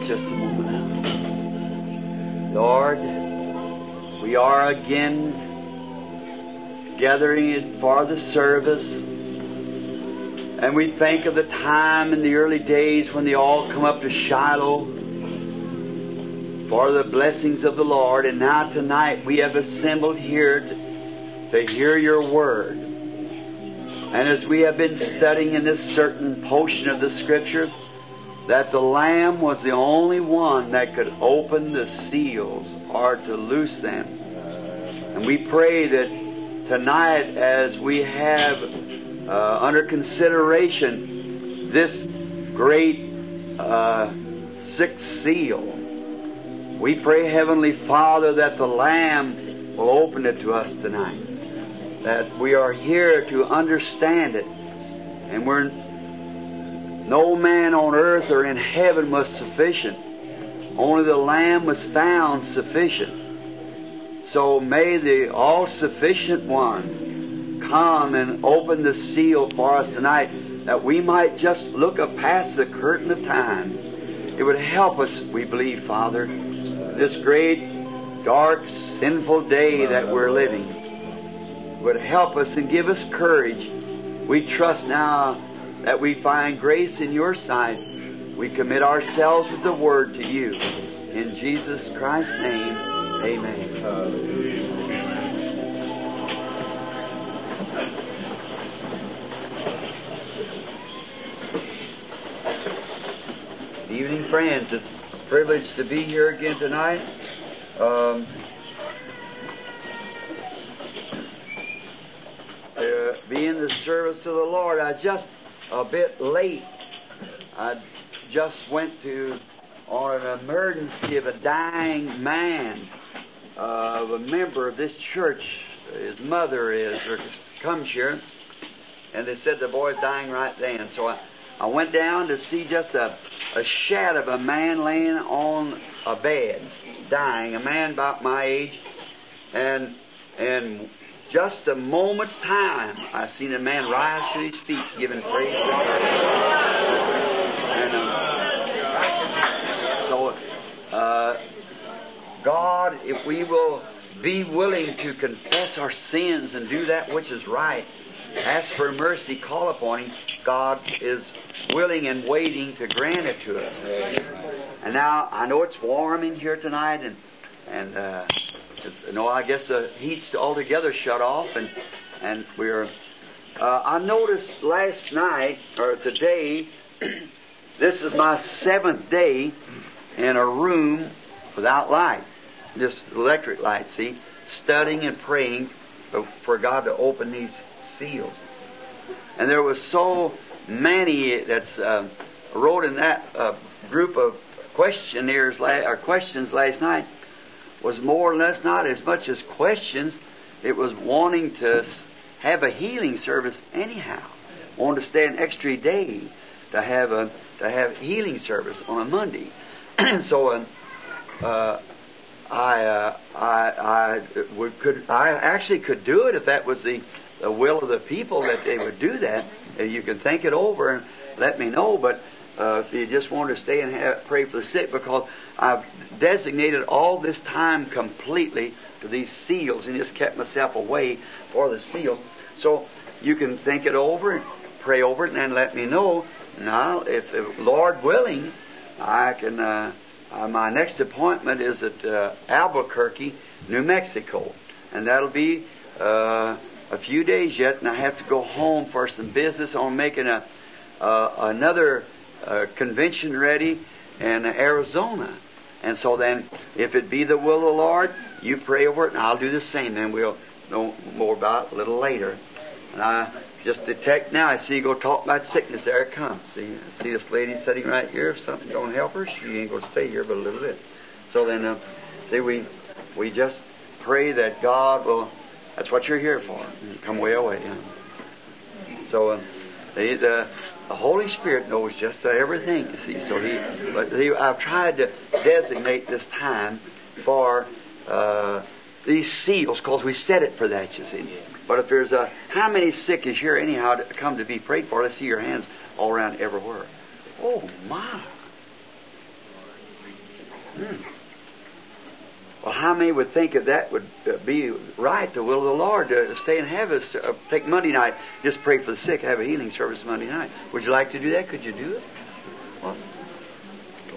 Just a moment. Lord, we are again gathering in for the service. And we think of the time in the early days when they all come up to Shiloh for the blessings of the Lord. And now tonight we have assembled here to, to hear your word. And as we have been studying in this certain portion of the scripture, that the Lamb was the only one that could open the seals or to loose them. And we pray that tonight, as we have uh, under consideration this great uh, sixth seal, we pray, Heavenly Father, that the Lamb will open it to us tonight. That we are here to understand it. And we're no man on earth or in heaven was sufficient. Only the Lamb was found sufficient. So may the all sufficient one come and open the seal for us tonight that we might just look past the curtain of time. It would help us, we believe, Father, this great, dark, sinful day that we're living. It would help us and give us courage. We trust now that we find grace in your sight. We commit ourselves with the word to you. In Jesus Christ's name, amen. Good evening, friends. It's a privilege to be here again tonight. Um, uh, be in the service of the Lord. I just a bit late. I just went to on an emergency of a dying man, uh, of a member of this church. His mother is or comes here, and they said the boy's dying right then. So I, I went down to see just a, a shadow of a man laying on a bed, dying. A man about my age, and and just a moment's time, I seen a man rise to his feet, giving praise to God. And, um, so, uh, God, if we will be willing to confess our sins and do that which is right, ask for mercy, call upon Him, God is willing and waiting to grant it to us. And now, I know it's warm in here tonight, and and. Uh, no, I guess the heat's altogether shut off, and and we're. Uh, I noticed last night or today, this is my seventh day in a room without light, just electric light. See, studying and praying for God to open these seals, and there was so many that's uh, wrote in that uh, group of questionnaires la- or questions last night was more or less not as much as questions. It was wanting to have a healing service anyhow. Wanted to stay an extra day to have a to have healing service on a Monday. so uh, uh, I, uh, I I would, could I actually could do it if that was the, the will of the people that they would do that. You can think it over and let me know. But uh, if you just want to stay and have, pray for the sick, because I've designated all this time completely to these seals and just kept myself away for the seals. So you can think it over pray over it and then let me know. Now, if, if Lord willing, I can. Uh, uh, my next appointment is at uh, Albuquerque, New Mexico, and that'll be uh, a few days yet. And I have to go home for some business on making a another uh, convention ready in Arizona. And so then, if it be the will of the Lord, you pray over it, and I'll do the same. Then we'll know more about it a little later. And I just detect now. I see you go talk about sickness. There it comes. See, I see this lady sitting right here. If something don't help her, she ain't going to stay here but a little bit. So then, uh, see, we we just pray that God will. That's what you're here for. Come way away. Yeah. So uh, the, the the Holy Spirit knows just everything, you see. So He, but he, I've tried to designate this time for uh, these seals because we set it for that, you see. But if there's a, how many sick is here anyhow to come to be prayed for? Let's see your hands all around everywhere. Oh my! Hmm. Well, how many would think that that would uh, be right, the will of the Lord, to stay and have us, uh, take Monday night, just pray for the sick, have a healing service Monday night? Would you like to do that? Could you do it? Well,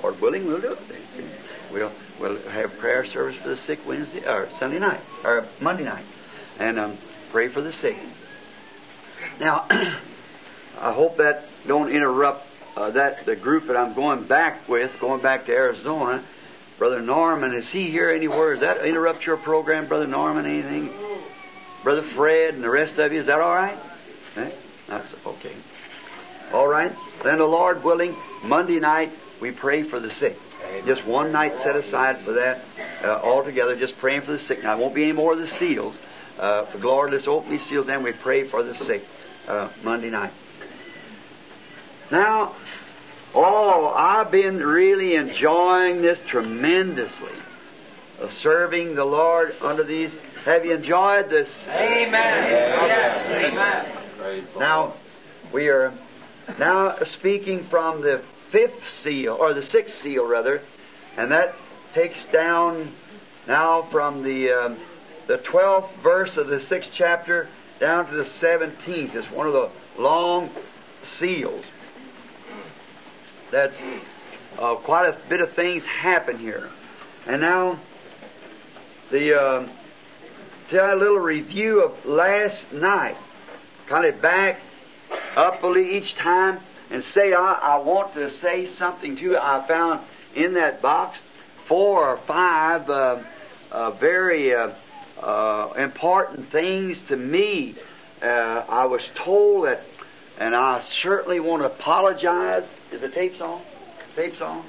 Lord willing, we'll do it. We'll, we'll have prayer service for the sick Wednesday, or Sunday night, or Monday night, and um, pray for the sick. Now, I hope that don't interrupt uh, that the group that I'm going back with, going back to Arizona. Brother Norman, is he here anywhere? Does that interrupt your program, Brother Norman? Anything? Brother Fred and the rest of you, is that all right? Eh? That's okay. All right. Then the Lord willing, Monday night we pray for the sick. Just one night set aside for that uh, altogether, just praying for the sick. Now, it won't be any more of the seals. Uh, for Lord, let's open these seals and we pray for the sick uh, Monday night. Now, oh, I've been really enjoying this tremendously. Of serving the Lord under these. Have you enjoyed this? Amen. Yes. Amen. Now, we are now speaking from the fifth seal, or the sixth seal rather, and that takes down now from the um, the twelfth verse of the sixth chapter down to the seventeenth. It's one of the long seals. That's uh, quite a bit of things happen here, and now the uh, tell a little review of last night, kind of back up each time and say, I, I want to say something to you. I found in that box four or five uh, uh, very uh, uh important things to me. Uh, I was told that, and I certainly want to apologize. Is the tape on? Tape's on?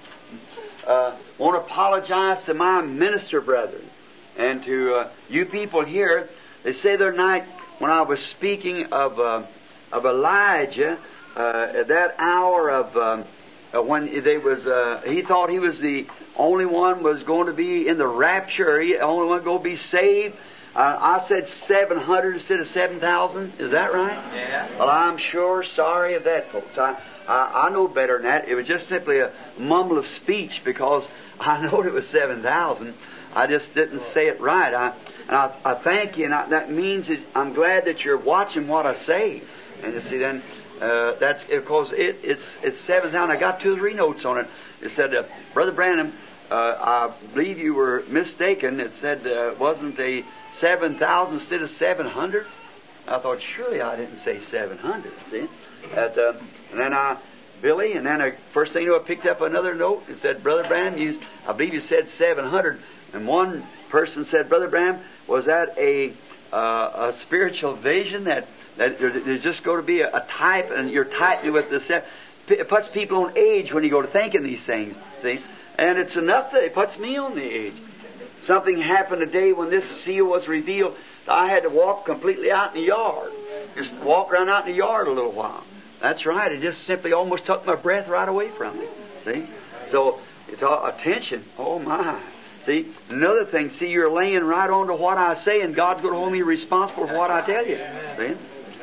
Uh, want to apologize to my minister brethren and to you people here. They say the night when I was speaking of of Elijah, uh, at that hour of um, uh, when they was, uh, he thought he was the only one was going to be in the rapture, he only one going to be saved. Uh, I said 700 instead of 7,000. Is that right? Yeah. Well, I'm sure sorry of that, folks. I, I, I know better than that. It was just simply a mumble of speech because I know it was 7,000. I just didn't say it right. I, and I, I thank you, and I, that means that I'm glad that you're watching what I say. And you see, then uh, that's because it, it's it's seven thousand. I got two or three notes on it. It said, uh, "Brother Branham, uh, I believe you were mistaken. It said uh, wasn't a seven thousand instead of seven hundred. I thought surely I didn't say seven hundred. See, At, uh, and then I. Billy, and then I, first thing you know, I picked up another note. It said, Brother Branham, you, I believe you said 700. And one person said, Brother Branham, was that a, uh, a spiritual vision that that there's just going to be a, a type, and you're typing with the. It puts people on age when you go to thinking these things. See, and it's enough that it puts me on the age. Something happened today when this seal was revealed. I had to walk completely out in the yard. Just walk around out in the yard a little while. That's right. It just simply almost took my breath right away from me. See? So, it's all attention. Oh my. See, another thing, see, you're laying right on to what I say, and God's going to hold me responsible for what I tell you. See?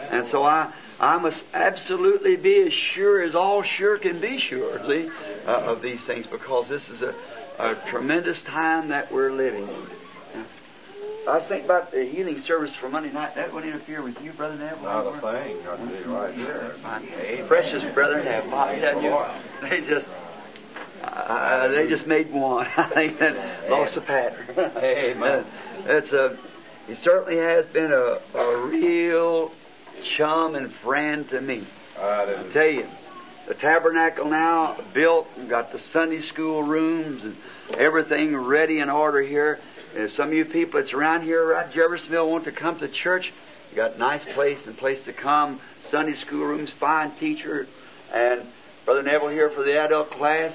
And so I, I must absolutely be as sure as all sure can be sure see, uh, of these things because this is a, a tremendous time that we're living in. I was thinking about the healing service for Monday night. That wouldn't interfere with you, Brother Neville? Not a thing. I tell you right here. That's fine. Hey, precious Brother Neville, I tell you, they just uh, they just made one. I think that lost a pattern. Amen. it's a. It certainly has been a, a real chum and friend to me. I tell you, the tabernacle now built, and got the Sunday school rooms and everything ready in order here. And some of you people that's around here at Jeffersonville want to come to church. You got nice place and place to come. Sunday school rooms, fine teacher, and Brother Neville here for the adult class,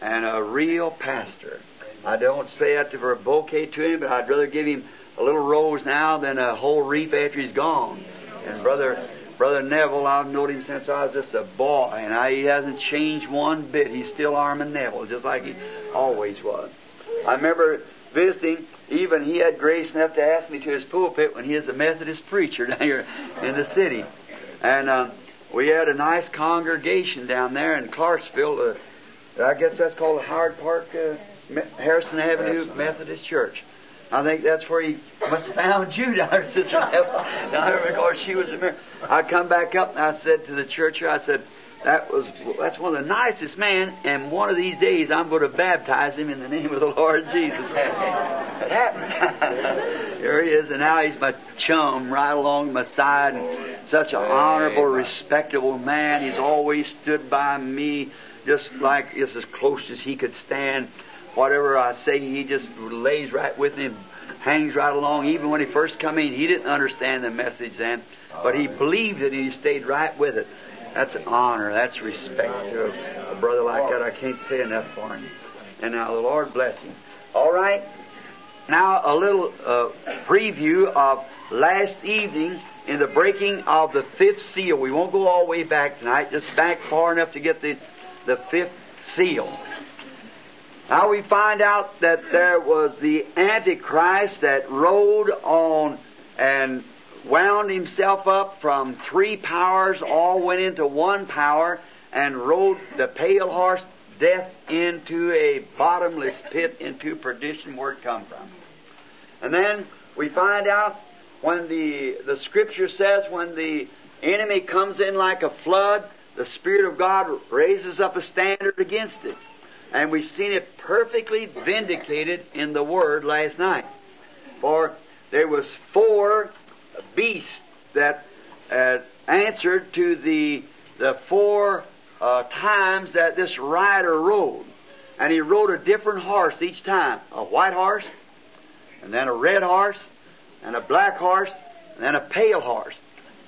and a real pastor. I don't say that for a bouquet to him, but I'd rather give him a little rose now than a whole wreath after he's gone. And brother, brother Neville, I've known him since I was just a boy, and I, he hasn't changed one bit. He's still Orman Neville, just like he always was. I remember visiting. Even he had grace enough to ask me to his pulpit when he was a Methodist preacher down here in the city, and uh, we had a nice congregation down there in Clarksville. Uh, I guess that's called the Howard Park uh, Harrison Avenue Harrison. Methodist Church. I think that's where he must have found you down there, Sister. Down there because she was a mir- I come back up and I said to the church I said, that was that's one of the nicest men, and one of these days I'm going to baptize him in the name of the Lord Jesus. It happened. Here he is, and now he's my chum right along my side. And such an honorable, respectable man. He's always stood by me, just like just as close as he could stand. Whatever I say, he just lays right with me, hangs right along. Even when he first come in, he didn't understand the message then, but he believed it and he stayed right with it. That's an honor. That's respect to a, a brother like that. I can't say enough for him. And now the Lord bless him. All right. Now a little uh, preview of last evening in the breaking of the fifth seal. We won't go all the way back tonight. Just back far enough to get the the fifth seal. Now we find out that there was the Antichrist that rode on and wound himself up from three powers, all went into one power, and rode the pale horse death into a bottomless pit into perdition where it come from. And then we find out when the the scripture says when the enemy comes in like a flood, the Spirit of God raises up a standard against it. And we've seen it perfectly vindicated in the Word last night. For there was four beasts that uh, answered to the the four uh, times that this rider rode, and he rode a different horse each time: a white horse, and then a red horse, and a black horse, and then a pale horse.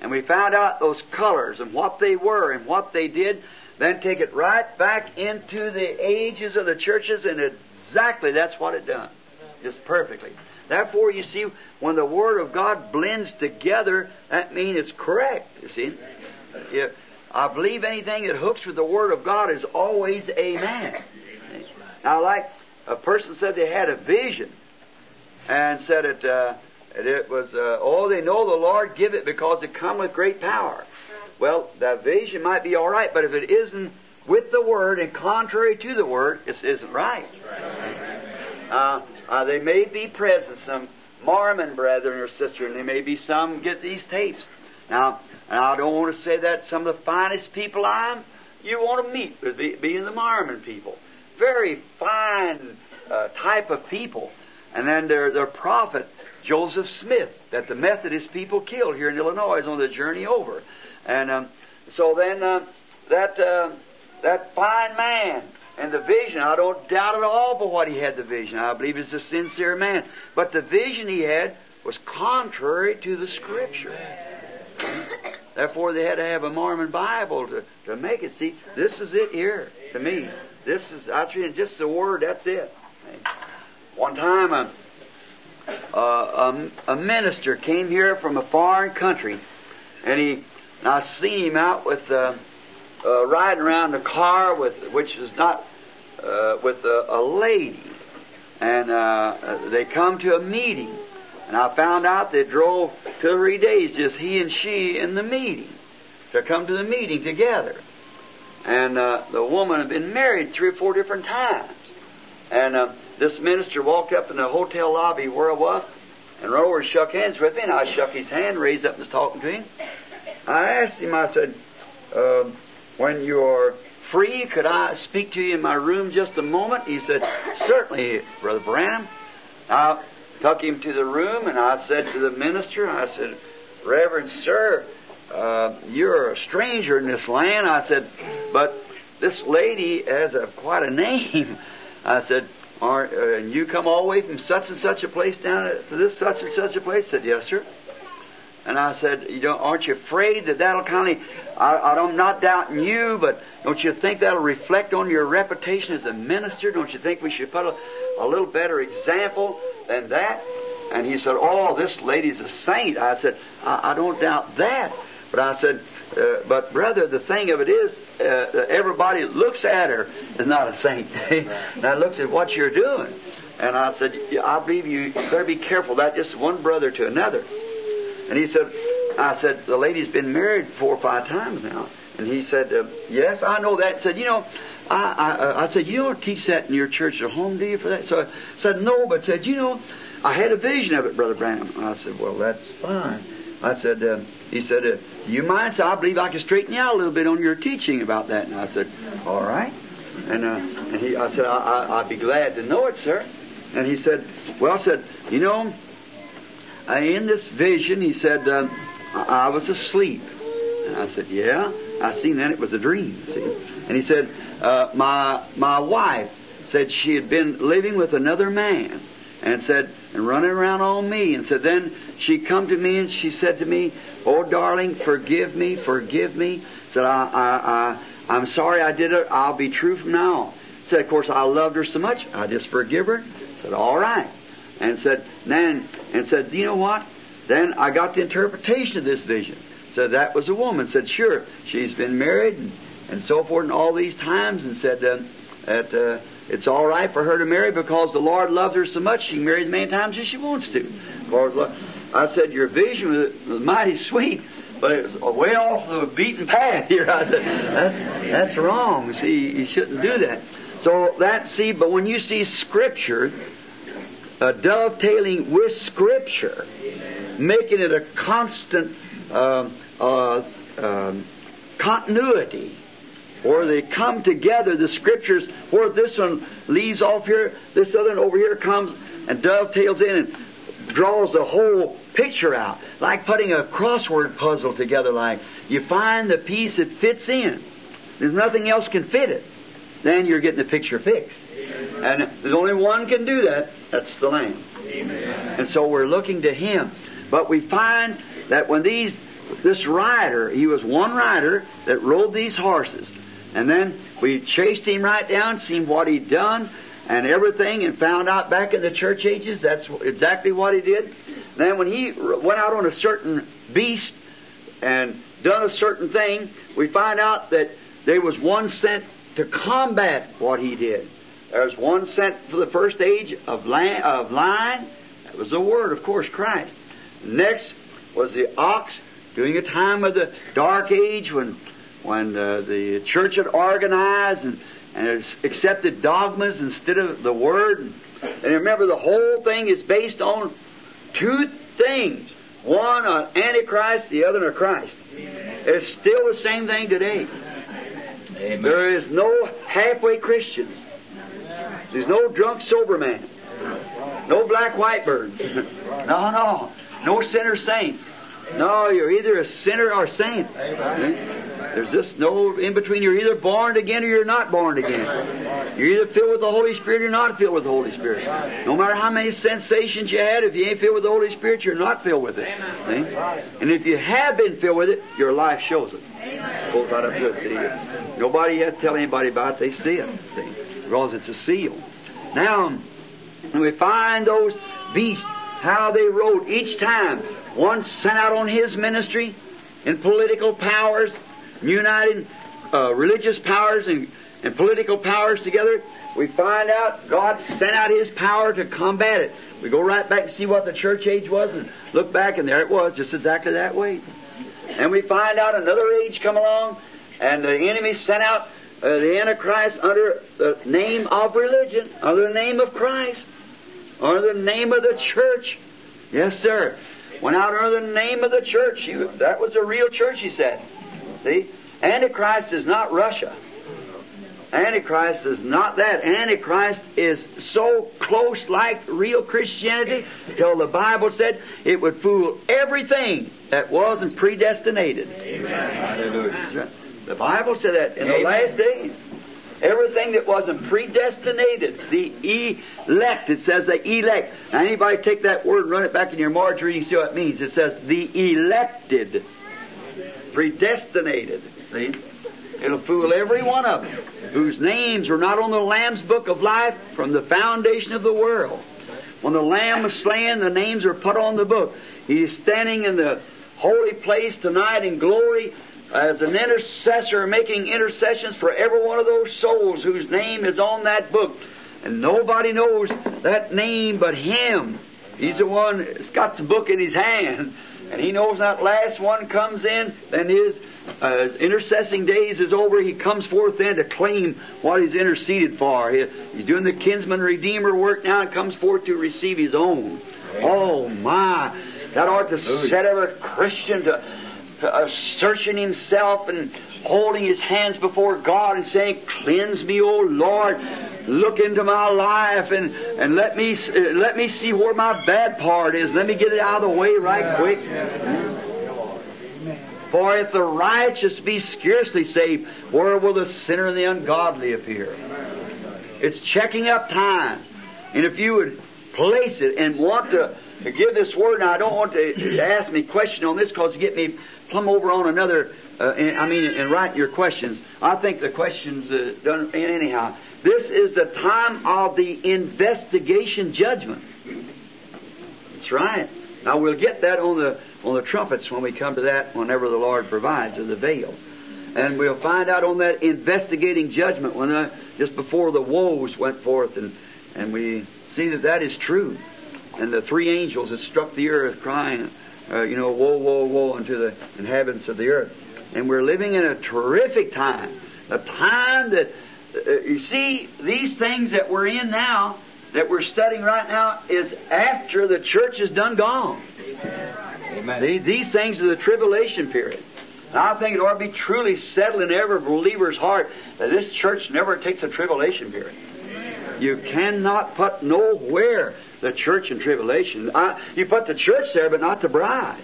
And we found out those colors and what they were and what they did. Then take it right back into the ages of the churches, and exactly that's what it done, just perfectly. Therefore, you see, when the Word of God blends together, that means it's correct. You see, yeah, I believe anything that hooks with the Word of God is always amen. Now, like a person said they had a vision, and said it, uh, it was, uh, oh, they know the Lord give it because it come with great power. Well, that vision might be all right, but if it isn't with the Word and contrary to the Word, it isn't right. Uh, uh, they may be present, some Mormon brethren or sister, and there may be some get these tapes. Now, and I don't want to say that some of the finest people I'm you want to meet be, being the Mormon people. Very fine uh, type of people. And then their their prophet Joseph Smith that the Methodist people killed here in Illinois on the journey over. And um, so then uh, that uh, that fine man and the vision, I don't doubt at all but what he had the vision. I believe he's a sincere man. But the vision he had was contrary to the Scripture. Therefore, they had to have a Mormon Bible to, to make it. See, this is it here to me. This is, I actually just the word. That's it. One time, a, a, a, a minister came here from a foreign country, and he, and I seen him out with uh, uh, riding around the car with, which is not uh, with a, a lady, and uh, they come to a meeting. And I found out they drove two or three days, just he and she in the meeting, to come to the meeting together. And uh, the woman had been married three or four different times. And uh, this minister walked up in the hotel lobby where I was, and and shook hands with me, and I shook his hand, raised up and was talking to him. I asked him, I said, um, when you're free, could I speak to you in my room just a moment? He said, certainly, Brother Branham. I took him to the room, and I said to the minister, I said, Reverend Sir, uh, you're a stranger in this land. I said, but this lady has a, quite a name. I said, Aren't, uh, and you come all the way from such and such a place down to this such and such a place? He said, yes, sir. And I said, you don't, aren't you afraid that that'll kind of, I, I'm not doubting you, but don't you think that'll reflect on your reputation as a minister? Don't you think we should put a, a little better example than that? And he said, oh, this lady's a saint. I said, I, I don't doubt that. But I said, uh, but brother, the thing of it is, uh, everybody that looks at her is not a saint. now looks at what you're doing. And I said, I believe you better be careful. That just one brother to another. And he said, I said, the lady's been married four or five times now. And he said, uh, yes, I know that. Said, you know, I, I, I said, you don't teach that in your church at home, do you, for that? So I said, no, but said, you know, I had a vision of it, Brother Branham. I said, well, that's fine. I said, uh, he said, uh, you mind? So I believe I can straighten you out a little bit on your teaching about that. And I said, all right. And, uh, and he, I said, I, I, I'd be glad to know it, sir. And he said, well, I said, you know, uh, in this vision, he said, uh, I, I was asleep. And I said, yeah. I seen that. it was a dream, see. And he said, uh, my, my wife said she had been living with another man and said, and running around on me, and said, then she come to me and she said to me, oh darling, forgive me, forgive me. Said, I, I, I, I'm sorry I did it. I'll be true from now on. Said, of course, I loved her so much, I just forgive her. Said, all right. And said, then, and said, "Do you know what? Then I got the interpretation of this vision. Said that was a woman. Said, sure, she's been married and, and so forth and all these times, and said uh, that uh, it's all right for her to marry because the Lord loves her so much she as many times as she wants to. I said your vision was, was mighty sweet, but it was way off the beaten path here. I said that's that's wrong. See, you shouldn't do that. So that see, but when you see Scripture uh, dovetailing with Scripture, making it a constant uh, uh, um, continuity, or they come together, the Scriptures, where this one leaves off here, this other one over here comes and dovetails in and draws the whole picture out, like putting a crossword puzzle together. Like you find the piece that fits in. There's nothing else can fit it. Then you're getting the picture fixed. And there's only one can do that. That's the Lamb. And so we're looking to Him. But we find that when these, this rider, he was one rider that rode these horses. And then we chased him right down, seen what he'd done and everything, and found out back in the church ages that's exactly what he did. Then when he went out on a certain beast and done a certain thing, we find out that there was one sent to combat what he did. There was one sent for the first age of line, of line. That was the Word, of course, Christ. Next was the ox during a time of the dark age when when uh, the church had organized and, and accepted dogmas instead of the Word. And remember, the whole thing is based on two things. One on Antichrist, the other on Christ. It's still the same thing today. Amen. There is no halfway Christians. There's no drunk sober man. No black white birds. no, no. No sinner saints. No, you're either a sinner or saint. Hmm? There's just no in between. You're either born again or you're not born again. You're either filled with the Holy Spirit or not filled with the Holy Spirit. No matter how many sensations you had, if you ain't filled with the Holy Spirit, you're not filled with it. See? And if you have been filled with it, your life shows it. Good. See? Nobody has to tell anybody about it. They see it. See? Because it's a seal. Now, when we find those beasts, how they rode each time. One sent out on his ministry in political powers, uniting uh, religious powers and, and political powers together. We find out God sent out His power to combat it. We go right back and see what the church age was and look back, and there it was, just exactly that way. And we find out another age come along, and the enemy sent out uh, the Antichrist under the name of religion, under the name of Christ, under the name of the church. Yes, sir. Went out under the name of the church. He, that was a real church, he said. See? Antichrist is not Russia. Antichrist is not that. Antichrist is so close like real Christianity till the Bible said it would fool everything that wasn't predestinated. Amen. Hallelujah. The Bible said that in the last days. Everything that wasn't predestinated, the elect, it says the elect. Now anybody take that word and run it back in your margin and see what it means. It says the elected, predestinated. See? It'll fool every one of them whose names are not on the Lamb's book of life from the foundation of the world. When the Lamb was slain, the names are put on the book. He's standing in the holy place tonight in glory as an intercessor making intercessions for every one of those souls whose name is on that book. And nobody knows that name but Him. He's the one that's got the book in his hand. And he knows that last one comes in, then his uh, intercessing days is over. He comes forth then to claim what he's interceded for. He, he's doing the kinsman redeemer work now and comes forth to receive his own. Oh my! That ought to set every Christian to, searching himself and holding his hands before God and saying, "Cleanse me, O Lord. Look into my life and and let me uh, let me see where my bad part is. Let me get it out of the way right quick." For if the righteous be scarcely saved, where will the sinner and the ungodly appear? It's checking up time. And if you would place it and want to give this word, now I don't want to ask me question on this because you get me plumb over on another, uh, I mean, and writing your questions. I think the questions uh, done anyhow. This is the time of the investigation judgment. That's right. Now we'll get that on the on the trumpets when we come to that whenever the Lord provides, or the veils. And we'll find out on that investigating judgment when uh, just before the woes went forth, and and we see that that is true. And the three angels that struck the earth, crying, uh, you know, woe, woe, woe unto the inhabitants of the earth. And we're living in a terrific time, a time that uh, you see these things that we're in now, that we're studying right now, is after the church is done gone. Amen. These, these things are the tribulation period. And I think it ought to be truly settled in every believer's heart that this church never takes a tribulation period. You cannot put nowhere the church in tribulation. I, you put the church there, but not the bride.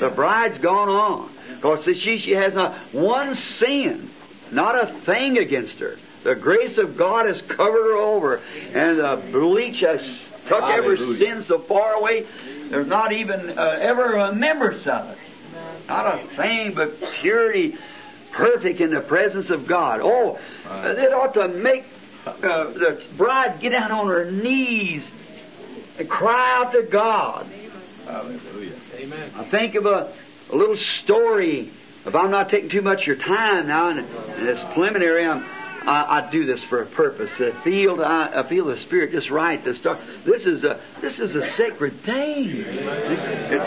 The bride's gone on. Because she, she has not one sin, not a thing against her. The grace of God has covered her over, and the bleach has took every sin so far away. There's not even uh, ever a remembrance of it. Not a thing but purity, perfect in the presence of God. Oh, that ought to make uh, the bride get down on her knees and cry out to God. Hallelujah. I think of a, a little story. If I'm not taking too much of your time now, and, and it's preliminary, I'm, I, I do this for a purpose. The field, I, I feel the Spirit just right to start. This is a this is a sacred thing. It's,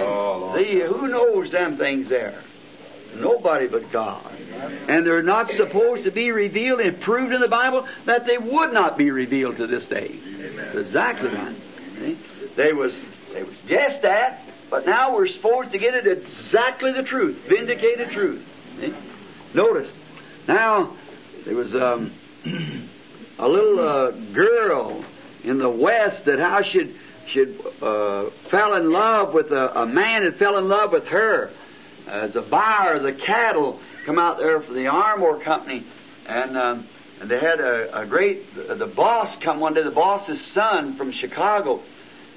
see, who knows them things there? Nobody but God. And they're not supposed to be revealed and proved in the Bible that they would not be revealed to this day. That's exactly right. They was they was guessed at, but now we're supposed to get it exactly the truth, vindicated truth. Notice, now there was um, a little uh, girl in the West that how should should uh, fell in love with a, a man that fell in love with her. As a buyer of the cattle come out there for the Armour Company, and, um, and they had a, a great the boss come one day, the boss's son from Chicago,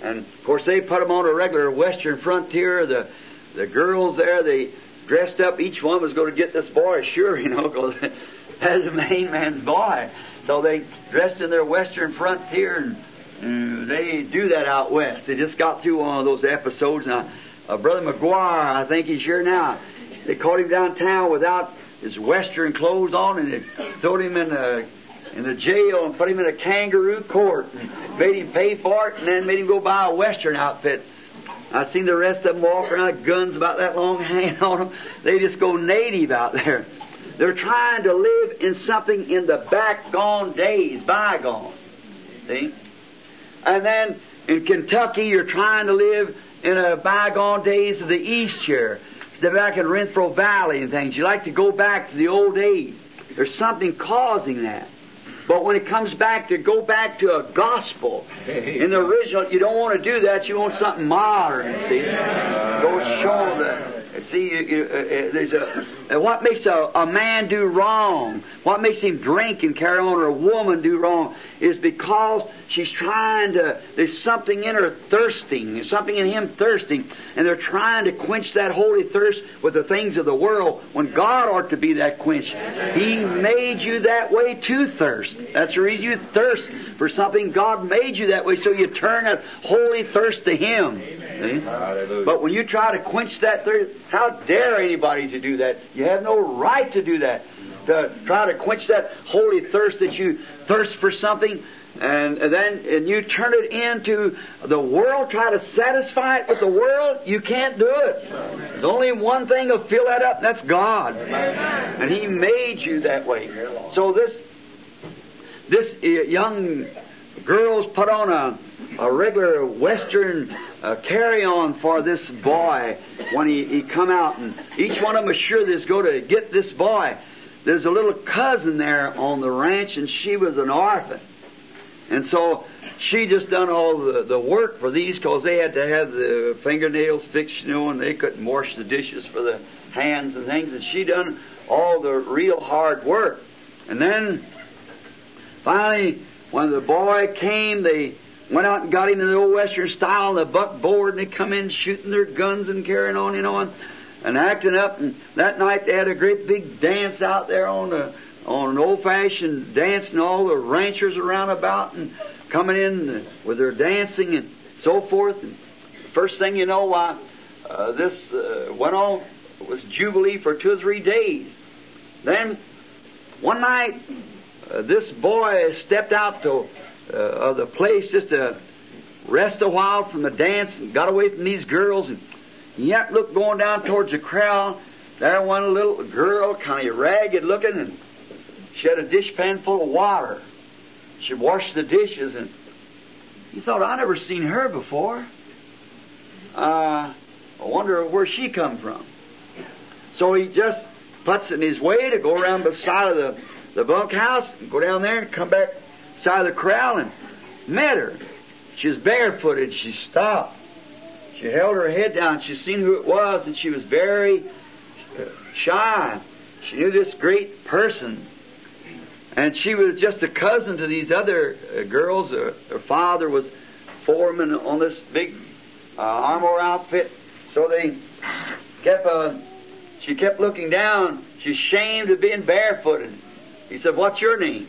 and of course they put him on a regular Western frontier. The the girls there they dressed up. Each one was going to get this boy, sure, you know, because as a main man's boy. So they dressed in their Western frontier and. Uh, they do that out west. They just got through one of those episodes. Now, uh, Brother McGuire, I think he's here now. They caught him downtown without his western clothes on, and they threw him in the in the jail and put him in a kangaroo court and made him pay for it, and then made him go buy a western outfit. I seen the rest of them walk around guns about that long hanging on them. They just go native out there. They're trying to live in something in the back gone days, bygone. See? And then in Kentucky, you're trying to live in a bygone days of the East here. They're back in Renfro Valley and things. You like to go back to the old days. There's something causing that. But when it comes back to go back to a gospel, in the original, you don't want to do that. You want something modern, see? Go show the. See, you, you, uh, uh, there's a. Uh, what makes a, a man do wrong? What makes him drink and carry on, or a woman do wrong, is because she's trying to. There's something in her thirsting. There's something in him thirsting, and they're trying to quench that holy thirst with the things of the world. When God ought to be that quench, He made you that way to thirst. That's the reason you thirst for something. God made you that way, so you turn that holy thirst to Him. But when you try to quench that thirst, how dare anybody to do that? You have no right to do that. To try to quench that holy thirst that you thirst for something. and, and then and you turn it into the world, try to satisfy it with the world, you can't do it. There's only one thing to fill that up, and that's God. And He made you that way. So this this uh, young girl's put on a, a regular Western uh, carry-on for this boy when he, he come out, and each one of them is sure going to get this boy. There's a little cousin there on the ranch, and she was an orphan. And so she just done all the, the work for these because they had to have the fingernails fixed, you know, and they couldn't wash the dishes for the hands and things. And she done all the real hard work. And then finally, when the boy came, they went out and got him in the old Western style, the buckboard, and they come in shooting their guns and carrying on and on and acting up. And that night they had a great big dance out there on the on an old fashioned dance, and all the ranchers around about and coming in with their dancing and so forth. And first thing you know, why uh, this uh, went on was jubilee for two or three days. Then one night, this boy stepped out to uh, of the place just to rest a while from the dance and got away from these girls and yet looked going down towards the crowd. There one little girl, kind of ragged looking, and she had a dishpan full of water. She washed the dishes, and he thought, I never seen her before. Uh, I wonder where she come from. So he just puts in his way to go around the side of the, the bunkhouse, and go down there and come back side of the corral and met her. She was barefooted. She stopped. She held her head down. She seen who it was, and she was very uh, shy. She knew this great person. And she was just a cousin to these other uh, girls. Uh, her father was foreman on this big uh, Armour outfit. So they kept, uh, she kept looking down. She's ashamed of being barefooted. He said, What's your name?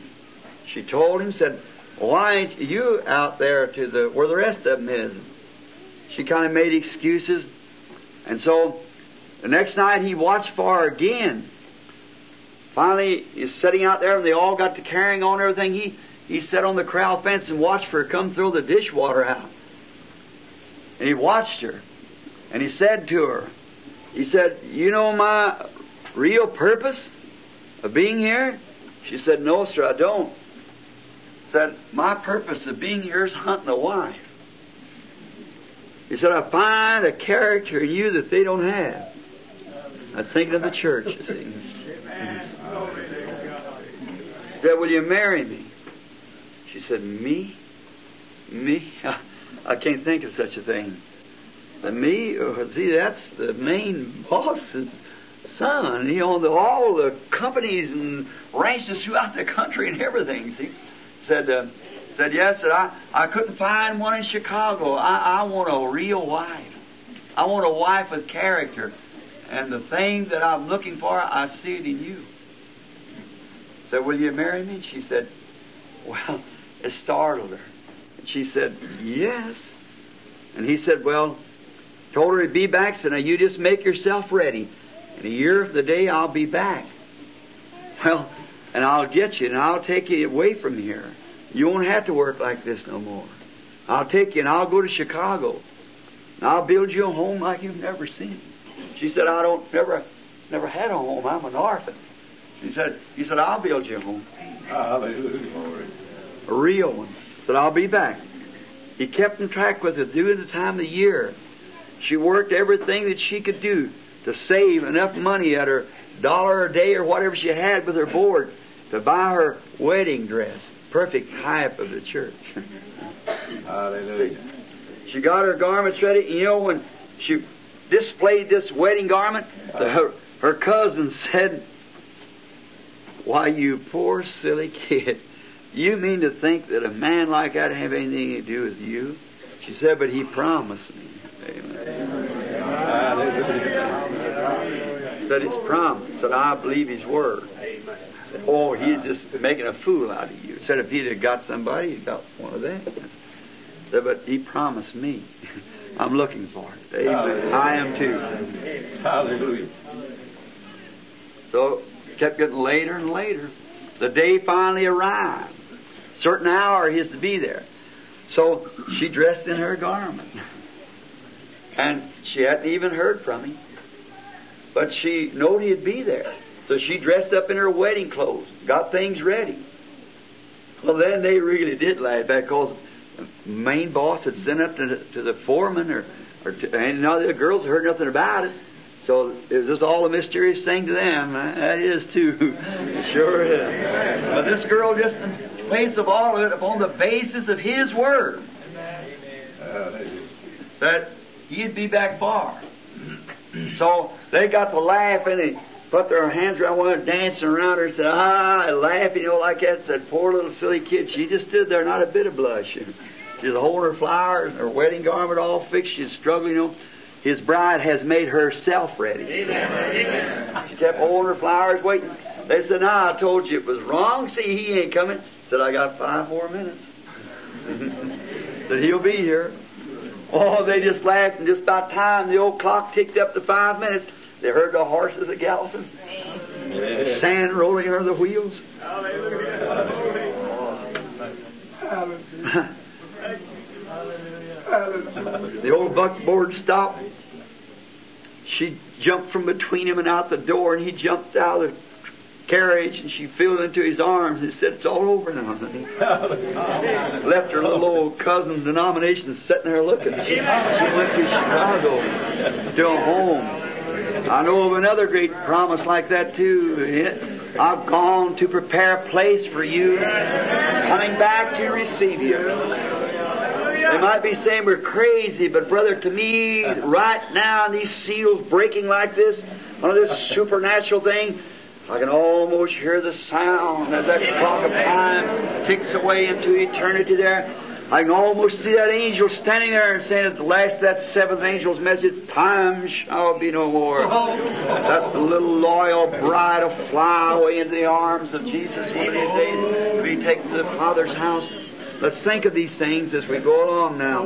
She told him, said, Why ain't you out there to the where the rest of them is? She kind of made excuses. And so the next night he watched for her again. Finally, he's sitting out there and they all got to carrying on everything. He, he sat on the corral fence and watched for her come throw the dishwater out. And he watched her. And he said to her, he said, You know my real purpose of being here? She said, No, sir, I don't. Said, My purpose of being here is hunting a wife. He said, I find a character in you that they don't have. I was thinking of the church, you see. He said, Will you marry me? She said, Me? Me? I can't think of such a thing. But me? Oh, see, that's the main boss's son. He owned all the companies and ranches throughout the country and everything, see. Said, uh, said, yes, said, I, I couldn't find one in Chicago. I, I want a real wife. I want a wife with character. And the thing that I'm looking for, I see it in you. Said, will you marry me? She said, well, it startled her. And she said, yes. And he said, well, told her to be back. Said, now you just make yourself ready. In a year of the day, I'll be back. Well, and I'll get you and I'll take you away from here. You won't have to work like this no more. I'll take you and I'll go to Chicago. And I'll build you a home like you've never seen. She said, I don't never never had a home. I'm an orphan. He said, he said, I'll build you a home. Hallelujah. A real one. Said, I'll be back. He kept in track with her during the time of the year. She worked everything that she could do to save enough money at her dollar a day or whatever she had with her board to buy her wedding dress. Perfect type of the church. Hallelujah. She got her garments ready. You know, when she displayed this wedding garment, the, her, her cousin said, Why, you poor silly kid. You mean to think that a man like that have anything to do with you? She said, But he promised me. Amen. Hallelujah. Said his promise. Said, I believe his word. Oh, he's just making a fool out of you. Said if he'd have got somebody, he'd got one of them. Said, but he promised me. I'm looking for it. Amen. I am too. Hallelujah. So kept getting later and later. The day finally arrived. certain hour he is to be there. So she dressed in her garment. And she hadn't even heard from him. But she knowed he'd be there. So she dressed up in her wedding clothes, got things ready. Well, then they really did laugh because the main boss had sent up to the, to the foreman, or, or to, and now the girls heard nothing about it. So it was just all a mysterious thing to them. That is too. Sure is. But this girl just in place of all of it upon the basis of his word. That he'd be back far. So they got to laugh and they put their hands around one, dancing around her, and said, ah, and laughing, you know, like that. Said, poor little silly kid. She just stood there, not a bit of blush. She's holding her flowers, her wedding garment all fixed. She's struggling, you know. His bride has made herself ready. Amen. She kept holding her flowers, waiting. They said, "Now I told you it was wrong. See, he ain't coming." Said, "I got five more minutes." that he'll be here. Oh, they just laughed, and just about time. The old clock ticked up to five minutes, they heard the horses a galloping, the sand rolling under the wheels. the old buckboard stopped. She jumped from between him and out the door, and he jumped out of the carriage, and she fell into his arms and said, "It's all over now." Left her little old cousin denomination sitting there looking. She, she went to Chicago to a home. I know of another great promise like that too. I've gone to prepare a place for you, coming back to receive you. They might be saying we're crazy, but brother, to me, right now, these seals breaking like this, one of this supernatural thing, I can almost hear the sound as that clock of time ticks away into eternity there. I can almost see that angel standing there and saying at the last that seventh angel's message, time shall be no more. That little loyal bride will fly away into the arms of Jesus one of these days to be taken to the Father's house. Let's think of these things as we go along now.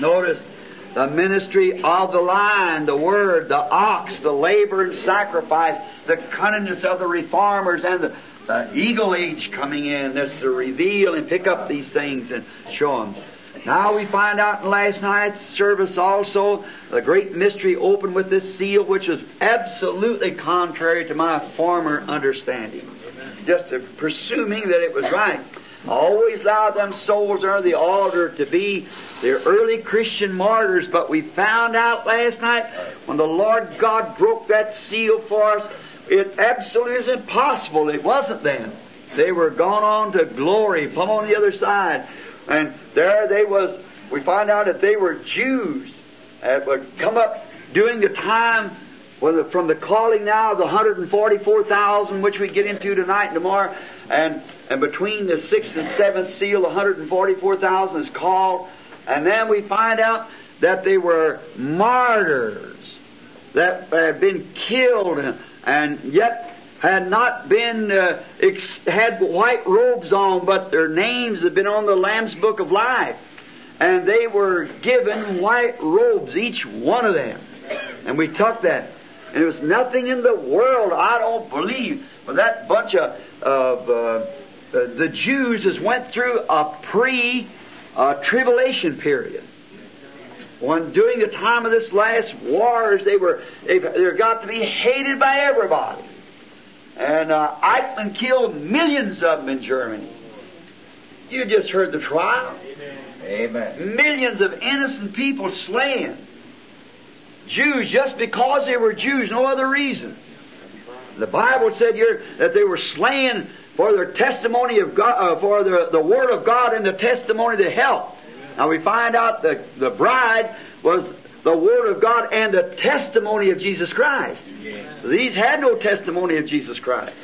Notice the ministry of the line, the word, the ox, the labor and sacrifice, the cunningness of the reformers, and the, the eagle age coming in. That's to reveal and pick up these things and show them. Now we find out in last night's service also the great mystery opened with this seal, which was absolutely contrary to my former understanding. Just presuming that it was right. Always allowed them souls under the altar to be the early Christian martyrs, but we found out last night when the Lord God broke that seal for us, it absolutely is impossible. It wasn't then. They were gone on to glory, plumb on the other side. And there they was, we find out that they were Jews that would come up during the time from the calling now of the 144,000, which we get into tonight and tomorrow, and, and between the sixth and seventh seal, the 144,000 is called, and then we find out that they were martyrs that had been killed and, and yet had not been uh, ex- had white robes on, but their names had been on the Lamb's Book of Life, and they were given white robes, each one of them, and we took that. And there was nothing in the world, I don't believe, for that bunch of, of uh, the Jews has went through a pre uh, tribulation period. When during the time of this last wars, they were they they got to be hated by everybody. And uh, Eichmann killed millions of them in Germany. You just heard the trial. Amen. Millions of innocent people slain. Jews just because they were Jews, no other reason. The Bible said here that they were slain for their testimony of God, uh, for the, the Word of God and the testimony to help. Now we find out that the bride was the Word of God and the testimony of Jesus Christ. These had no testimony of Jesus Christ.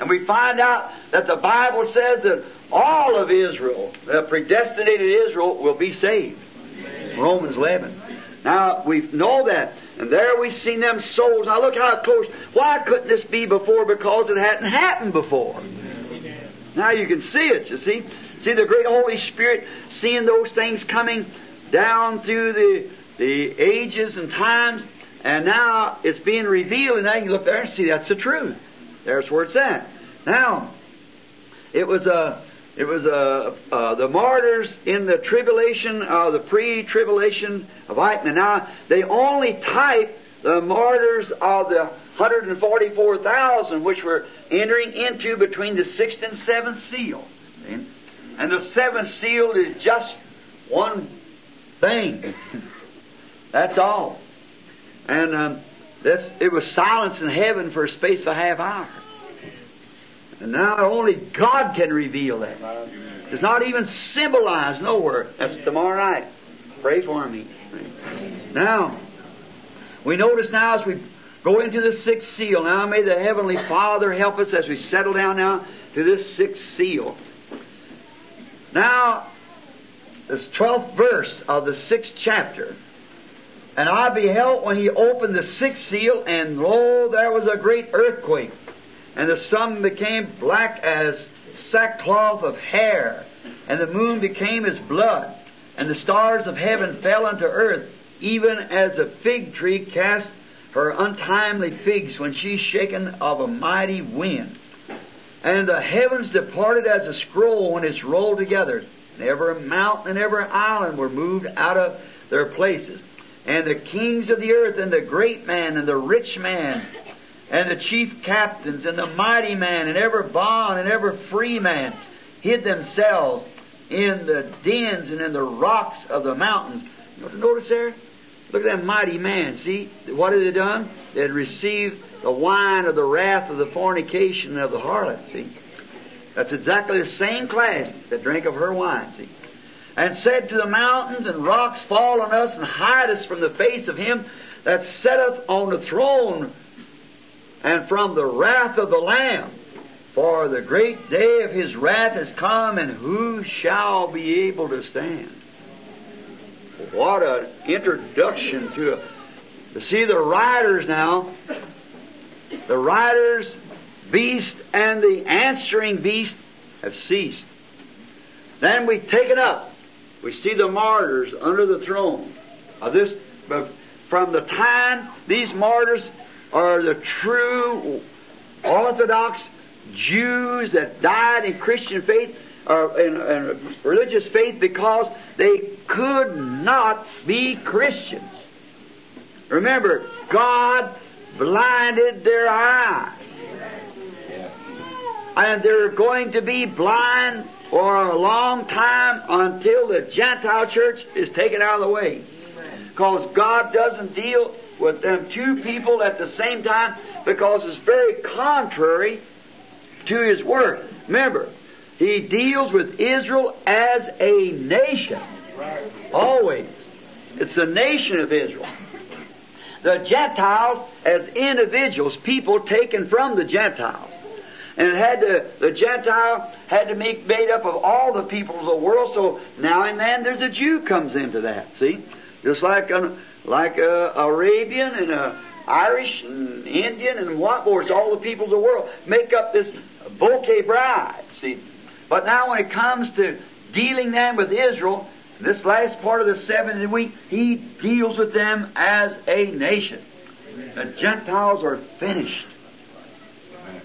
And we find out that the Bible says that all of Israel, the predestinated Israel, will be saved. Romans 11. Now, we know that. And there we've seen them souls. Now look how close. Why couldn't this be before? Because it hadn't happened before. Now you can see it, you see. See the great Holy Spirit seeing those things coming down through the, the ages and times. And now it's being revealed, and now you look there and see that's the truth. There's where it's at. Now, it was a, it was uh, uh, the martyrs in the tribulation, uh, the pre-tribulation of Eichmann. Now, they only type the martyrs of the 144,000 which were entering into between the sixth and seventh seal. And the seventh seal is just one thing. That's all. And um, it was silence in heaven for a space of a half hour. And now only God can reveal that. It's not even symbolized nowhere. That's tomorrow night. Pray for me. Now, we notice now as we go into the sixth seal, now may the Heavenly Father help us as we settle down now to this sixth seal. Now, this 12th verse of the sixth chapter. And I beheld when he opened the sixth seal, and lo, there was a great earthquake, and the sun became black as sackcloth of hair, and the moon became as blood, and the stars of heaven fell unto earth, even as a fig tree cast her untimely figs when she's shaken of a mighty wind. And the heavens departed as a scroll when it's rolled together. And every mountain and every island were moved out of their places. And the kings of the earth, and the great man, and the rich man, and the chief captains, and the mighty man, and every bond, and every free man, hid themselves in the dens and in the rocks of the mountains. You notice there? Look at that mighty man. See, what had they done? They had received the wine of the wrath of the fornication of the harlot. See? That's exactly the same class that drank of her wine. See? And said to the mountains and rocks, Fall on us and hide us from the face of him that sitteth on the throne and from the wrath of the Lamb. For the great day of his wrath has come, and who shall be able to stand? What an introduction to a, to see the riders now. The riders, beast, and the answering beast have ceased. Then we take it up. We see the martyrs under the throne of this. From the time these martyrs are the true Orthodox Jews that died in Christian faith, or in, in religious faith, because they could not be Christians. Remember, God blinded their eyes. And they're going to be blind for a long time until the Gentile church is taken out of the way. Because God doesn't deal with them two people at the same time because it's very contrary to His Word. Remember, He deals with Israel as a nation. Always. It's the nation of Israel. The Gentiles as individuals, people taken from the Gentiles. And it had to, the Gentile had to be made up of all the peoples of the world, so now and then there's a Jew comes into that, see? Just like like a Arabian and a Irish and Indian and what more, all the peoples of the world make up this bouquet bride, see? But now when it comes to dealing them with Israel, this last part of the seventh week, he deals with them as a nation. The Gentiles are finished.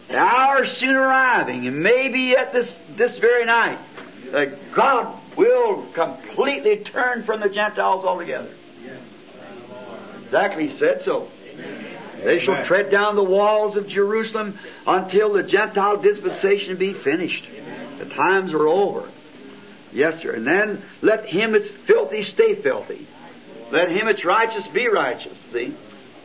The hour is soon arriving, and maybe at this, this very night, that God will completely turn from the Gentiles altogether. Exactly, he said so. They shall tread down the walls of Jerusalem until the Gentile dispensation be finished. The times are over. Yes, sir. And then let him that's filthy stay filthy. Let him that's righteous be righteous. See?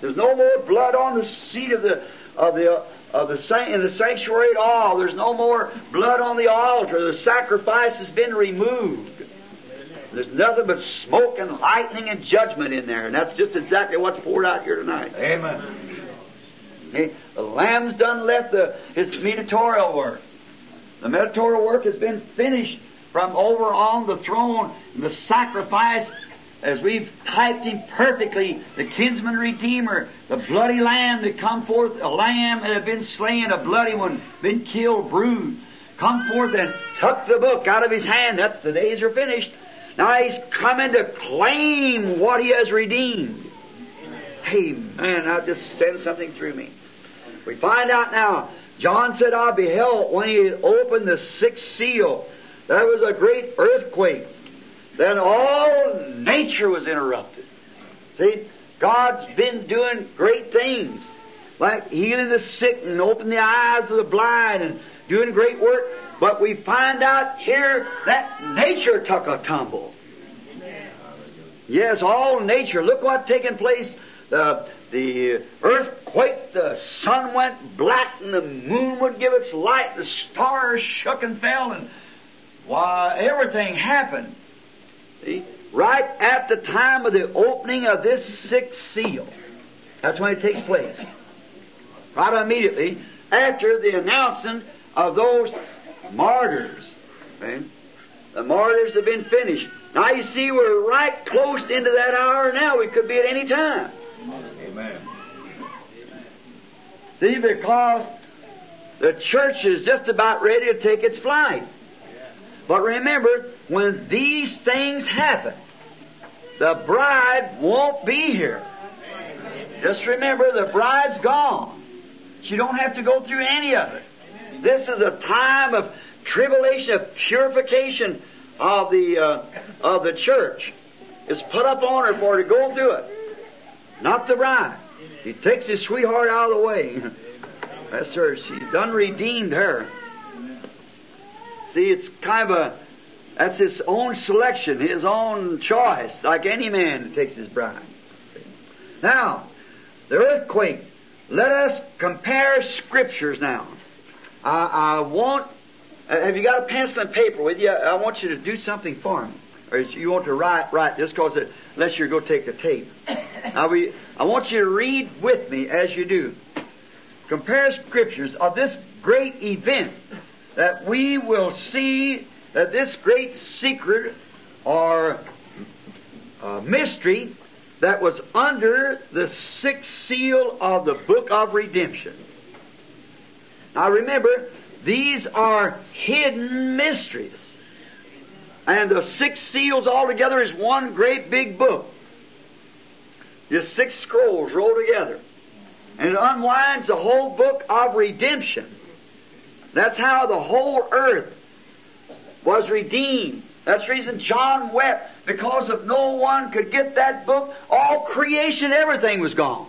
There's no more blood on the seat of the of the of the in the sanctuary at all. There's no more blood on the altar. The sacrifice has been removed. There's nothing but smoke and lightning and judgment in there, and that's just exactly what's poured out here tonight. Amen. Okay? The Lamb's done left the, his mediatorial work. The mediatorial work has been finished from over on the throne. The sacrifice, as we've typed him perfectly, the kinsman redeemer, the bloody lamb that come forth, a lamb that had been slain, a bloody one, been killed, bruised, come forth and took the book out of his hand. That's the days are finished. Now he's coming to claim what he has redeemed. Amen. I just send something through me. We find out now. John said, I beheld when he opened the sixth seal. there was a great earthquake. Then all nature was interrupted. See, God's been doing great things, like healing the sick and opening the eyes of the blind and doing great work. But we find out here that nature took a tumble. Yes, all nature. Look what taking place. The, the earthquake, the sun went black, and the moon would give its light, the stars shook and fell, and why, everything happened. See? Right at the time of the opening of this sixth seal. That's when it takes place. Right immediately after the announcing of those martyrs. See? The martyrs have been finished. Now you see, we're right close into that hour now. We could be at any time. Amen. See, because the church is just about ready to take its flight. But remember, when these things happen, the bride won't be here. Just remember, the bride's gone. She don't have to go through any of it. This is a time of tribulation, of purification of the uh, of the church. It's put up on her for her to go through it, not the bride. He takes his sweetheart out of the way. That's her. She done redeemed her. See, it's kind of a that's his own selection, his own choice, like any man that takes his bride. Now, the earthquake. Let us compare scriptures now. I, I want. uh, Have you got a pencil and paper with you? I want you to do something for me, or you want to write write this because unless you're going to take the tape. Now we, I want you to read with me as you do. Compare scriptures of this great event that we will see that this great secret or uh, mystery that was under the sixth seal of the book of redemption. Now remember, these are hidden mysteries. And the six seals altogether is one great big book. Just six scrolls rolled together. And it unwinds the whole book of redemption. That's how the whole earth was redeemed. That's the reason John wept, because if no one could get that book, all creation, everything was gone.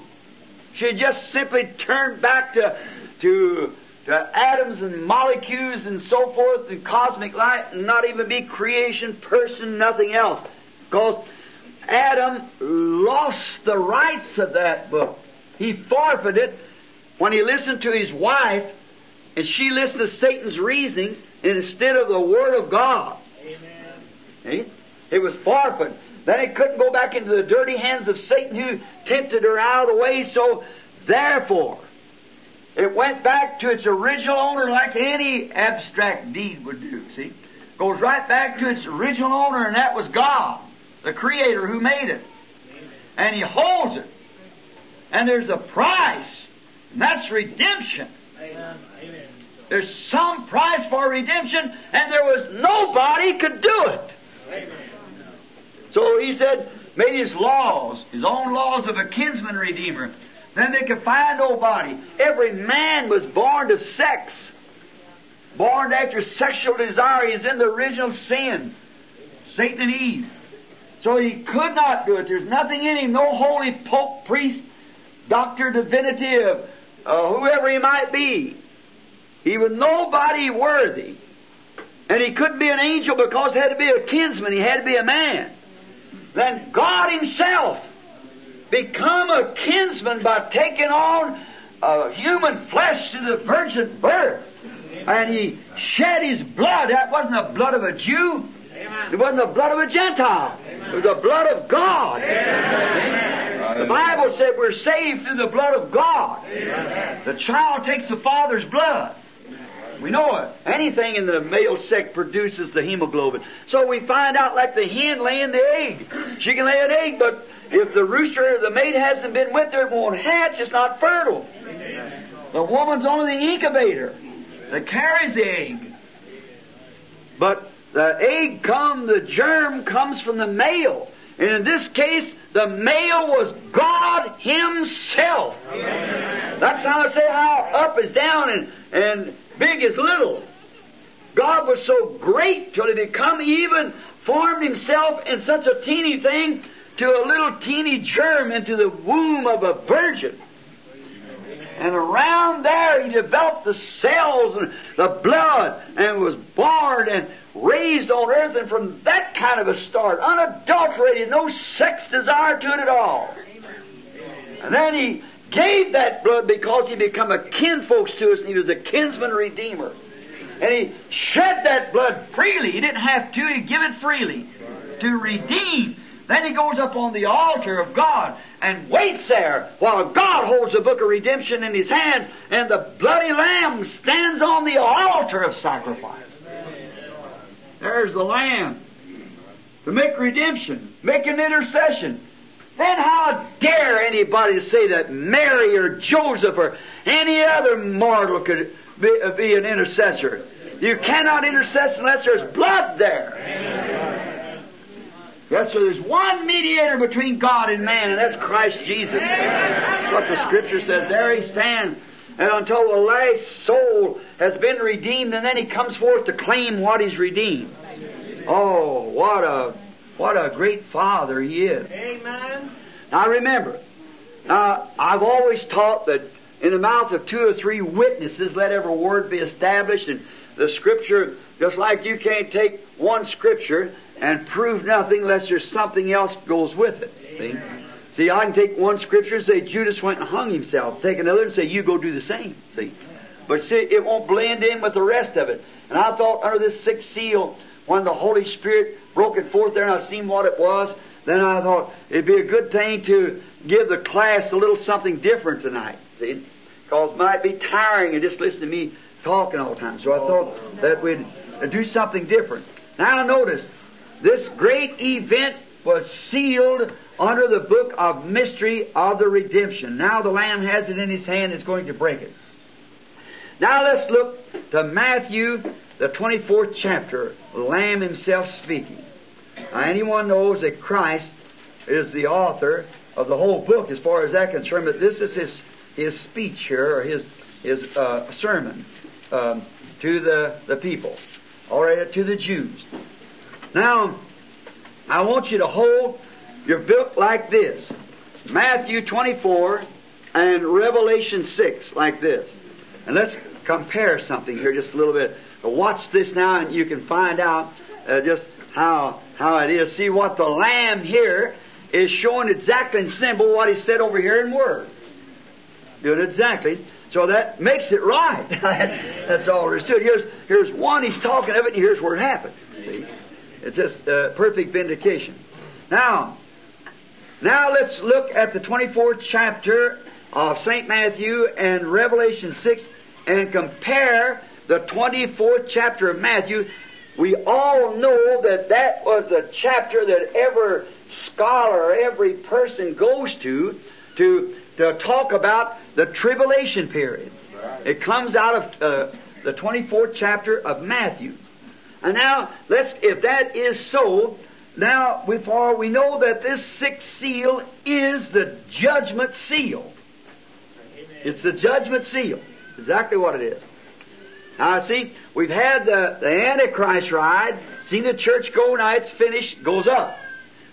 She just simply turned back to, to, to atoms and molecules and so forth and cosmic light and not even be creation, person, nothing else. Because Adam lost the rights of that book. He forfeited it when he listened to his wife and she listened to Satan's reasonings instead of the Word of God. Amen. See? It was forfeit. Then it couldn't go back into the dirty hands of Satan who tempted her out of the way, so therefore, it went back to its original owner like any abstract deed would do, see? Goes right back to its original owner, and that was God, the Creator who made it. And He holds it. And there's a price, and that's redemption. There's some price for redemption, and there was nobody could do it. So he said, made his laws, his own laws of a kinsman redeemer. Then they could find nobody. Every man was born of sex. Born after sexual desire. He's in the original sin. Satan and Eve. So he could not do it. There's nothing in him. No holy pope, priest, doctor, divinity, of uh, whoever he might be. He was nobody worthy. And he couldn't be an angel because he had to be a kinsman. He had to be a man. Then God himself become a kinsman by taking on a human flesh to the virgin birth. And he shed his blood. That wasn't the blood of a Jew. It wasn't the blood of a Gentile. It was the blood of God. The Bible said we're saved through the blood of God. The child takes the father's blood. We know it. Anything in the male sex produces the hemoglobin. So we find out like the hen laying the egg. She can lay an egg, but if the rooster or the mate hasn't been with her, it won't hatch. It's not fertile. The woman's only the incubator that carries the egg. But the egg come, the germ comes from the male. And in this case, the male was God Himself. That's how I say how up is down and, and big is little. God was so great till He become even formed Himself in such a teeny thing to a little teeny germ into the womb of a virgin. And around there he developed the cells and the blood and was born and raised on earth and from that kind of a start, unadulterated, no sex desire to it at all. And then he gave that blood because he become a kinfolks to us and he was a kinsman redeemer. And he shed that blood freely. He didn't have to, he gave it freely to redeem. Then he goes up on the altar of God and waits there while God holds the book of redemption in his hands and the bloody lamb stands on the altar of sacrifice. There's the lamb to make redemption, make an intercession. Then how dare anybody say that Mary or Joseph or any other mortal could be, uh, be an intercessor? You cannot intercess unless there's blood there. Yes, sir. There's one mediator between God and man, and that's Christ Jesus. That's what the Scripture says. There he stands. And until the last soul has been redeemed, and then he comes forth to claim what he's redeemed. Oh, what a what a great Father he is. Amen. Now remember, now I've always taught that in the mouth of two or three witnesses, let every word be established, and the Scripture, just like you can't take one Scripture and prove nothing unless there's something else goes with it. See? See, I can take one Scripture and say Judas went and hung himself. Take another and say you go do the same. See? But see, it won't blend in with the rest of it. And I thought under this sixth seal, when the Holy Spirit broke it forth there and I seen what it was, then I thought it'd be a good thing to give the class a little something different tonight. See? Because it might be tiring and just listen to me talking all the time. So I thought that we'd do something different. Now notice, this great event was sealed under the book of mystery of the redemption. Now the Lamb has it in his hand, is going to break it. Now let's look to Matthew, the 24th chapter, Lamb himself speaking. Now anyone knows that Christ is the author of the whole book as far as that concerned, but this is his, his speech here, or his, his uh, sermon um, to the, the people, or to the Jews. Now, I want you to hold your book like this. Matthew 24 and Revelation 6 like this. And let's compare something here just a little bit. Watch this now and you can find out uh, just how, how it is. See what the Lamb here is showing exactly in symbol what he said over here in word. Doing exactly. So that makes it right. that's, all it. Here's, here's one, he's talking of it, and here's where it happened. See? It's just uh, perfect vindication. Now, now let's look at the 24th chapter of St. Matthew and Revelation 6 and compare the 24th chapter of Matthew. We all know that that was a chapter that every scholar, every person goes to to, to talk about the tribulation period. It comes out of uh, the 24th chapter of Matthew. And now, let's, if that is so, now, before we know that this sixth seal is the judgment seal. It's the judgment seal. Exactly what it is. Now, see, we've had the, the Antichrist ride, seen the church go, now it's finished, goes up.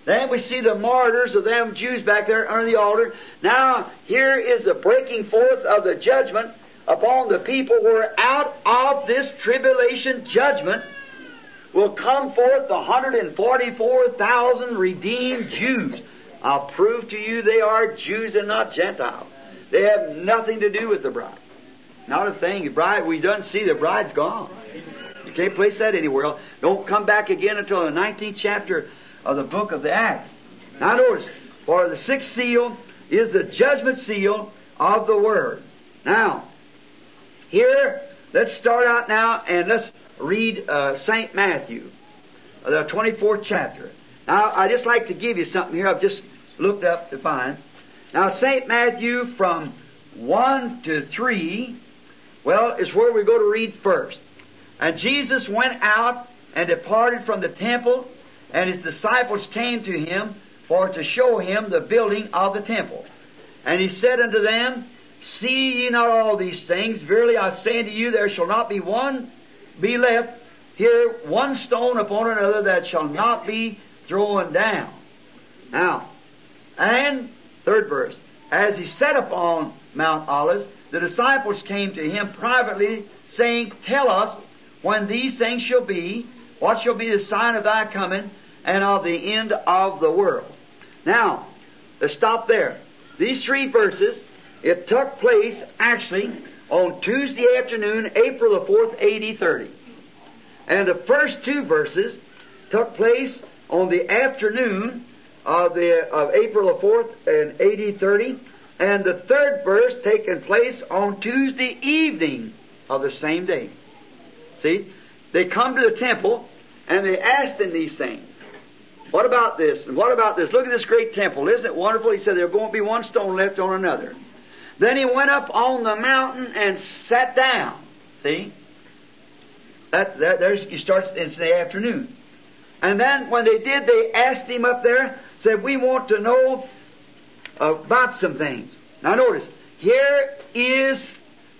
Then we see the martyrs of them Jews back there under the altar. Now, here is the breaking forth of the judgment upon the people who are out of this tribulation judgment will come forth the 144,000 redeemed Jews. I'll prove to you they are Jews and not Gentiles. They have nothing to do with the bride. Not a thing. The bride, we done see the bride's gone. You can't place that anywhere else. Don't come back again until the 19th chapter of the book of the Acts. Now notice, for the sixth seal is the judgment seal of the Word. Now, here, let's start out now and let's read uh, St. Matthew, the 24th chapter. Now, I just like to give you something here I've just looked up to find. Now, St. Matthew from 1 to 3, well, it's where we go to read first. And Jesus went out and departed from the temple, and his disciples came to him for to show him the building of the temple. And he said unto them, See ye not all these things? Verily I say unto you, there shall not be one be left here one stone upon another that shall not be thrown down. Now, and third verse, as he sat upon Mount Olives, the disciples came to him privately, saying, Tell us when these things shall be, what shall be the sign of thy coming and of the end of the world. Now, let's stop there. These three verses, it took place actually on Tuesday afternoon, April the 4th, AD 30. And the first two verses took place on the afternoon of the of April the 4th and AD 30. And the third verse taking place on Tuesday evening of the same day. See? They come to the temple and they asked him these things. What about this? And what about this? Look at this great temple. Isn't it wonderful? He said there won't be one stone left on another. Then he went up on the mountain and sat down. See? That, that there's, he starts, it's the afternoon. And then when they did, they asked him up there, said, we want to know about some things. Now notice, here is,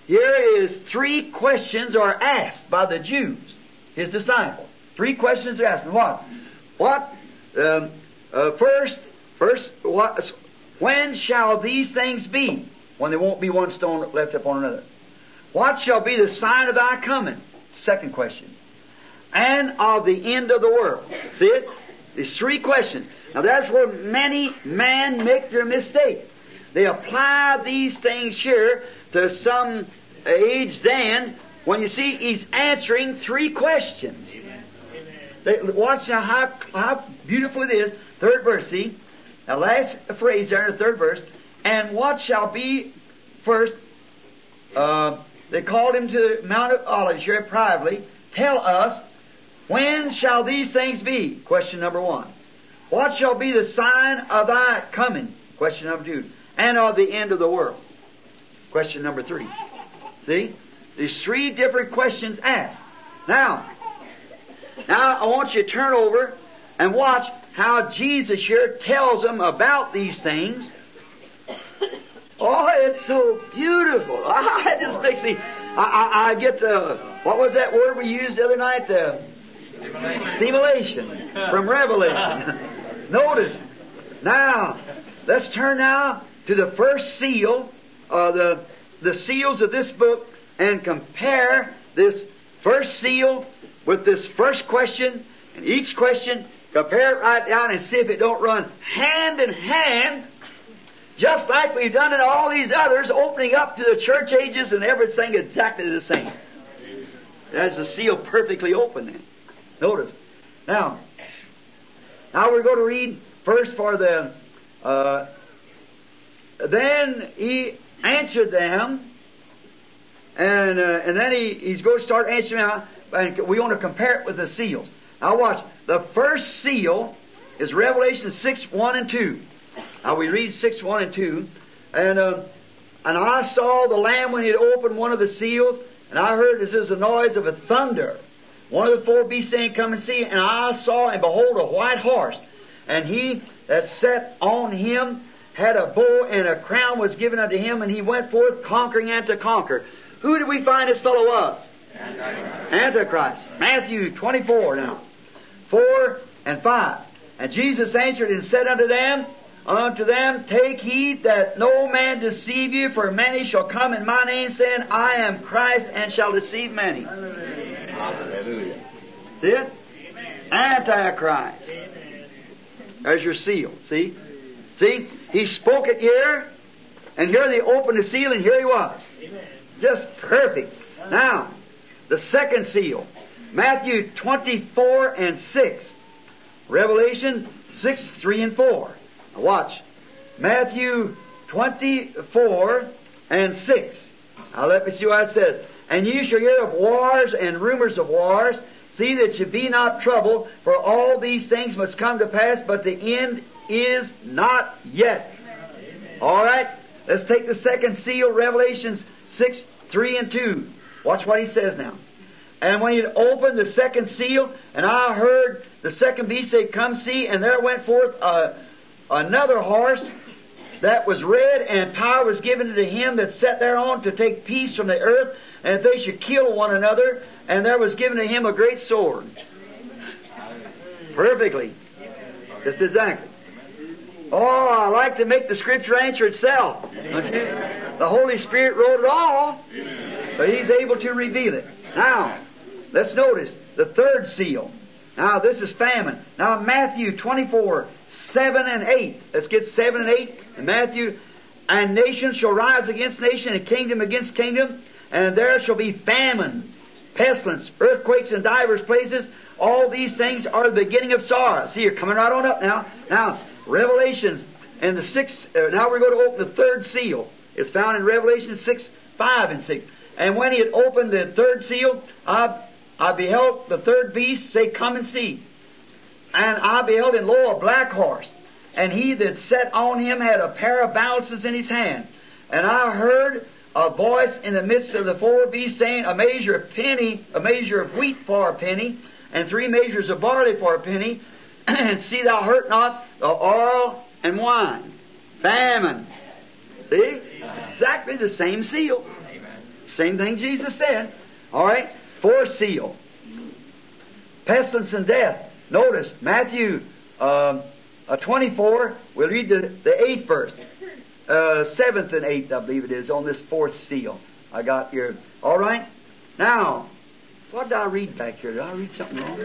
here is three questions are asked by the Jews, his disciples. Three questions are asked. What? What? Um, uh, first, first, what? When shall these things be? When there won't be one stone left upon another. What shall be the sign of thy coming? Second question. And of the end of the world. See it? These three questions. Now that's where many men make their mistake. They apply these things here to some age then when you see he's answering three questions. They, watch now how, how beautiful it is. Third verse, see? The last phrase there in the third verse. And what shall be first, uh, they called him to Mount of Olives here privately. Tell us, when shall these things be? Question number one. What shall be the sign of thy coming? Question number two. And of the end of the world? Question number three. See? There's three different questions asked. Now, now I want you to turn over and watch how Jesus here tells them about these things. Oh, it's so beautiful. Ah, it just makes me, I, I, I, get the, what was that word we used the other night? The stimulation from Revelation. Notice. Now, let's turn now to the first seal, uh, the, the seals of this book, and compare this first seal with this first question, and each question, compare it right down and see if it don't run hand in hand, just like we've done in all these others, opening up to the church ages and everything exactly the same. That's the seal perfectly open then. Notice. Now, now we're going to read first for the, uh, then he answered them, and, uh, and then he, he's going to start answering now, and we want to compare it with the seals. Now watch. The first seal is Revelation 6, 1 and 2. Now we read 6, 1 and 2. And, uh, and I saw the Lamb when he had opened one of the seals, and I heard as is the noise of a thunder. One of the four beasts saying, Come and see. And I saw, and behold, a white horse. And he that sat on him had a bow, and a crown was given unto him, and he went forth conquering and to conquer. Who did we find this fellow was? Antichrist. Antichrist. Matthew 24 now. 4 and 5. And Jesus answered and said unto them, Unto them, take heed that no man deceive you, for many shall come in my name, saying, I am Christ, and shall deceive many. Hallelujah. See it? Antichrist. There's your seal. See? See? He spoke it here, and here they opened the seal, and here he was. Just perfect. Now, the second seal. Matthew 24 and 6. Revelation 6, 3 and 4. Now watch. Matthew 24 and 6. Now let me see what it says. And you shall hear of wars and rumors of wars. See that you be not troubled, for all these things must come to pass, but the end is not yet. All right? Let's take the second seal, Revelations 6, 3 and 2. Watch what he says now. And when he had opened the second seal, and I heard the second beast say, Come see, and there went forth a, another horse that was red, and power was given to him that sat thereon to take peace from the earth, and they should kill one another, and there was given to him a great sword. Perfectly. Just exactly. Oh, I like to make the scripture answer itself. The Holy Spirit wrote it all, but He's able to reveal it. Now, let's notice the third seal. Now, this is famine. Now, Matthew 24, 7 and 8. Let's get 7 and 8. In Matthew, and nation shall rise against nation, and kingdom against kingdom, and there shall be famines, pestilence, earthquakes in divers places. All these things are the beginning of sorrow. See, you're coming right on up now. Now, Revelations, and the sixth, uh, now we're going to open the third seal. It's found in Revelation 6, 5 and 6. And when he had opened the third seal, I, I beheld the third beast say, Come and see. And I beheld and lo, a black horse. And he that sat on him had a pair of balances in his hand. And I heard a voice in the midst of the four beasts saying, A measure of penny, a measure of wheat for a penny, and three measures of barley for a penny, and see thou hurt not the oil and wine. Famine. See? Exactly the same seal. Same thing Jesus said. Alright? Four seal. Pestilence and death. Notice, Matthew uh, uh, 24, we'll read the, the eighth verse. Uh, seventh and eighth, I believe it is, on this fourth seal. I got here. Alright? Now, what did I read back here? Did I read something wrong?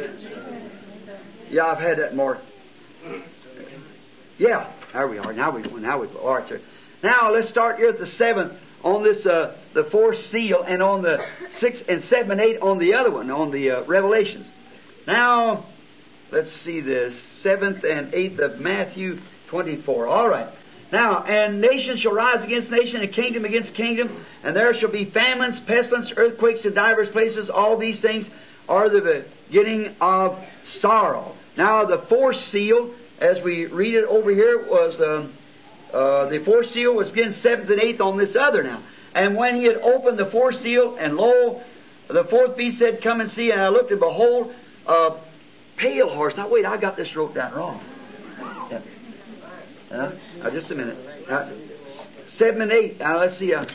Yeah, I've had that marked. Yeah, there we are. Now we. Now we. All right, sir. Now let's start here at the seventh on this, uh, the fourth seal, and on the sixth and seven and eight on the other one, on the uh, Revelations. Now, let's see this seventh and eighth of Matthew 24. All right. Now, and nation shall rise against nation, and kingdom against kingdom, and there shall be famines, pestilence, earthquakes in divers places. All these things are the beginning of sorrow. Now, the fourth seal, as we read it over here, was um, uh, the fourth seal was again seventh and eighth on this other now. And when he had opened the fourth seal, and lo, the fourth beast said, Come and see. And I looked, and behold, a pale horse. Now, wait, I got this wrote down wrong. Uh, now, just a minute. Now, seven and eight. Now, let's see. Uh,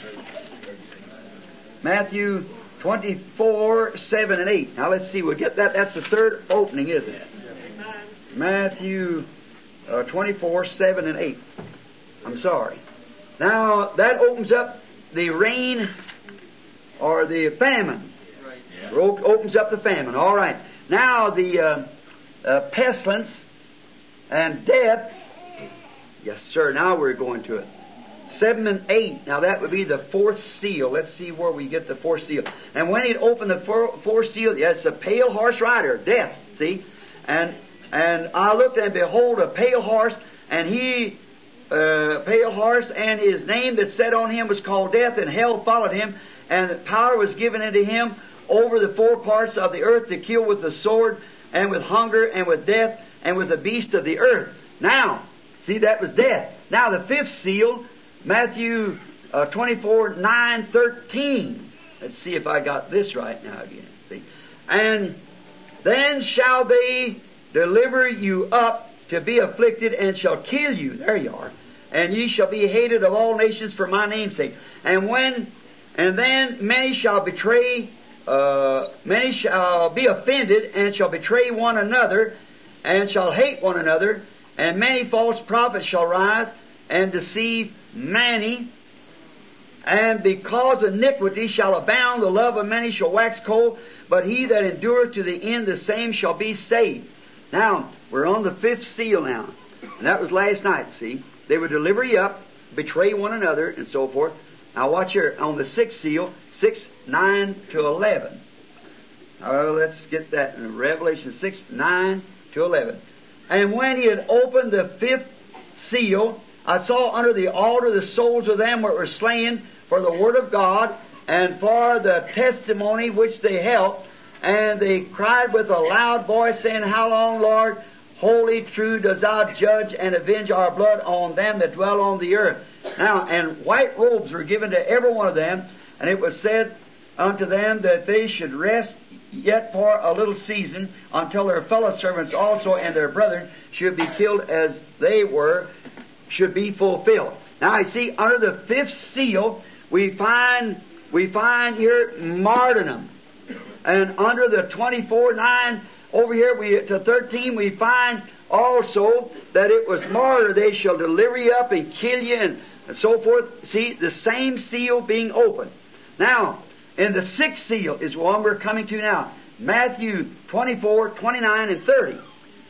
Matthew 24, 7 and 8. Now, let's see. We'll get that. That's the third opening, isn't it? Matthew uh, 24, 7 and 8. I'm sorry. Now, that opens up the rain or the famine. Opens up the famine. All right. Now, the uh, uh, pestilence and death. Yes, sir. Now we're going to it. Seven and eight. Now that would be the fourth seal. Let's see where we get the fourth seal. And when he'd opened the four, fourth seal, yes, a pale horse rider, death. See, and and I looked and behold a pale horse, and he uh, pale horse, and his name that sat on him was called Death, and hell followed him, and the power was given unto him over the four parts of the earth to kill with the sword, and with hunger, and with death, and with the beast of the earth. Now, see, that was death. Now, the fifth seal, Matthew uh, 24, 9, 13. Let's see if I got this right now again. See? And then shall they deliver you up to be afflicted and shall kill you. There you are. And ye shall be hated of all nations for my name's sake. And when, and then many shall betray, uh, many shall be offended and shall betray one another and shall hate one another. And many false prophets shall rise and deceive many. And because iniquity shall abound, the love of many shall wax cold. But he that endureth to the end, the same shall be saved. Now, we're on the fifth seal now. And that was last night, see? They would deliver you up, betray one another, and so forth. Now watch here, on the sixth seal, 6, 9 to 11. Oh, let's get that in Revelation 6, 9 to 11. And when he had opened the fifth seal, I saw under the altar the souls of them that were slain for the word of God and for the testimony which they held. And they cried with a loud voice, saying, How long, Lord, holy, true, does thou judge and avenge our blood on them that dwell on the earth? Now, and white robes were given to every one of them, and it was said unto them that they should rest yet for a little season until their fellow servants also and their brethren should be killed as they were, should be fulfilled. Now I see, under the fifth seal, we find we find here martyrdom, and under the twenty-four nine over here we to thirteen we find also that it was martyr. They shall deliver you up and kill you and, and so forth. See the same seal being opened. Now in the sixth seal is one we're coming to now. Matthew 24, 29, and 30.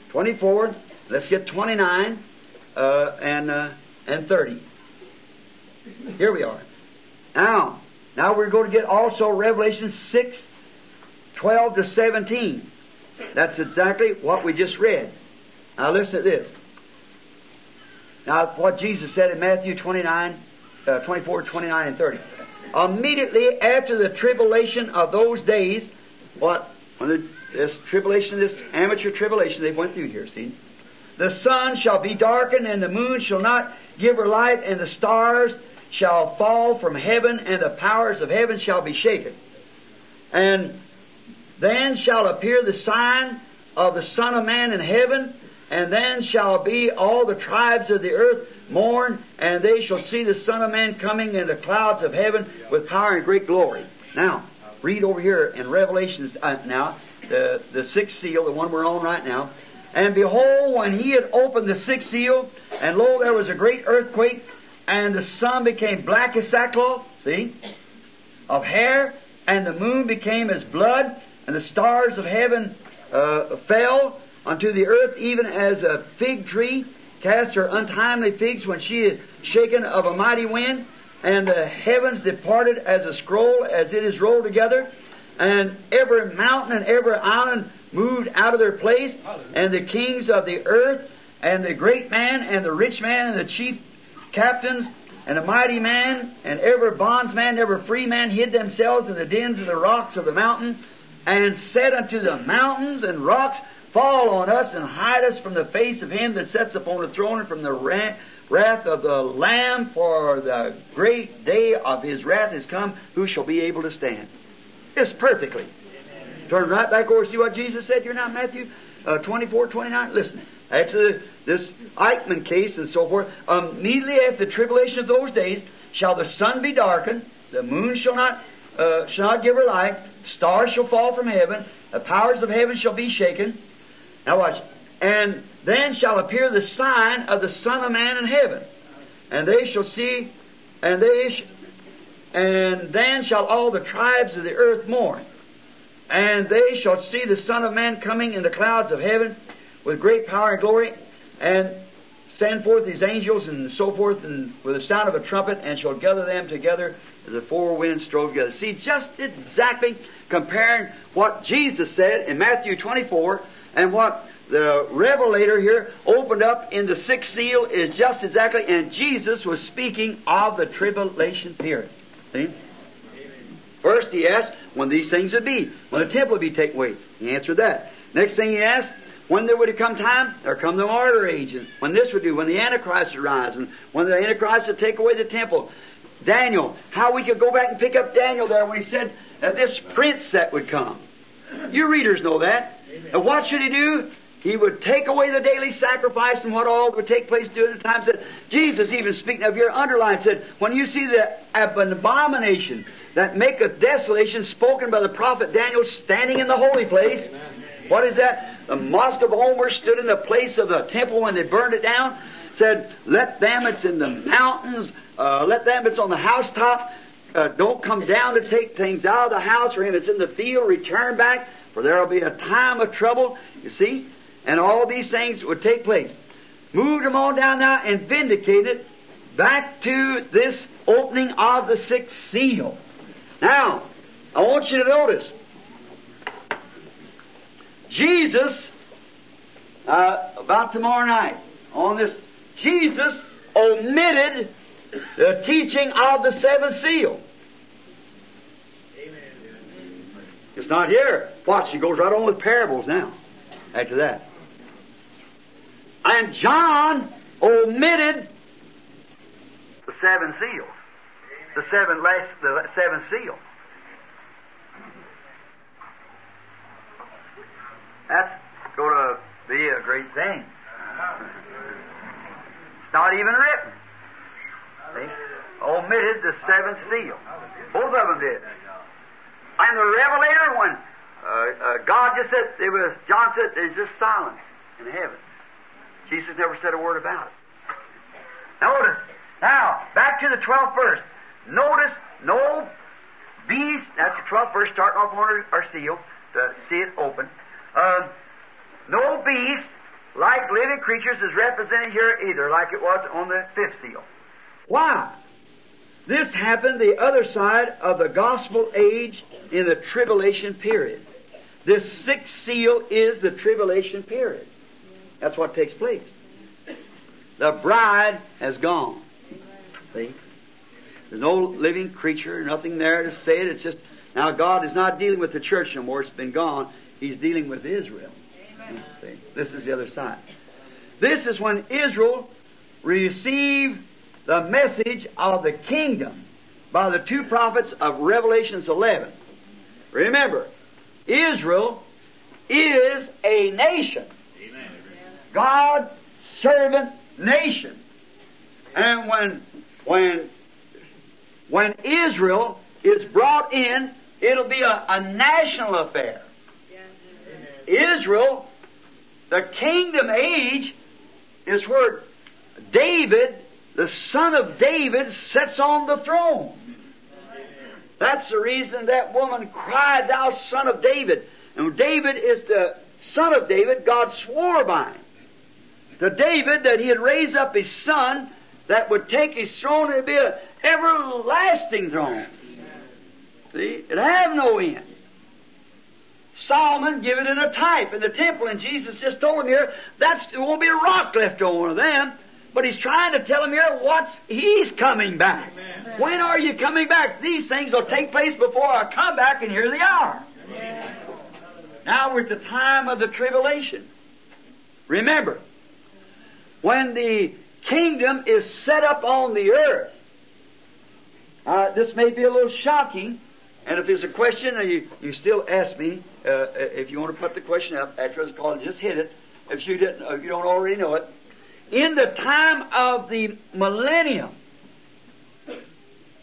24, let's get 29 uh, and, uh, and 30. Here we are. Now, now we're going to get also Revelation 6, 12 to 17. That's exactly what we just read. Now listen to this. Now what Jesus said in Matthew 29, uh, 24, 29, and 30. Immediately after the tribulation of those days, what? When the, this tribulation, this amateur tribulation they went through here, see? The sun shall be darkened and the moon shall not give her light and the stars shall fall from heaven and the powers of heaven shall be shaken. And then shall appear the sign of the Son of Man in heaven and then shall be all the tribes of the earth mourn, and they shall see the Son of Man coming in the clouds of heaven with power and great glory. Now, read over here in Revelations uh, now, the, the sixth seal, the one we're on right now. And behold, when he had opened the sixth seal, and lo, there was a great earthquake, and the sun became black as sackcloth, see, of hair, and the moon became as blood, and the stars of heaven uh, fell, unto the earth, even as a fig tree casts her untimely figs when she is shaken of a mighty wind, and the heavens departed as a scroll as it is rolled together, and every mountain and every island moved out of their place, and the kings of the earth, and the great man, and the rich man, and the chief captains, and the mighty man, and every bondsman, every free man hid themselves in the dens of the rocks of the mountain, and said unto the mountains and rocks, fall on us and hide us from the face of him that sits upon the throne and from the wrath of the Lamb, for the great day of his wrath is come. Who shall be able to stand? It's perfectly. Turn right back over, see what Jesus said here now, Matthew uh, 24, 29. Listen, after this Eichmann case and so forth, um, immediately after the tribulation of those days, shall the sun be darkened, the moon shall not uh, shall not give her light, stars shall fall from heaven, the powers of heaven shall be shaken. Now watch. And then shall appear the sign of the Son of Man in heaven. And they shall see, and they, sh- and then shall all the tribes of the earth mourn. And they shall see the Son of Man coming in the clouds of heaven with great power and glory, and send forth his angels and so forth, and with the sound of a trumpet, and shall gather them together as the four winds strove together. See, just exactly comparing what Jesus said in Matthew 24 and what the revelator here opened up in the sixth seal is just exactly, and Jesus was speaking of the tribulation period. See? First he asked when these things would be, when the temple would be taken away. He answered that. Next thing he asked, when there would come time, there come the martyr age, and when this would do, when the Antichrist would rise, and when the Antichrist would take away the temple. Daniel, how we could go back and pick up Daniel there when he said that this prince that would come. You readers know that. And what should he do? He would take away the daily sacrifice and what all would take place during the time. Said Jesus, even speaking of your underline, said, when you see the abomination that maketh desolation spoken by the prophet Daniel standing in the holy place, what is that? The mosque of Omar stood in the place of the temple when they burned it down. Said, let them that's in the mountains, uh, let them that's on the housetop, uh, don't come down to take things out of the house, or him that's in the field return back, for there will be a time of trouble. You see? And all these things would take place. Moved them on down now and vindicated back to this opening of the sixth seal. Now, I want you to notice Jesus, uh, about tomorrow night, on this, Jesus omitted the teaching of the seventh seal. It's not here. Watch, he goes right on with parables now. After that. And John omitted the seven seals. The seven last, the seven seal. That's going to be a great thing. It's not even written. See? Omitted the seventh seal. Both of them did. And the Revelator, when uh, uh, God just said, it was, John said, there's just silence in heaven. Jesus never said a word about it. Notice, now, back to the 12th verse. Notice, no beast, that's the 12th verse, starting off on our, our seal, to see it open. Um, no beast, like living creatures, is represented here either, like it was on the fifth seal. Why? This happened the other side of the gospel age in the tribulation period. This sixth seal is the tribulation period. That's what takes place. The bride has gone. See? There's no living creature, nothing there to say it. It's just, now God is not dealing with the church no more. It's been gone. He's dealing with Israel. See? This is the other side. This is when Israel received the message of the kingdom by the two prophets of Revelations 11. Remember, Israel is a nation. God's servant nation. And when, when, when Israel is brought in, it'll be a, a national affair. Israel, the kingdom age, is where David, the son of David, sits on the throne. That's the reason that woman cried, Thou son of David. And David is the son of David, God swore by him. David that he had raised up his son that would take his throne and be an everlasting throne. See? It have no end. Solomon give it in a type in the temple, and Jesus just told him here, that's, there won't be a rock left on one of them. But he's trying to tell him here what's, he's coming back. Amen. When are you coming back? These things will take place before I come back, and here they are. Amen. Now we're at the time of the tribulation. Remember, when the kingdom is set up on the earth, uh, this may be a little shocking, and if there's a question, you, you still ask me. Uh, if you want to put the question up after this call, just hit it. If you didn't, if you don't already know it, in the time of the millennium,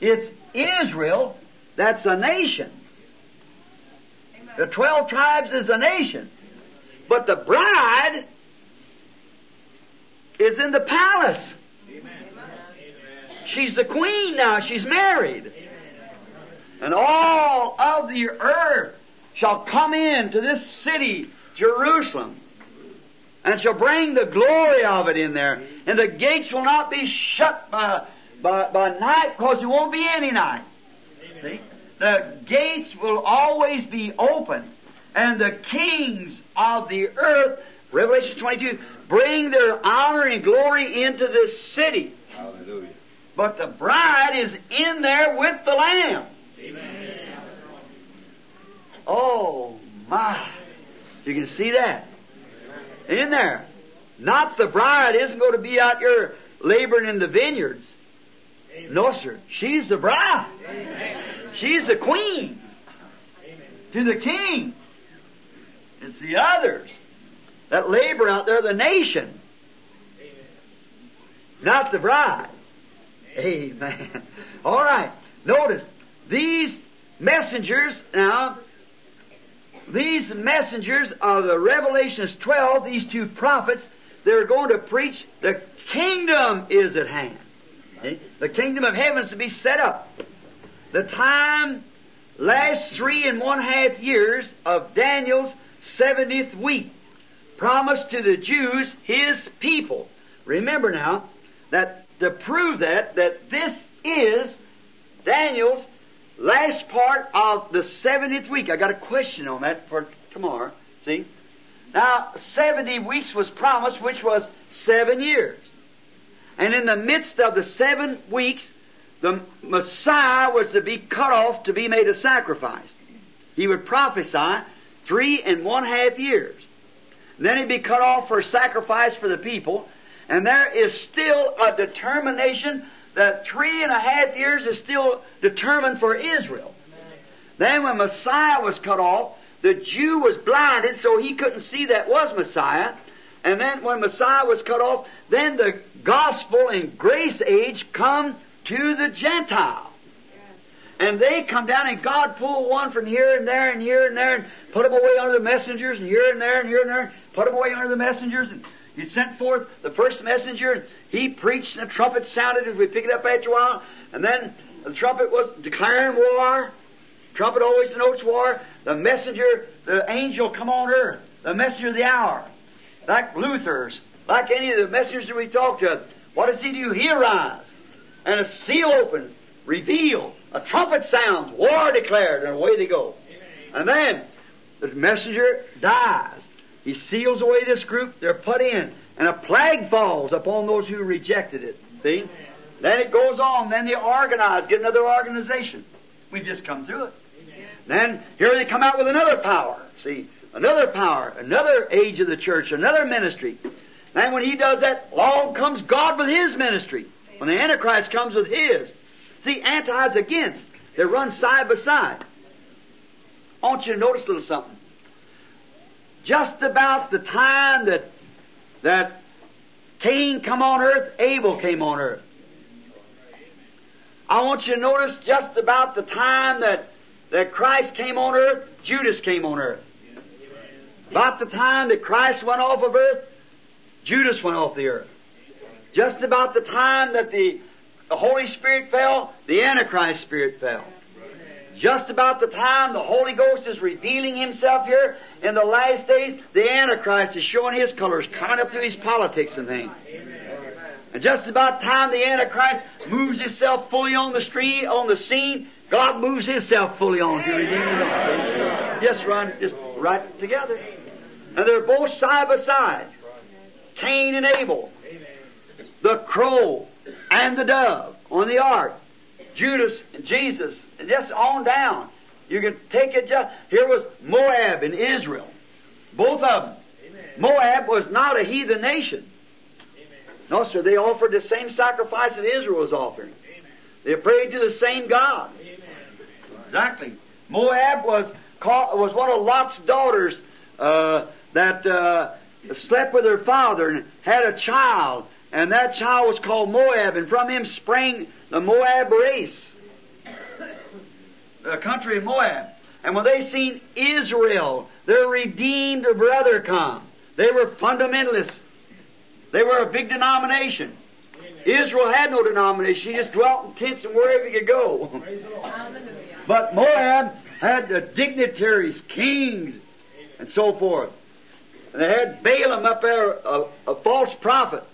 it's Israel that's a nation. The twelve tribes is a nation. But the bride is in the palace. She's the queen now. She's married. And all of the earth shall come in to this city, Jerusalem, and shall bring the glory of it in there. And the gates will not be shut by, by, by night because there won't be any night. See? The gates will always be open. And the kings of the earth, Revelation 22, bring their honor and glory into this city. Hallelujah. But the bride is in there with the Lamb. Amen. Oh my. You can see that. In there. Not the bride isn't going to be out here laboring in the vineyards. No, sir. She's the bride. She's the queen. To the king. It's the others that labor out there, the nation. Not the bride. Amen. All right. Notice, these messengers now, these messengers of the Revelations 12, these two prophets, they're going to preach the kingdom is at hand. The kingdom of heaven is to be set up. The time last three and one half years of Daniel's 70th week promised to the Jews his people. Remember now that to prove that, that this is Daniel's last part of the 70th week. I got a question on that for tomorrow. See? Now, 70 weeks was promised, which was seven years. And in the midst of the seven weeks, the Messiah was to be cut off to be made a sacrifice. He would prophesy three and one half years. And then he'd be cut off for sacrifice for the people. And there is still a determination that three and a half years is still determined for Israel. Then when Messiah was cut off, the Jew was blinded so he couldn't see that was Messiah. And then when Messiah was cut off, then the gospel and grace age come to the Gentile. And they come down and God pulled one from here and there and here and there and put them away under the messengers and here and there and here and there, and put them away under the messengers and he sent forth the first messenger and he preached and the trumpet sounded as we pick it up after a while and then the trumpet was declaring war. Trumpet always denotes war. The messenger, the angel come on earth. The messenger of the hour. Like Luther's, like any of the messengers that we talked to. What does he do? He arrives. And a seal opens, revealed. A trumpet sounds, war declared, and away they go. And then the messenger dies. He seals away this group, they're put in, and a plague falls upon those who rejected it. See? Then it goes on, then they organize, get another organization. We've just come through it. Then here they come out with another power. See? Another power, another age of the church, another ministry. Then when he does that, along comes God with his ministry. When the Antichrist comes with his. See, anti's against. They run side by side. I want you to notice a little something. Just about the time that that Cain come on earth, Abel came on earth. I want you to notice just about the time that, that Christ came on earth, Judas came on earth. About the time that Christ went off of earth, Judas went off the earth. Just about the time that the, the Holy Spirit fell, the Antichrist spirit fell. Just about the time the Holy Ghost is revealing Himself here in the last days, the Antichrist is showing His colors, coming up through His politics and things. And just about time the Antichrist moves himself fully on the street, on the scene, God moves Himself fully on to redeem His own. Just run, just right together. And they're both side by side. Cain and Abel. The crow and the dove on the ark. Judas and Jesus, and just on down. You can take it just, here was Moab and Israel. Both of them. Moab was not a heathen nation. No, sir, they offered the same sacrifice that Israel was offering. They prayed to the same God. Exactly. Moab was called, was one of Lot's daughters uh, that uh, slept with her father and had a child, and that child was called Moab, and from him sprang the Moab race, the country of Moab. And when they seen Israel, their redeemed brother come, they were fundamentalists. They were a big denomination. Israel had no denomination. She just dwelt in tents and wherever he could go. but Moab had the dignitaries, kings, and so forth. And they had Balaam up there, a, a false prophet.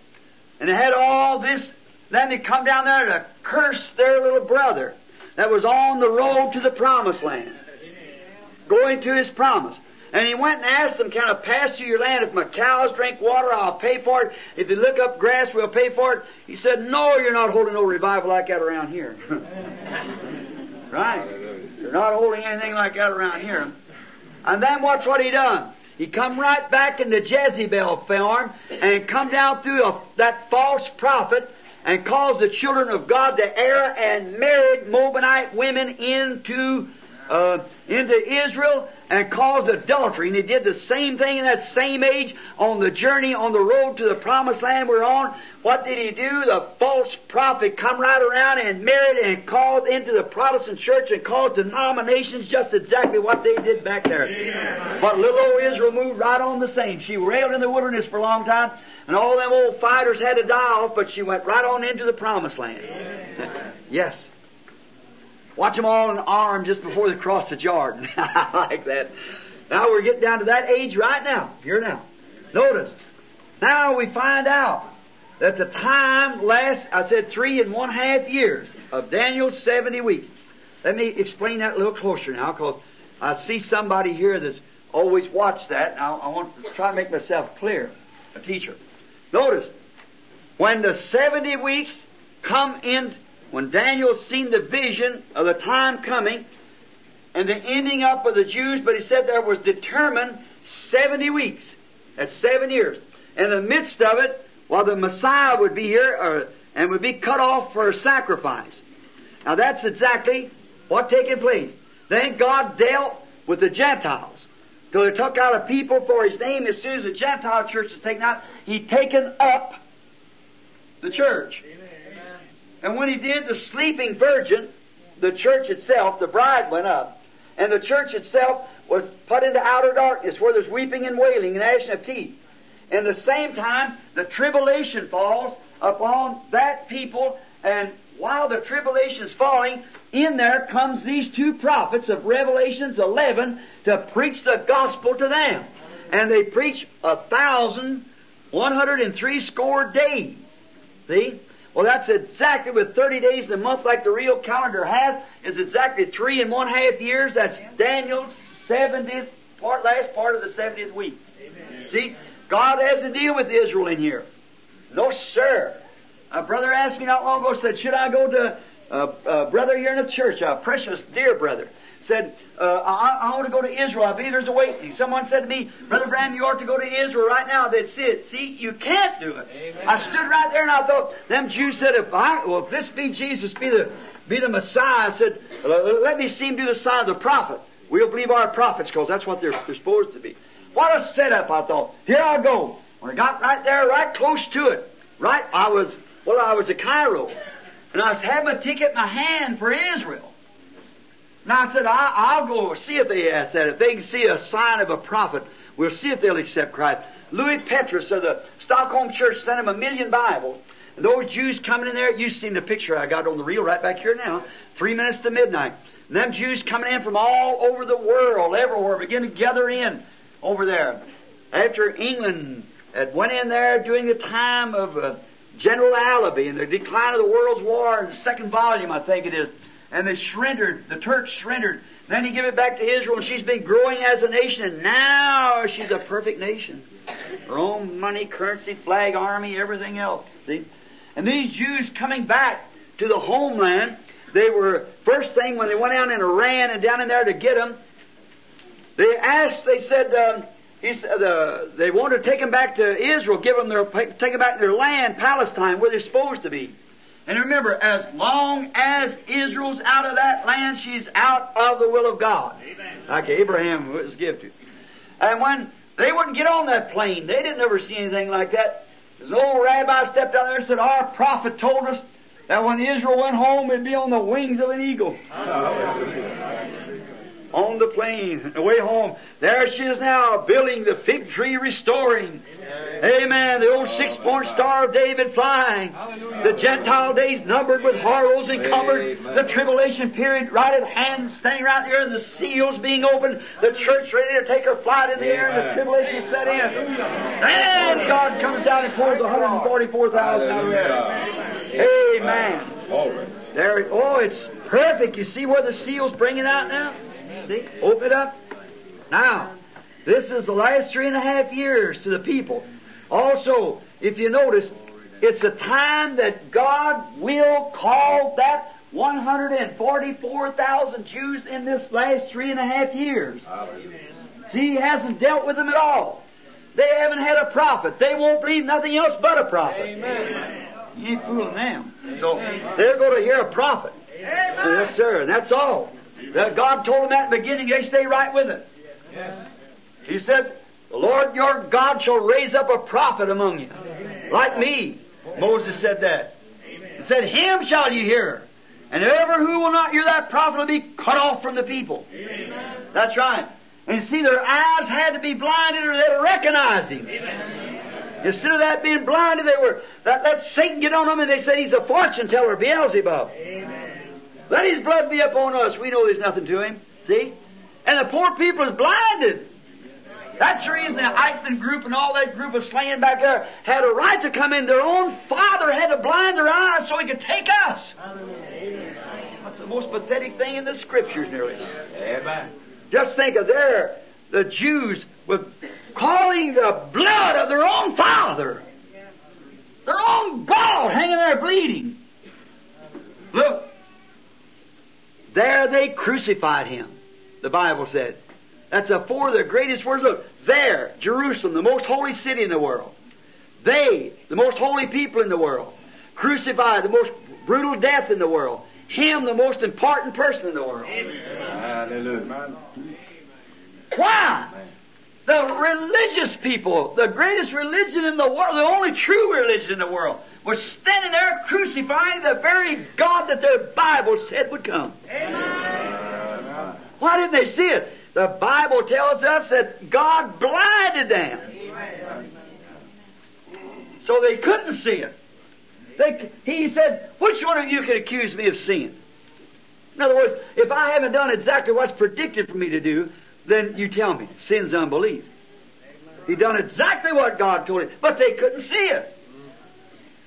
And they had all this. Then they come down there to curse their little brother that was on the road to the promised land. Going to his promise. And he went and asked them, Can I pass through your land? If my cows drink water, I'll pay for it. If they look up grass, we'll pay for it. He said, No, you're not holding no revival like that around here. right? You're not holding anything like that around here. And then watch what he done. He come right back in the Jezebel farm and come down through a, that false prophet and caused the children of God to err and married Moabite women into uh, into Israel and caused adultery. And he did the same thing in that same age on the journey on the road to the promised land we're on. What did he do? The false prophet come right around and married and called into the Protestant church and caused denominations just exactly what they did back there. Yeah. But little old Israel moved right on the same. She railed in the wilderness for a long time and all them old fighters had to die off, but she went right on into the promised land. Yeah. Yes. Watch them all in arm just before they cross the Jordan. like that. Now we're getting down to that age right now. Here now. Notice. Now we find out that the time lasts, I said three and one half years of Daniel's 70 weeks. Let me explain that a little closer now because I see somebody here that's always watched that. Now I want to try to make myself clear. A teacher. Notice. When the 70 weeks come in when Daniel seen the vision of the time coming and the ending up of the Jews, but he said there was determined 70 weeks. That's seven years. In the midst of it, while the Messiah would be here uh, and would be cut off for a sacrifice. Now that's exactly what taken place. Then God dealt with the Gentiles. Till he took out a people for his name, as soon as the Gentile church was taken out, he taken up the church. And when he did, the sleeping virgin, the church itself, the bride went up. And the church itself was put into outer darkness where there's weeping and wailing and gnashing of teeth. In the same time, the tribulation falls upon that people, and while the tribulation is falling, in there comes these two prophets of Revelations 11 to preach the gospel to them. And they preach a thousand, one hundred and three score days. See? Well, that's exactly with 30 days in a month like the real calendar has, is exactly three and one half years. That's Daniel's 70th part, last part of the 70th week. Amen. See? God has to deal with Israel in here. No, sir. A brother asked me not long ago, said, should I go to a, a brother here in the church, a precious dear brother, said, uh, I, I, want to go to Israel. I believe there's a waiting. Someone said to me, Brother Branham, you ought to go to Israel right now. That's it. See, you can't do it. Amen. I stood right there and I thought, them Jews said, if I, well, if this be Jesus, be the, be the Messiah, I said, let me see him do the sign of the prophet. We'll believe our prophets because that's what they're, they're supposed to be. What a setup, I thought. Here I go. When I got right there, right close to it, right, I was, well, I was at Cairo. And I was having a ticket in my hand for Israel. And I said, I, will go see if they ask that. If they can see a sign of a prophet, we'll see if they'll accept Christ. Lewi Pethrus of the Stockholm Church sent him a million Bibles. And those Jews coming in there, you've seen the picture I got on the reel right back here now. Three minutes to midnight. And them Jews coming in from all over the world, everywhere, begin to gather in over there. After England had went in there during the time of uh, General Allenby and the decline of the World's War in the second volume, I think it is and they surrendered, the Turks surrendered. Then he gave it back to Israel, and she's been growing as a nation, and now she's a perfect nation. Her own money, currency, flag, army, everything else. See? And these Jews coming back to the homeland, they were, first thing when they went down in Iran and down in there to get them, they asked, they said, um, he said, uh, they wanted to take them back to Israel, give them their, take them back to their land, Palestine, where they're supposed to be. And remember, as long as Israel's out of that land, she's out of the will of God. Amen. Like Abraham was given to. And when they wouldn't get on that plane, they didn't ever see anything like that. This old rabbi stepped out there and said, Our prophet told us that when Israel went home, it'd be on the wings of an eagle. On the plane, the way home. There she is now, building the fig tree restoring. Amen. The old six point star of David flying. The Gentile days numbered with horrors encumbered. The tribulation period right at hand, standing right there, and the seals being opened. The church ready to take her flight in the air, and the tribulation set in. And God comes down and pours 144,000 out of there. Amen. There, oh, it's perfect. You see where the seal's bringing out now? See? Open it up. Now, this is the last three and a half years to the people. Also, if you notice, it's a time that God will call that 144,000 Jews in this last three and a half years. See, He hasn't dealt with them at all. They haven't had a prophet. They won't believe nothing else but a prophet. Amen. You ain't fooling them. So they're going to hear a prophet. Amen. Yes, sir. And that's all. God told them at the beginning, they stay right with it. Yes. He said, The Lord your God shall raise up a prophet among you, like me. Moses said that. He said, Him shall you hear. And whoever who will not hear that prophet will be cut off from the people. Amen. That's right. And you see, their eyes had to be blinded or they'd recognize him. Amen. Instead of that being blinded, they were, that, let Satan get on them and they said he's a fortune teller, Beelzebub. Amen. Let his blood be upon us. We know there's nothing to him. See? And the poor people is blinded. That's the reason the Eichmann group and all that group of slaying back there had a right to come in. Their own father had to blind their eyes so he could take us. That's the most pathetic thing in the scriptures, nearly. Amen. Just think of there, the Jews were calling the blood of their own father. Their own God hanging there bleeding. Look. There they crucified him, the Bible said. That's a four of the greatest words. Look, there, Jerusalem, the most holy city in the world. They, the most holy people in the world. Crucified, the most brutal death in the world. Him, the most important person in the world. Hallelujah. Why? The religious people, the greatest religion in the world, the only true religion in the world, were standing there crucifying the very God that their Bible said would come. Amen. Why didn't they see it? The Bible tells us that God blinded them. So they couldn't see it. They, he said, which one of you can accuse me of sin? In other words, if I haven't done exactly what's predicted for me to do, then you tell me. Sin's unbelief. He done exactly what God told him, but they couldn't see it.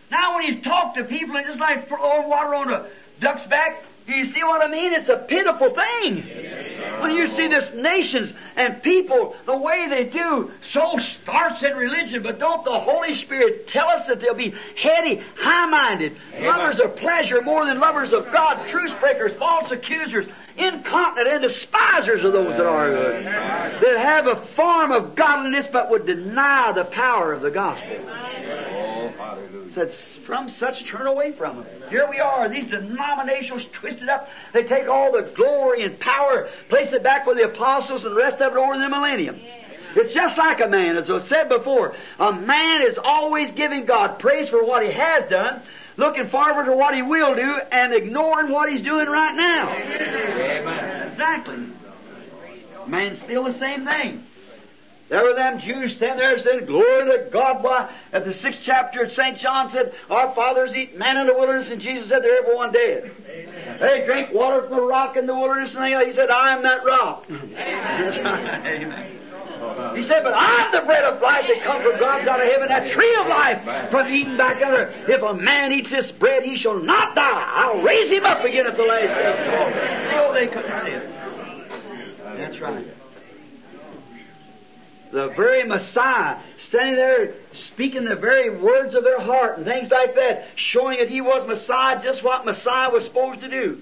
Now when he talked to people and just like throwing oh, water on a duck's back, do you see what I mean? It's a pitiful thing. When you see this nations and people, the way they do, so starts in religion, but don't the Holy Spirit tell us that they'll be heady, high-minded, lovers of pleasure more than lovers of God, truce breakers, false accusers, incontinent, and despisers of those that are good, that have a form of godliness but would deny the power of the gospel. Said, from such turn away from them. Here we are, these denominations twisted up. They take all the glory and power, place it back with the apostles and the rest of it over in the millennium. It's just like a man, as I said before. A man is always giving God praise for what he has done, looking forward to what he will do, and ignoring what he's doing right now. Amen. Exactly. Man's still the same thing. There were them Jews standing there saying, Glory to God. Why, at the sixth chapter of St. John said, Our fathers eat manna in the wilderness, and Jesus said, They're everyone dead. They drink water from a rock in the wilderness, and he said, I am that rock. Amen. He said, But I'm the bread of life that comes from God's out of heaven, that tree of life from Eden back under. If a man eats this bread, he shall not die. I'll raise him up again at the last day. Still, oh, they couldn't see it. That's right. The very Messiah standing there speaking the very words of their heart and things like that, showing that he was Messiah, just what Messiah was supposed to do.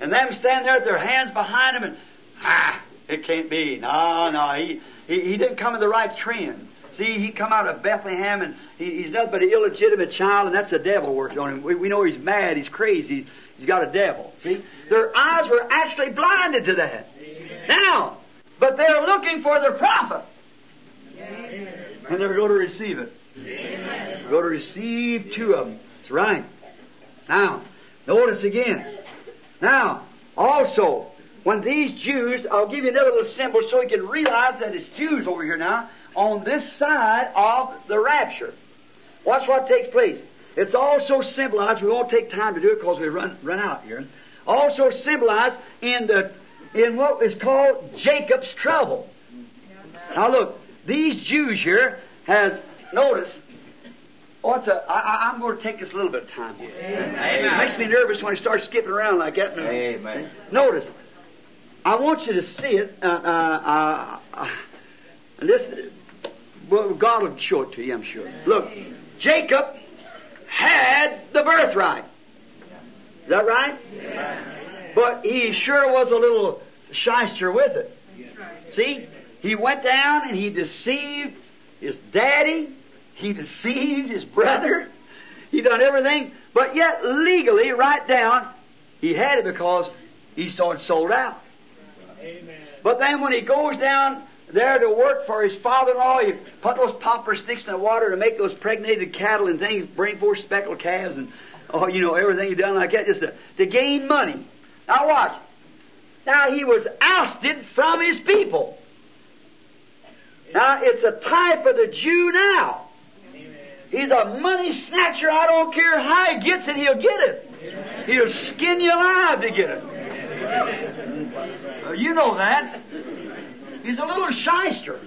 And them standing there with their hands behind him and, ah, it can't be. No, no, he, he, he didn't come in the right trend. See, he come out of Bethlehem and he, he's nothing but an illegitimate child and that's the devil working on him. We, we know he's mad, he's crazy, he's got a devil. See? Their eyes were actually blinded to that. Now, but they're looking for their prophet. And they're going to receive it. They're going to receive two of them. That's right. Now, notice again. Now, also, when these Jews, I'll give you another little symbol so you can realize that it's Jews over here now, on this side of the rapture. Watch what takes place. It's also symbolized, we won't take time to do it because we run, run out here. Also symbolized in the, in what is called Jacob's trouble. Now look, these Jews here has notice. What's a? I, I, I'm going to take this a little bit of time. Here. It makes me nervous when I start skipping around like that. Amen. Notice, I want you to see it. Uh, uh, uh, and this, well, God will show it to you, I'm sure. Look, Jacob had the birthright. Is that right? But he sure was a little shyster with it. See? He went down and he deceived his daddy. He deceived his brother. He done everything. But yet legally, right down, he had it because he saw it sold out. But then when he goes down there to work for his father-in-law, he put those popper sticks in the water to make those pregnated cattle and things, bring forth speckled calves and, oh, you know, everything he done like that just to, to gain money. Now watch. Now he was ousted from his people. Now it's a type of the Jew now. He's a money snatcher. I don't care how he gets it, he'll get it. He'll skin you alive to get it. You know that. He's a little shyster.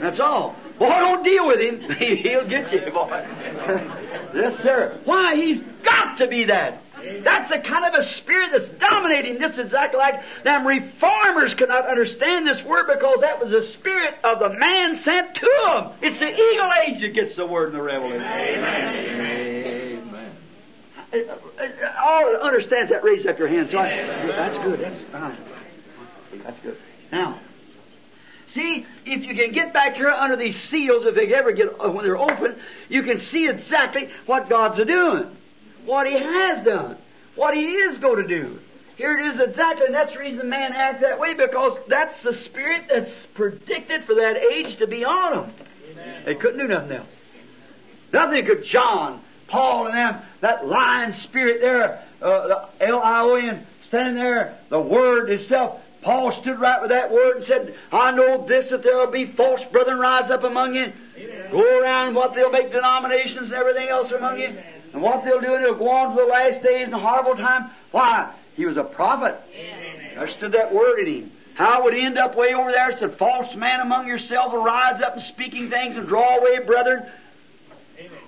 That's all. Boy, don't deal with him. He'll get you, boy. yes, sir. Why? He's got to be that. That's the kind of a spirit that's dominating this exactly like them reformers could not understand this word because that was the spirit of the man sent to them. It's the eagle age that gets the word in the revelation. Amen. Uh, All that understands that, raise up your hand. So I, that's good. That's fine. That's good. Now, see, if you can get back here under these seals, if they ever get, uh, when they're open, you can see exactly what God's a doing. What He has done. What He is going to do. here it is exactly, and that's the reason man acts that way, because that's the spirit that's predicted for that age to be on them. They couldn't do nothing else. Nothing could John, Paul, and them, that lion spirit there, uh, the L-I-O-N, standing there, the Word itself, Paul stood right with that word and said, I know this, that there will be false brethren rise up among you. Go around what they'll make denominations and everything else among you. And what they'll do, and it'll go on to the last days and horrible time. Why? He was a prophet. There stood that word in him. How would he end up way over there? Said, false man among yourselves will rise up and speaking things and draw away brethren.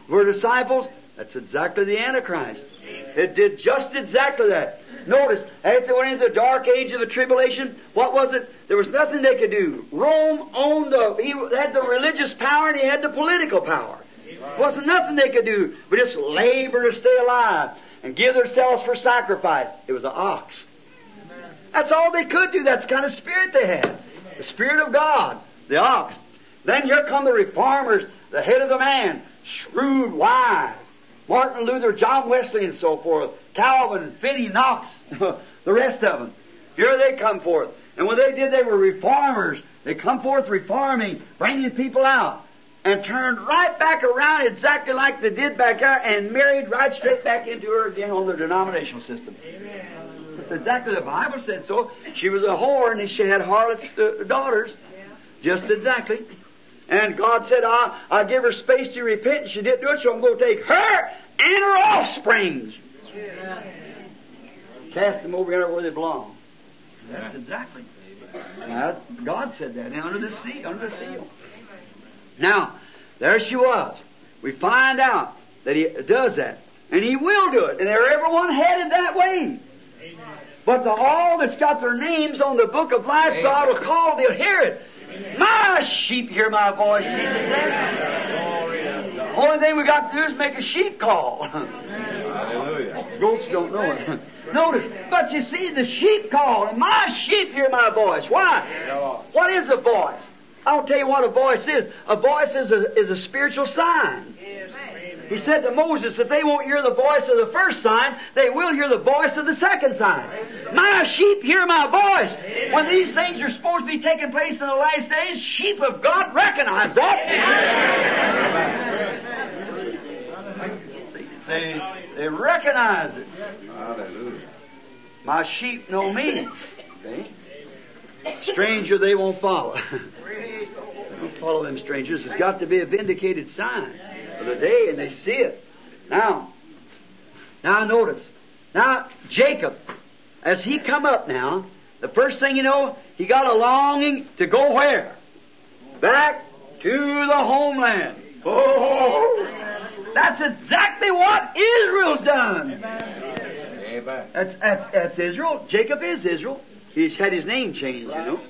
We're disciples. That's exactly the Antichrist. It did just exactly that. Notice, after they went into the dark age of the tribulation, what was it? There was nothing they could do. Rome owned the, he had the religious power and he had the political power. Wasn't nothing they could do but just labor to stay alive and give themselves for sacrifice. It was an ox. That's all they could do. That's the kind of spirit they had. The Spirit of God, the ox. Then here come the reformers, the head of the man, shrewd, wise. Martin Luther, John Wesley, and so forth. Calvin, Finney, Knox, the rest of them. Here they come forth. And when they did, they were reformers. They come forth reforming, bringing people out. And turned right back around exactly like they did back there and married right straight back into her again on the denominational system. That's exactly the Bible said so. She was a whore and she had harlots' uh, daughters. Just exactly. And God said, I, I give her space to repent, and she didn't do it, so I'm going to take her and her offsprings. Cast them over here where they belong. That's exactly. Now, God said that now, under the sea, under the seal. Now, there she was. We find out that He does that. And He will do it. And they're everyone headed that way. But to all that's got their names on the book of life, God will call, they'll hear it. My sheep hear my voice, Jesus said. The only thing we got to do is make a sheep call. Hallelujah. Goats don't know it. Notice, but you see, the sheep call, and my sheep hear my voice. Why? What is a voice? I'll tell you what a voice is. A voice is a, is a spiritual sign. He said to Moses, if they won't hear the voice of the first sign, they will hear the voice of the second sign. My sheep hear my voice. When these things are supposed to be taking place in the last days, sheep of God recognize that. See, they, they recognized it. Hallelujah. My sheep know me. See? Stranger they won't follow. don't follow them strangers. It's got to be a vindicated sign of the day, and they see it. Now, now notice. Now, Jacob, as he come up now, the first thing you know, he got a longing to go where? Back to the homeland. Oh, that's exactly what Israel's done. Amen. That's, that's, that's Israel. Jacob is Israel. He's had his name changed, you know.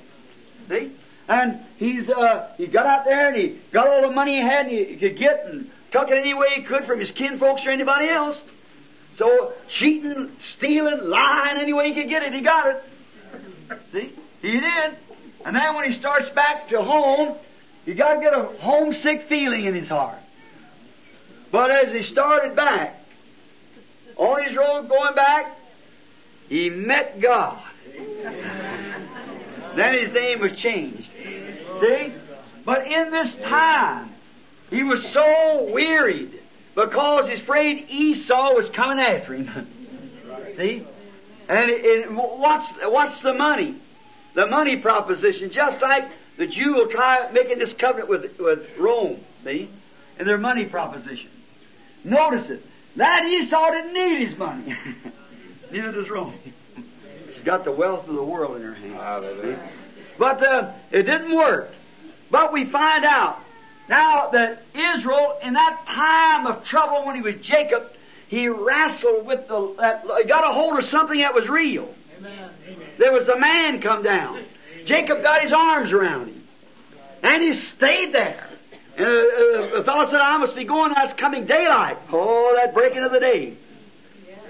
See? And he's, uh, he got out there and he got all the money he had and he, he could get and took it any way he could from his kinfolks or anybody else. So, cheating, stealing, lying, any way he could get it, he got it. See? He did. And then when he starts back to home, he got to get a homesick feeling in his heart. But as he started back, on his road going back, he met God. Then his name was changed. See? But in this time, he was so wearied because he's afraid Esau was coming after him. See? And what's, what's the money? The money proposition, just like the Jew will try making this covenant with, with Rome, see? And their money proposition. Notice it. That Esau didn't need his money. Neither does Rome. She's got the wealth of the world in her hand. Hallelujah. But uh, it didn't work. But we find out now that Israel, in that time of trouble when he was Jacob, he wrestled with the, that, he got a hold of something that was real. There was a man come down. Jacob got his arms around him. And he stayed there. And uh, uh, the fellow said, I must be going, now it's coming daylight. Oh, that breaking of the day.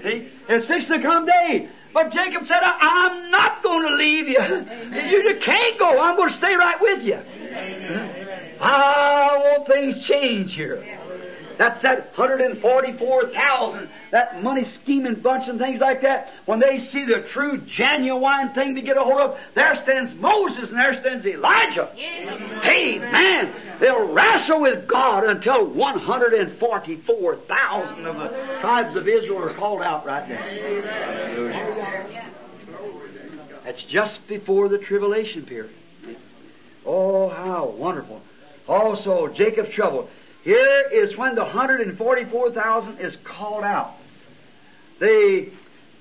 See? It's fixing to come day. But Jacob said, I'm not going to leave you. You can't go. I'm going to stay right with you. I want things change here. That's that 144,000, that money scheming bunch and things like that. When they see the true, genuine thing to get a hold of, there stands Moses and there stands Elijah. Hey, man, they'll wrestle with God until 144,000 of the tribes of Israel are called out right there. That's just before the tribulation period. Oh, how wonderful. Also, Jacob's trouble. Here is when the 144,000 is called out. The,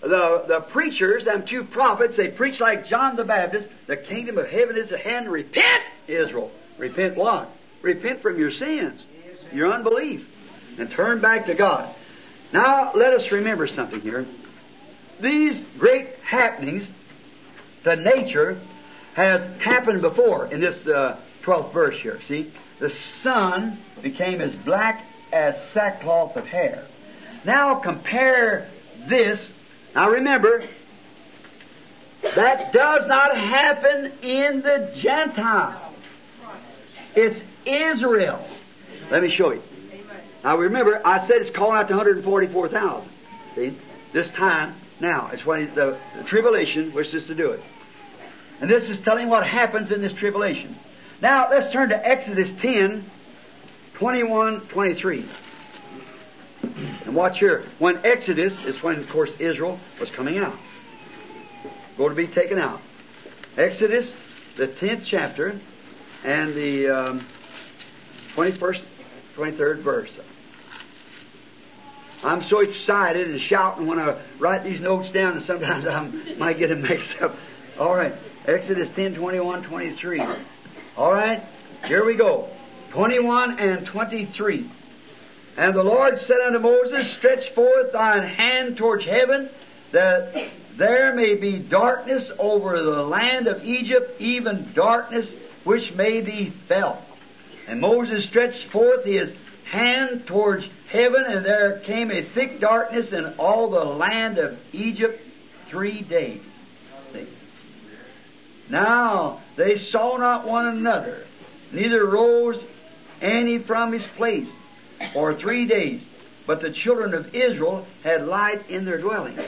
the, the preachers, them two prophets, they preach like John the Baptist, the kingdom of heaven is at hand. Repent, Israel. Repent what? Repent from your sins, your unbelief, and turn back to God. Now, let us remember something here. These great happenings, the nature, has happened before in this uh, 12th verse here. See? The sun became as black as sackcloth of hair. Now compare this. Now remember, that does not happen in the Gentile. It's Israel. Let me show you. Now remember, I said it's calling out to 144,000. See? This time, now, it's when the, the tribulation wishes to do it. And this is telling what happens in this tribulation. Now, let's turn to Exodus 10, 21, 23. And watch here. When Exodus is when, of course, Israel was coming out. Going to be taken out. Exodus, the 10th chapter, and the um, 21st, 23rd verse. I'm so excited and shouting when I write these notes down, and sometimes I might get them mixed up. All right. Exodus 10, 21, 23. All right, here we go. 21 and 23. And the Lord said unto Moses, Stretch forth thine hand towards heaven, that there may be darkness over the land of Egypt, even darkness which may be felt. And Moses stretched forth his hand towards heaven, and there came a thick darkness in all the land of Egypt three days. Now they saw not one another, neither rose any from his place for three days. But the children of Israel had light in their dwellings.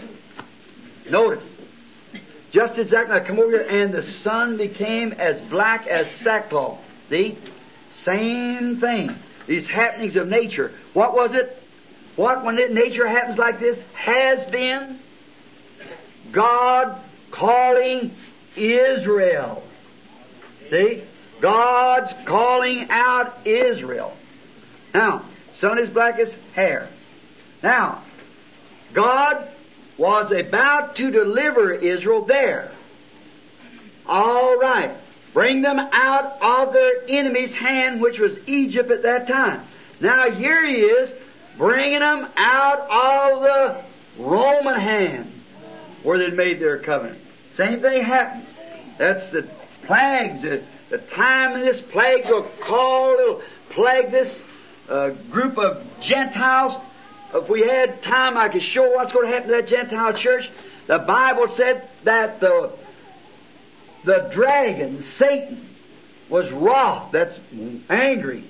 Notice, just exactly, now come over here, and the sun became as black as sackcloth. See? Same thing. These happenings of nature. What was it? What, when nature happens like this, has been God calling Israel. See? God's calling out Israel. Now, sun is black as hair. Now, God was about to deliver Israel there. All right. Bring them out of their enemy's hand, which was Egypt at that time. Now here he is, bringing them out of the Roman hand, where they'd made their covenant. Same thing happens. That's the plagues. The, the time of this plague will call, it'll plague this uh, group of Gentiles. If we had time, I could show what's going to happen to that Gentile church. The Bible said that the the dragon, Satan, was wroth, that's angry,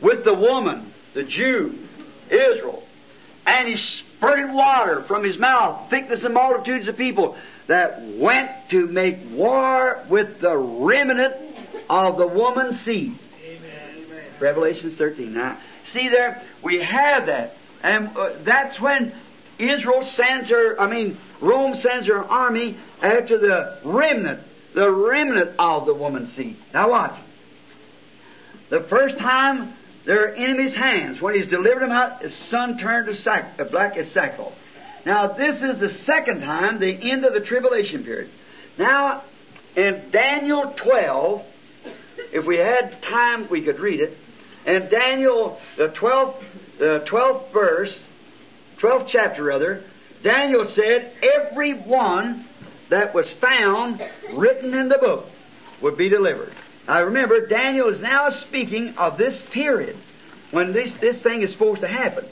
with the woman, the Jew, Israel. And he spurted water from his mouth, thickness of multitudes of people that went to make war with the remnant of the woman's seed. Amen. Revelation 13. Now, see there, we have that. And uh, that's when Israel sends her, I mean, Rome sends her army after the remnant, the remnant of the woman's seed. Now watch. The first time they're enemy's hands, when he's delivered them out, his sun turned to sack, uh, black as sackcloth. Now, this is the second time, the end of the tribulation period. Now, in Daniel 12, if we had time, we could read it. And Daniel, the 12th, the 12th verse, 12th chapter rather, Daniel said, every one that was found written in the book would be delivered. Now remember, Daniel is now speaking of this period when this, this thing is supposed to happen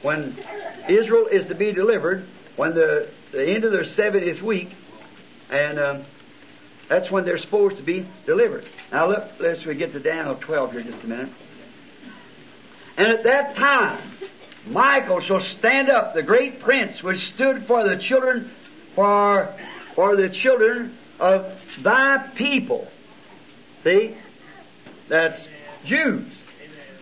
when Israel is to be delivered, when the, the end of their 70th week, and um, that's when they're supposed to be delivered. Now, look, let's we get to Daniel 12 here just a minute. And at that time, Michael shall stand up, the great prince, which stood for the children, for, for the children of thy people. See? That's Jews.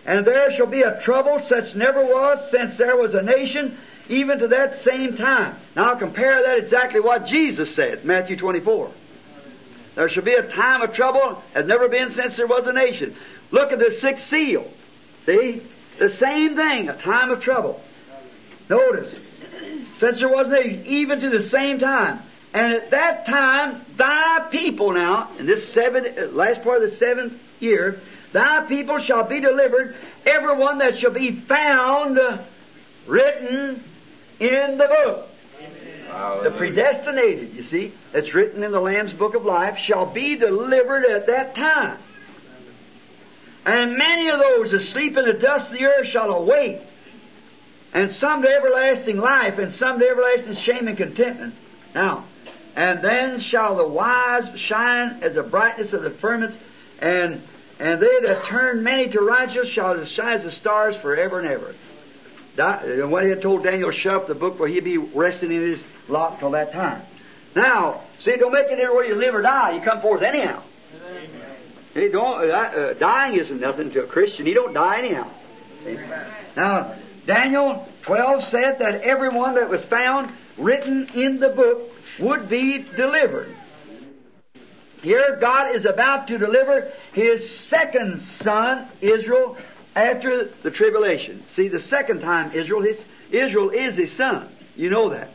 And there shall be a trouble such never was since there was a nation, even to that same time. Now compare that exactly what Jesus said, Matthew 24. There shall be a time of trouble has never been since there was a nation. Look at the sixth seal. See? The same thing, a time of trouble. Notice, since there was a nation, even to the same time. And at that time, thy people now, in this seven, uh, last part of the seventh year, thy people shall be delivered, everyone that shall be found uh, written in the book. The predestinated, you see, that's written in the Lamb's Book of Life, shall be delivered at that time. And many of those asleep in the dust of the earth shall awake, and some to everlasting life, and some to everlasting shame and contentment. Now, and then shall the wise shine as the brightness of the firmaments, and and they that turn many to righteousness shall shine as the stars forever and ever. And when he had told Daniel, shut up the book where he'd be resting in his lot till that time. Now, see, don't make it anywhere you live or die. You come forth anyhow. Don't, uh, uh, dying isn't nothing to a Christian. He don't die anyhow. See? Now, Daniel 12 said that everyone that was found written in the book would be delivered. Here, God is about to deliver His second son, Israel, after the tribulation. See, the second time Israel, his, Israel is His son. You know that.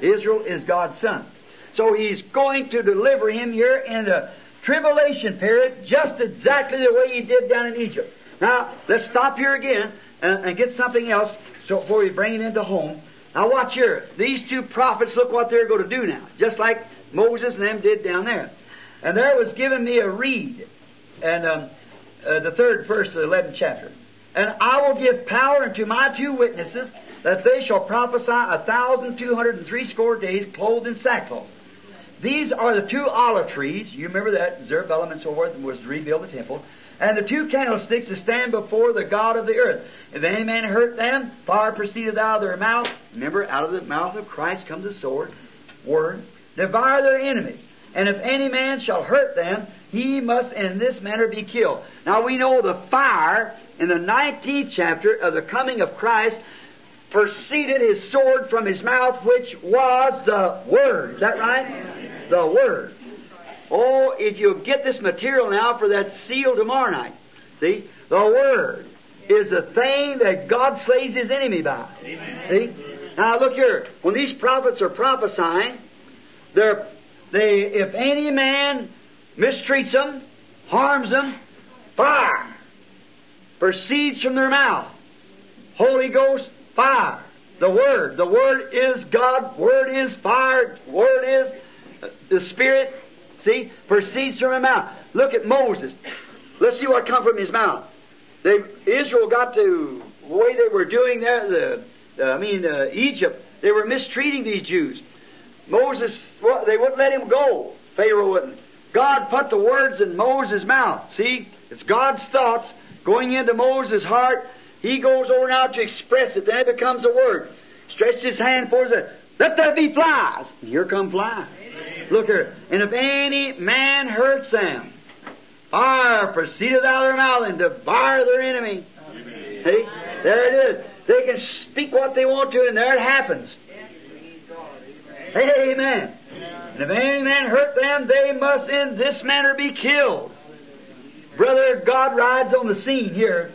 Israel is God's son. So He's going to deliver him here in the tribulation period just exactly the way He did down in Egypt. Now, let's stop here again and, and get something else so before we bring it into home. Now watch here. These two prophets, look what they're going to do now. Just like Moses and them did down there. And there was given me a reed. And um, uh, the third verse of the 11th chapter. And I will give power unto my two witnesses that they shall prophesy a thousand two hundred and three score days clothed in sackcloth. These are the two olive trees. You remember that Zerubbabel and so forth was to rebuild the temple. And the two candlesticks that stand before the God of the earth. If any man hurt them, fire proceedeth out of their mouth. Remember, out of the mouth of Christ comes the sword, word. Devour their enemies. And if any man shall hurt them, he must in this manner be killed. Now we know the fire in the 19th chapter of the coming of Christ proceeded his sword from his mouth, which was the Word. Is that right? The Word. Oh, if you get this material now for that seal tomorrow night, see, the Word is the thing that God slays his enemy by. See? Now look here. When these prophets are prophesying, they're, they, if any man mistreats them, harms them, fire proceeds from their mouth. Holy Ghost, fire. The Word. The Word is God. Word is fire. Word is uh, the Spirit. See? Proceeds from the mouth. Look at Moses. Let's see what come from his mouth. They, Israel got to the way they were doing there, the, the I mean, uh, Egypt, they were mistreating these Jews. Moses, well, they wouldn't let him go. Pharaoh wouldn't. God put the words in Moses' mouth. See? It's God's thoughts going into Moses' heart. He goes over now to express it. Then it becomes a word. Stretches his hand for it. Let there be flies. And here come flies. Look here. And if any man hurts them, fire proceedeth out of their mouth and devour their enemy. See? There it is. They can speak what they want to, and there it happens. Amen. And if any man hurt them, they must in this manner be killed. Brother, God rides on the scene here.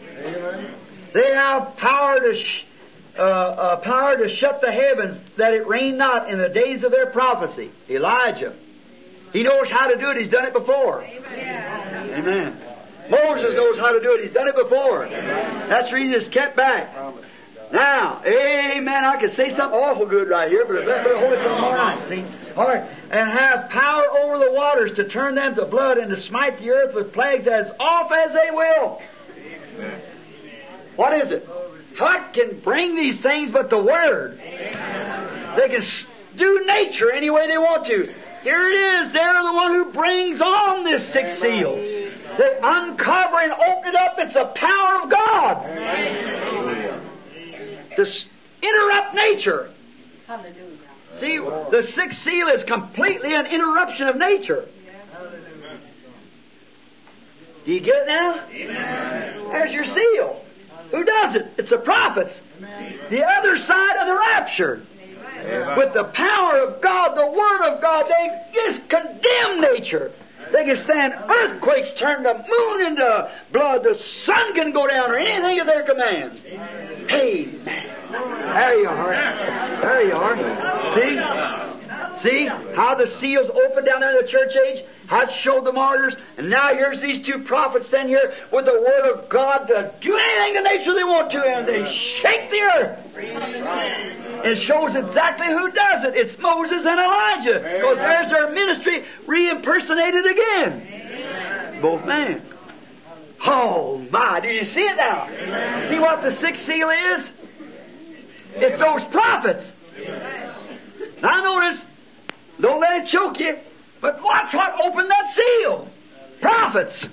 They have power to sh- uh, uh, power to shut the heavens that it rain not in the days of their prophecy. Elijah. He knows how to do it. He's done it before. Amen. Amen. Moses knows how to do it. He's done it before. That's the reason it's kept back. Now, amen. I could say something awful good right here, but I better hold it till tomorrow night. See? All right. And have power over the waters to turn them to blood and to smite the earth with plagues as oft as they will. What is it? What can bring these things but the Word? They can do nature any way they want to. Here it is. They're the one who brings on this sixth seal. They uncover and open it up. It's the power of God Hallelujah. to interrupt nature. Hallelujah. See, the sixth seal is completely an interruption of nature. Do you get it now? There's your seal. Who does it? It's the prophets. The other side of the rapture. Amen. With the power of God, the Word of God, they just condemn nature. They can stand earthquakes, turn the moon into blood, the sun can go down, or anything at their command. Hey, man. There you are. There you are. See? See how the seals opened down there in the church age? How it showed the martyrs? And now here's these two prophets standing here with the Word of God to do anything to nature they want to, and they shake the earth. It shows exactly who does it. It's Moses and Elijah. Because there's their ministry re-impersonated again. Both men. Oh my, do you see it now? See what the sixth seal is? It's those prophets. Now notice, don't let it choke you, but watch what opened that seal. Prophets.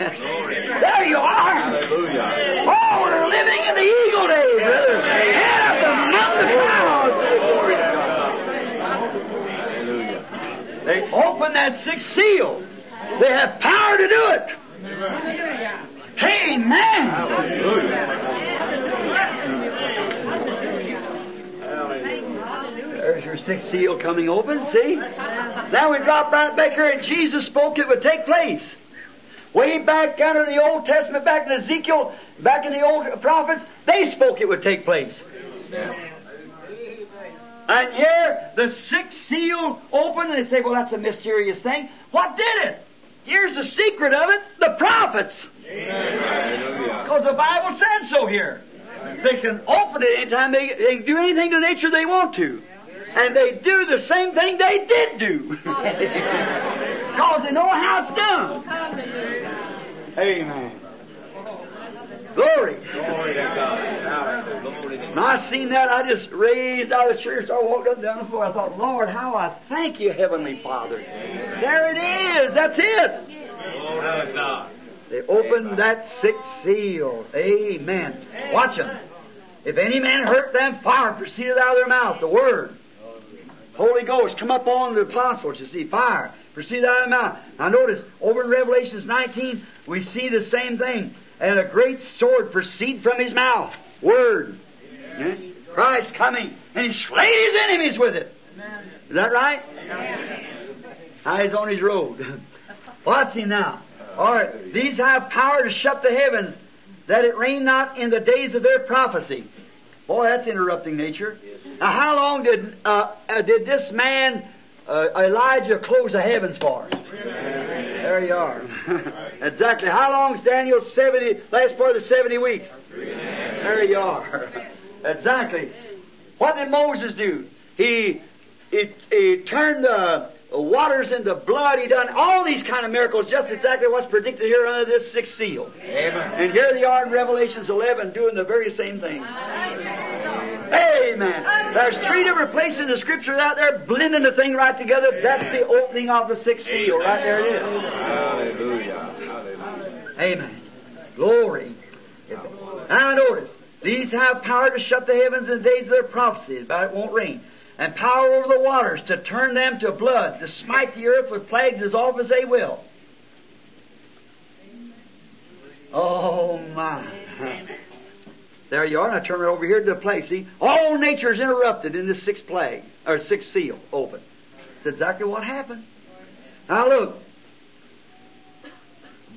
there you are. Hallelujah. Oh, we're living in the eagle days, brother. Head up among the clouds. Hallelujah. They open that sixth seal. They have power to do it. Amen. There's your sixth seal coming open, see? Now we drop right back here, and Jesus spoke it would take place. Way back down in the Old Testament, back in Ezekiel, back in the old prophets, they spoke it would take place. And here, the sixth seal open, and they say, well, that's a mysterious thing. What did it? Here's the secret of it the prophets. Because the Bible says so here. They can open it anytime they, they can do anything to nature they want to. And they do the same thing they did do. Because they know how it's done. Amen. Glory. Glory to God. Hallelujah. Glory to When I seen that, I just raised out of the church. I walked up and down the floor. I thought, Lord, how I thank you, Heavenly Father. There it is. That's it. Glory to God. They opened that sixth seal. Amen. Watch them. If any man hurt them, fire proceeded out of their mouth. The word. Holy Ghost come up on the apostles. You see, fire proceeded out of their mouth. Now notice, over in Revelations 19, we see the same thing. And a great sword proceed from his mouth. Word. Yeah? Christ coming. And he slayed his enemies with it. Is that right? Eyes on his road. Watch him now. All right. These have power to shut the heavens, that it rain not in the days of their prophecy. Boy, that's interrupting nature. Now, how long did uh, uh, did this man uh, Elijah close the heavens for? There you are. exactly. How long's Daniel's seventy last part of the seventy weeks? There you are. exactly. What did Moses do? He he, he turned the waters into blood. He done all these kind of miracles, just exactly what's predicted here under this sixth seal. Amen. And here they are in Revelations 11 doing the very same thing. Amen. There's three different places in the scripture out there blending the thing right together. That's the opening of the sixth seal. Right there it is. Hallelujah. Hallelujah. Amen. Glory. Now notice, these have power to shut the heavens in the days of their prophecy, but it won't rain. And power over the waters to turn them to blood, to smite the earth with plagues as oft as they will. Oh my. There you are. Now turn it over here to the place. See, all nature is interrupted in this sixth plague, or sixth seal open. That's exactly what happened. Now look.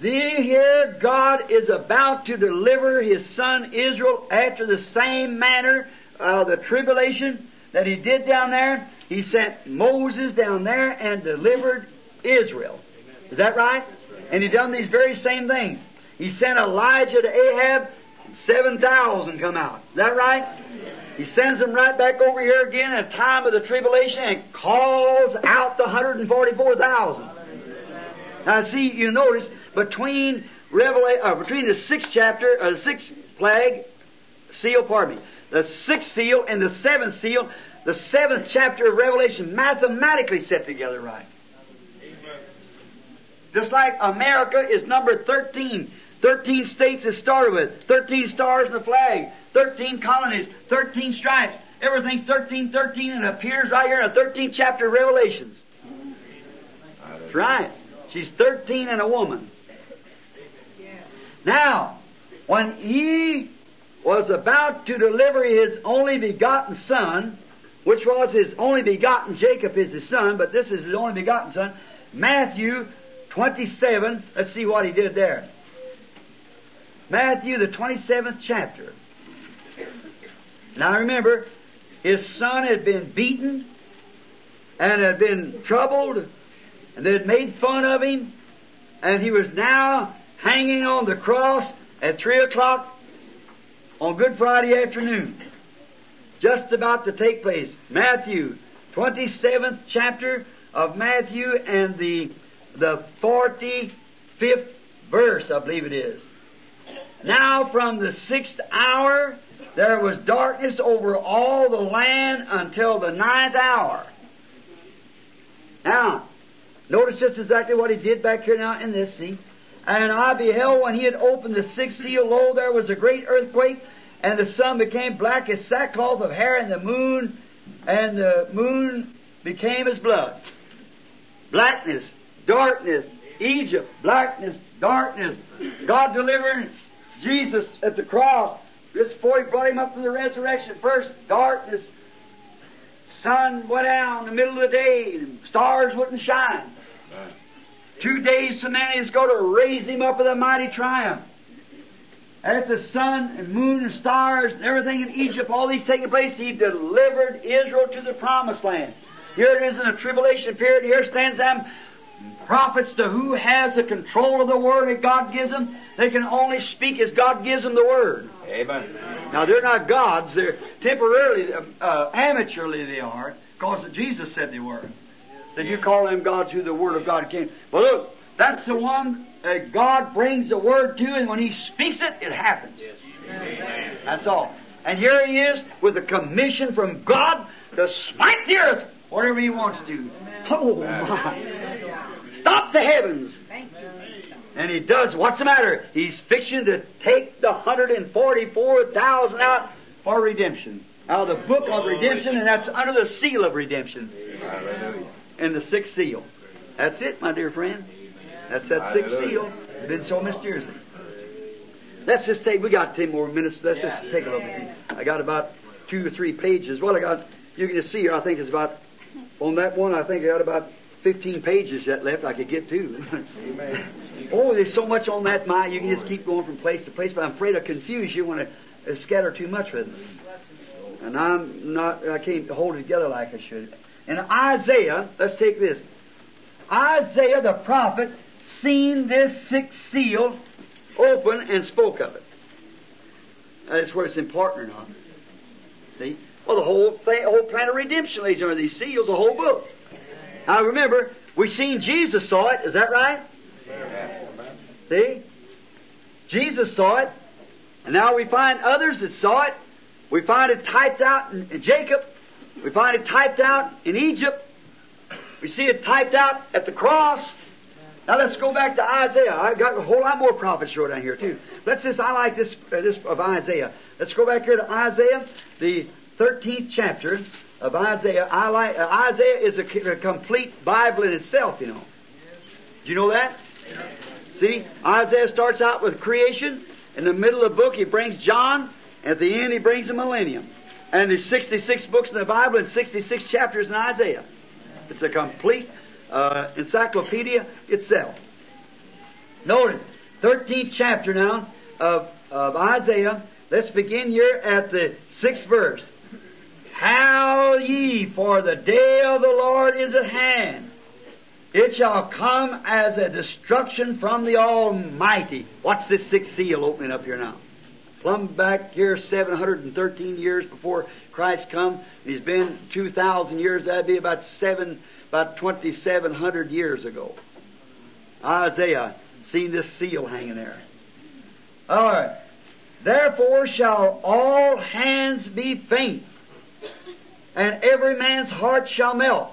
You hear God is about to deliver His Son Israel after the same manner of the tribulation that He did down there? He sent Moses down there and delivered Israel. Is that right? And He done these very same things. He sent Elijah to Ahab, 7,000 come out. Is that right? He sends them right back over here again at the time of the tribulation and calls out the 144,000. Now, see, you notice between Revelation, uh, between the sixth chapter, uh, the sixth plague seal, pardon me, the sixth seal and the seventh seal, the seventh chapter of Revelation mathematically set together right. Just like America is number 13. 13 states is started with. 13 stars in the flag. 13 colonies. 13 stripes. Everything's 13, 13 and it appears right here in the 13th chapter of Revelations. That's right. She's 13 and a woman. Now, when he was about to deliver his only begotten son, which was his only begotten, Jacob is his son, but this is his only begotten son, Matthew 27, let's see what he did there. Matthew, the 27th chapter. Now remember, his son had been beaten and had been troubled and they had made fun of him and he was now hanging on the cross at three o'clock on Good Friday afternoon. Just about to take place. Matthew, 27th chapter of Matthew and the, the 45th verse, I believe it is. Now from the sixth hour there was darkness over all the land until the ninth hour. Now, notice just exactly what he did back here now in this, see? And I beheld when he had opened the sixth seal, lo, there was a great earthquake, and the sun became black as sackcloth of hair, and the moon, and the moon became as blood. Blackness, darkness, Egypt, blackness, darkness. God delivering Jesus at the cross. Just before he brought him up from the resurrection, first darkness, sun went out in the middle of the day, and stars wouldn't shine. Two days he's going to raise him up with a mighty triumph. And if the sun and moon and stars and everything in Egypt, all these taking place, he delivered Israel to the promised land. Here it is in the tribulation period. Here stands them prophets to who has the control of the word that God gives them. They can only speak as God gives them the word. Amen. Now they're not gods. They're temporarily, uh, amateurly they are, because Jesus said they were. Said you call them gods who the word of God came. But look, that's the one that God brings the word to, and when He speaks it, it happens. Amen. That's all. And here He is with a commission from God to smite the earth, whatever He wants to. Oh my! Stop the heavens. And he does. What's the matter? He's fixing to take the 144,000 out for redemption. Out of the book of redemption, and that's under the seal of redemption. Hallelujah. And the sixth seal. That's it, my dear friend. That's that sixth seal. It's been so mysteriously. Let's just take, we got 10 more minutes. Let's just take a look and see. I got about two or three pages. Well, I got, you can just see here, I think it's about, on that one, I think I got about 15 pages yet left I could get to. oh, there's so much on that mind. You can just keep going from place to place, but I'm afraid I'll confuse you when I scatter too much with it. And I'm not, I can't hold it together like I should. In Isaiah, let's take this. Isaiah the prophet seen this sixth seal open and spoke of it. That's where it's important or not. See? Well, the whole thing, the whole plan of redemption lays under these seals, the whole book. Now remember, we seen Jesus saw it, is that right? See? Jesus saw it, and now we find others that saw it. We find it typed out in Jacob. We find it typed out in Egypt. We see it typed out at the cross. Now let's go back to Isaiah. I got a whole lot more prophets wrote down here too. Let's just, I like this, uh, this of Isaiah. Let's go back here to Isaiah, the 13th chapter of Isaiah. I like, uh, Isaiah is a, a complete Bible in itself, you know. Do you know that? See, Isaiah starts out with creation. In the middle of the book, he brings John. At the end, he brings the millennium. And there's 66 books in the Bible and 66 chapters in Isaiah. It's a complete uh, encyclopedia itself. Notice, 13th chapter now of, of Isaiah. Let's begin here at the sixth verse. Howl ye, for the day of the Lord is at hand. It shall come as a destruction from the Almighty. What's this sixth seal opening up here now? Plumb back here 713 years before Christ come. He's been 2,000 years. That'd be about seven, about 2,700 years ago. Isaiah seen this seal hanging there. All right. Therefore shall all hands be faint, and every man's heart shall melt.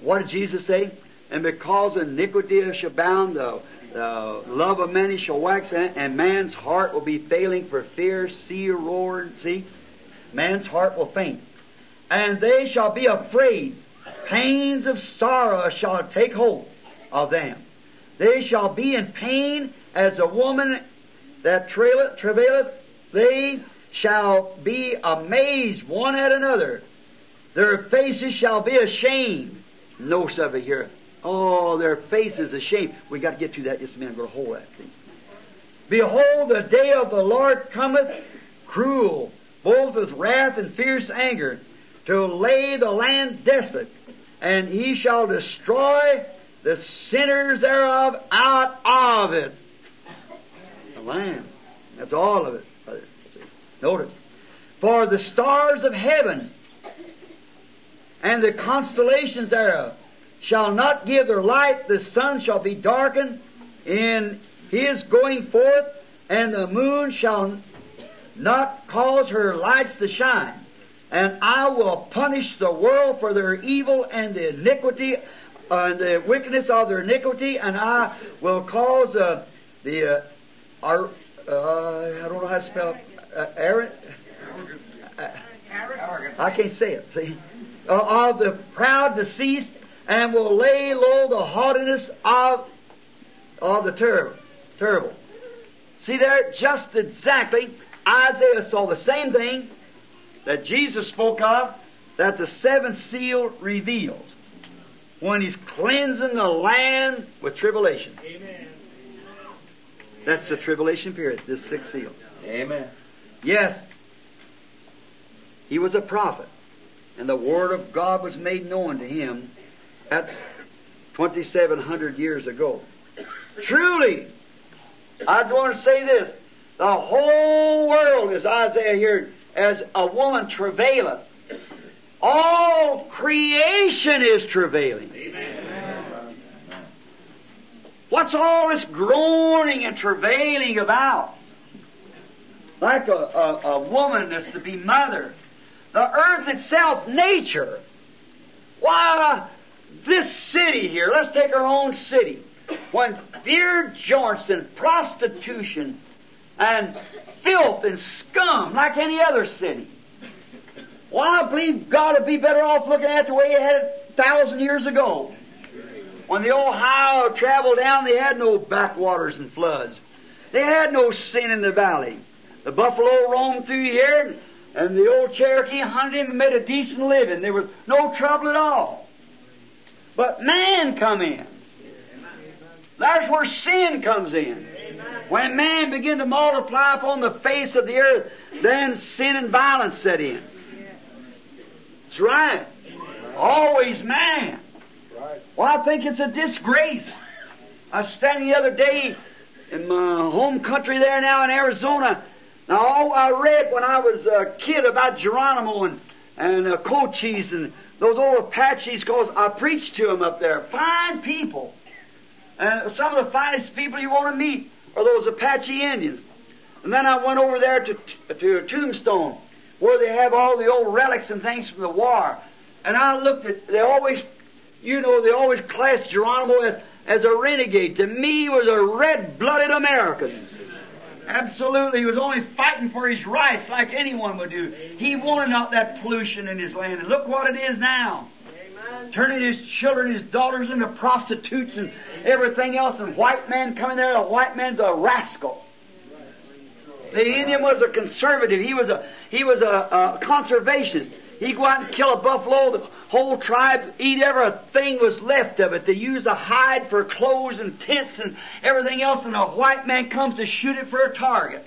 What did Jesus say? And because iniquity shall abound, the, the love of many shall wax, and man's heart will be failing for fear, sea roar, see? Man's heart will faint. And they shall be afraid. Pains of sorrow shall take hold of them. They shall be in pain as a woman that travaileth, travaileth. They shall be amazed one at another. Their faces shall be ashamed. No of here. Oh, their faces ashamed. We got to get to that just a minute. We're going to hold that thing. Behold, the day of the Lord cometh cruel, both with wrath and fierce anger, to lay the land desolate, and he shall destroy the sinners thereof out of it. The land. That's all of it. Notice. For the stars of heaven and the constellations thereof shall not give their light, the sun shall be darkened in his going forth, and the moon shall not cause her lights to shine. And I will punish the world for their evil and the iniquity uh, and the wickedness of their iniquity, and I will cause uh, the uh, our, uh, I don't know how to spell uh, Aaron. I can't say it. See, uh, of the proud deceased, and will lay low the haughtiness of of the terrible. Terrible. See there, just exactly. Isaiah saw the same thing that Jesus spoke of, that the seventh seal reveals when He's cleansing the land with tribulation. Amen. That's the tribulation period, this sixth seal. Amen. Yes, he was a prophet, and the Word of God was made known to him. That's 2,700 years ago. Truly, I just want to say this. The whole world, as Isaiah here, as a woman travaileth. All creation is travailing. What's all this groaning and travailing about? Like a, a, a woman that's to be mother. The earth itself, nature. Why, this city here, let's take our own city. When beer joints and prostitution and filth and scum like any other city. Well, I believe God would be better off looking at the way He had it a thousand years ago. When the Ohio traveled down, they had no backwaters and floods. They had no sin in the valley. The buffalo roamed through here, and the old Cherokee hunted him and made a decent living. There was no trouble at all. But man come in. That's where sin comes in. When man began to multiply upon the face of the earth, then sin and violence set in. That's right. Always man. Well, I think it's a disgrace. I was standing the other day in my home country there now in Arizona. Now, all I read when I was a kid about Geronimo and, and uh, Cochise and those old Apaches, because I preached to them up there. Fine people. And some of the finest people you want to meet are those Apache Indians. And then I went over there to, to Tombstone, where they have all the old relics and things from the war. And I looked at, they always, you know, they always classed Geronimo as, as a renegade. To me, he was a red-blooded American. Absolutely. He was only fighting for his rights like anyone would do. He wanted not that pollution in his land. And look what it is now. Turning his children, his daughters into prostitutes and everything else, and white man coming there, a white man's a rascal. The Indian was a conservative. He was a he was a, a conservationist. He'd go out and kill a buffalo. The whole tribe eat everything was left of it. They use the hide for clothes and tents and everything else, and a white man comes to shoot it for a target.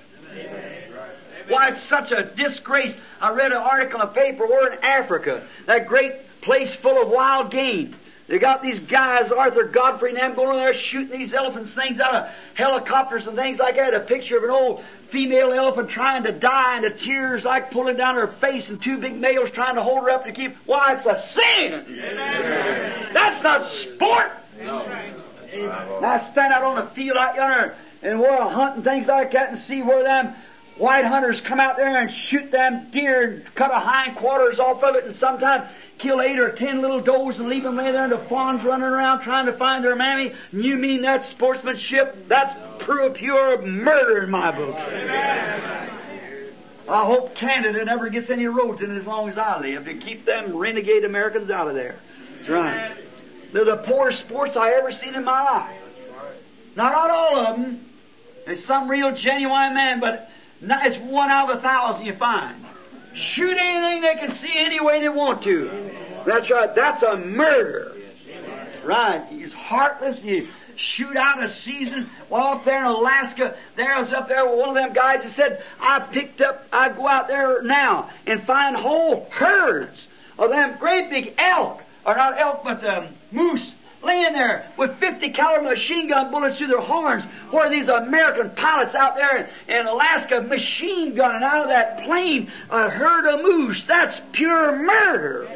Why, it's such a disgrace. I read an article in a paper. We're in Africa, that great place full of wild game. They got these guys, Arthur Godfrey and them, going over there shooting these elephants, things out of helicopters and things like that. A picture of an old female elephant trying to die and the tears like pulling down her face and two big males trying to hold her up to keep. Why, it's a sin! That's not sport! Now stand out on the field out yonder and we're hunting things like that and see where them white hunters come out there and shoot them deer and cut a hind quarters off of it and sometimes kill eight or ten little does and leave them laying there and the fawns running around trying to find their mammy. And you mean that's sportsmanship? That's pure, pure murder in my book. I hope Canada never gets any roads in as long as I live to keep them renegade Americans out of there. That's right. They're the poorest sports I ever seen in my life. Not, not all of them. There's some real genuine man, but it's one out of a thousand you find. Shoot anything they can see any way they want to. That's right. That's a murder. Right. He's heartless. You shoot out a season. Well, up there in Alaska, there I was up there with one of them guys that said, I picked up, I go out there now and find whole herds of them great big elk, or not elk, but um, moose laying there with 50 caliber machine gun bullets through their horns, where these American pilots out there in Alaska machine gunning out of that plane a herd of moose. That's pure murder.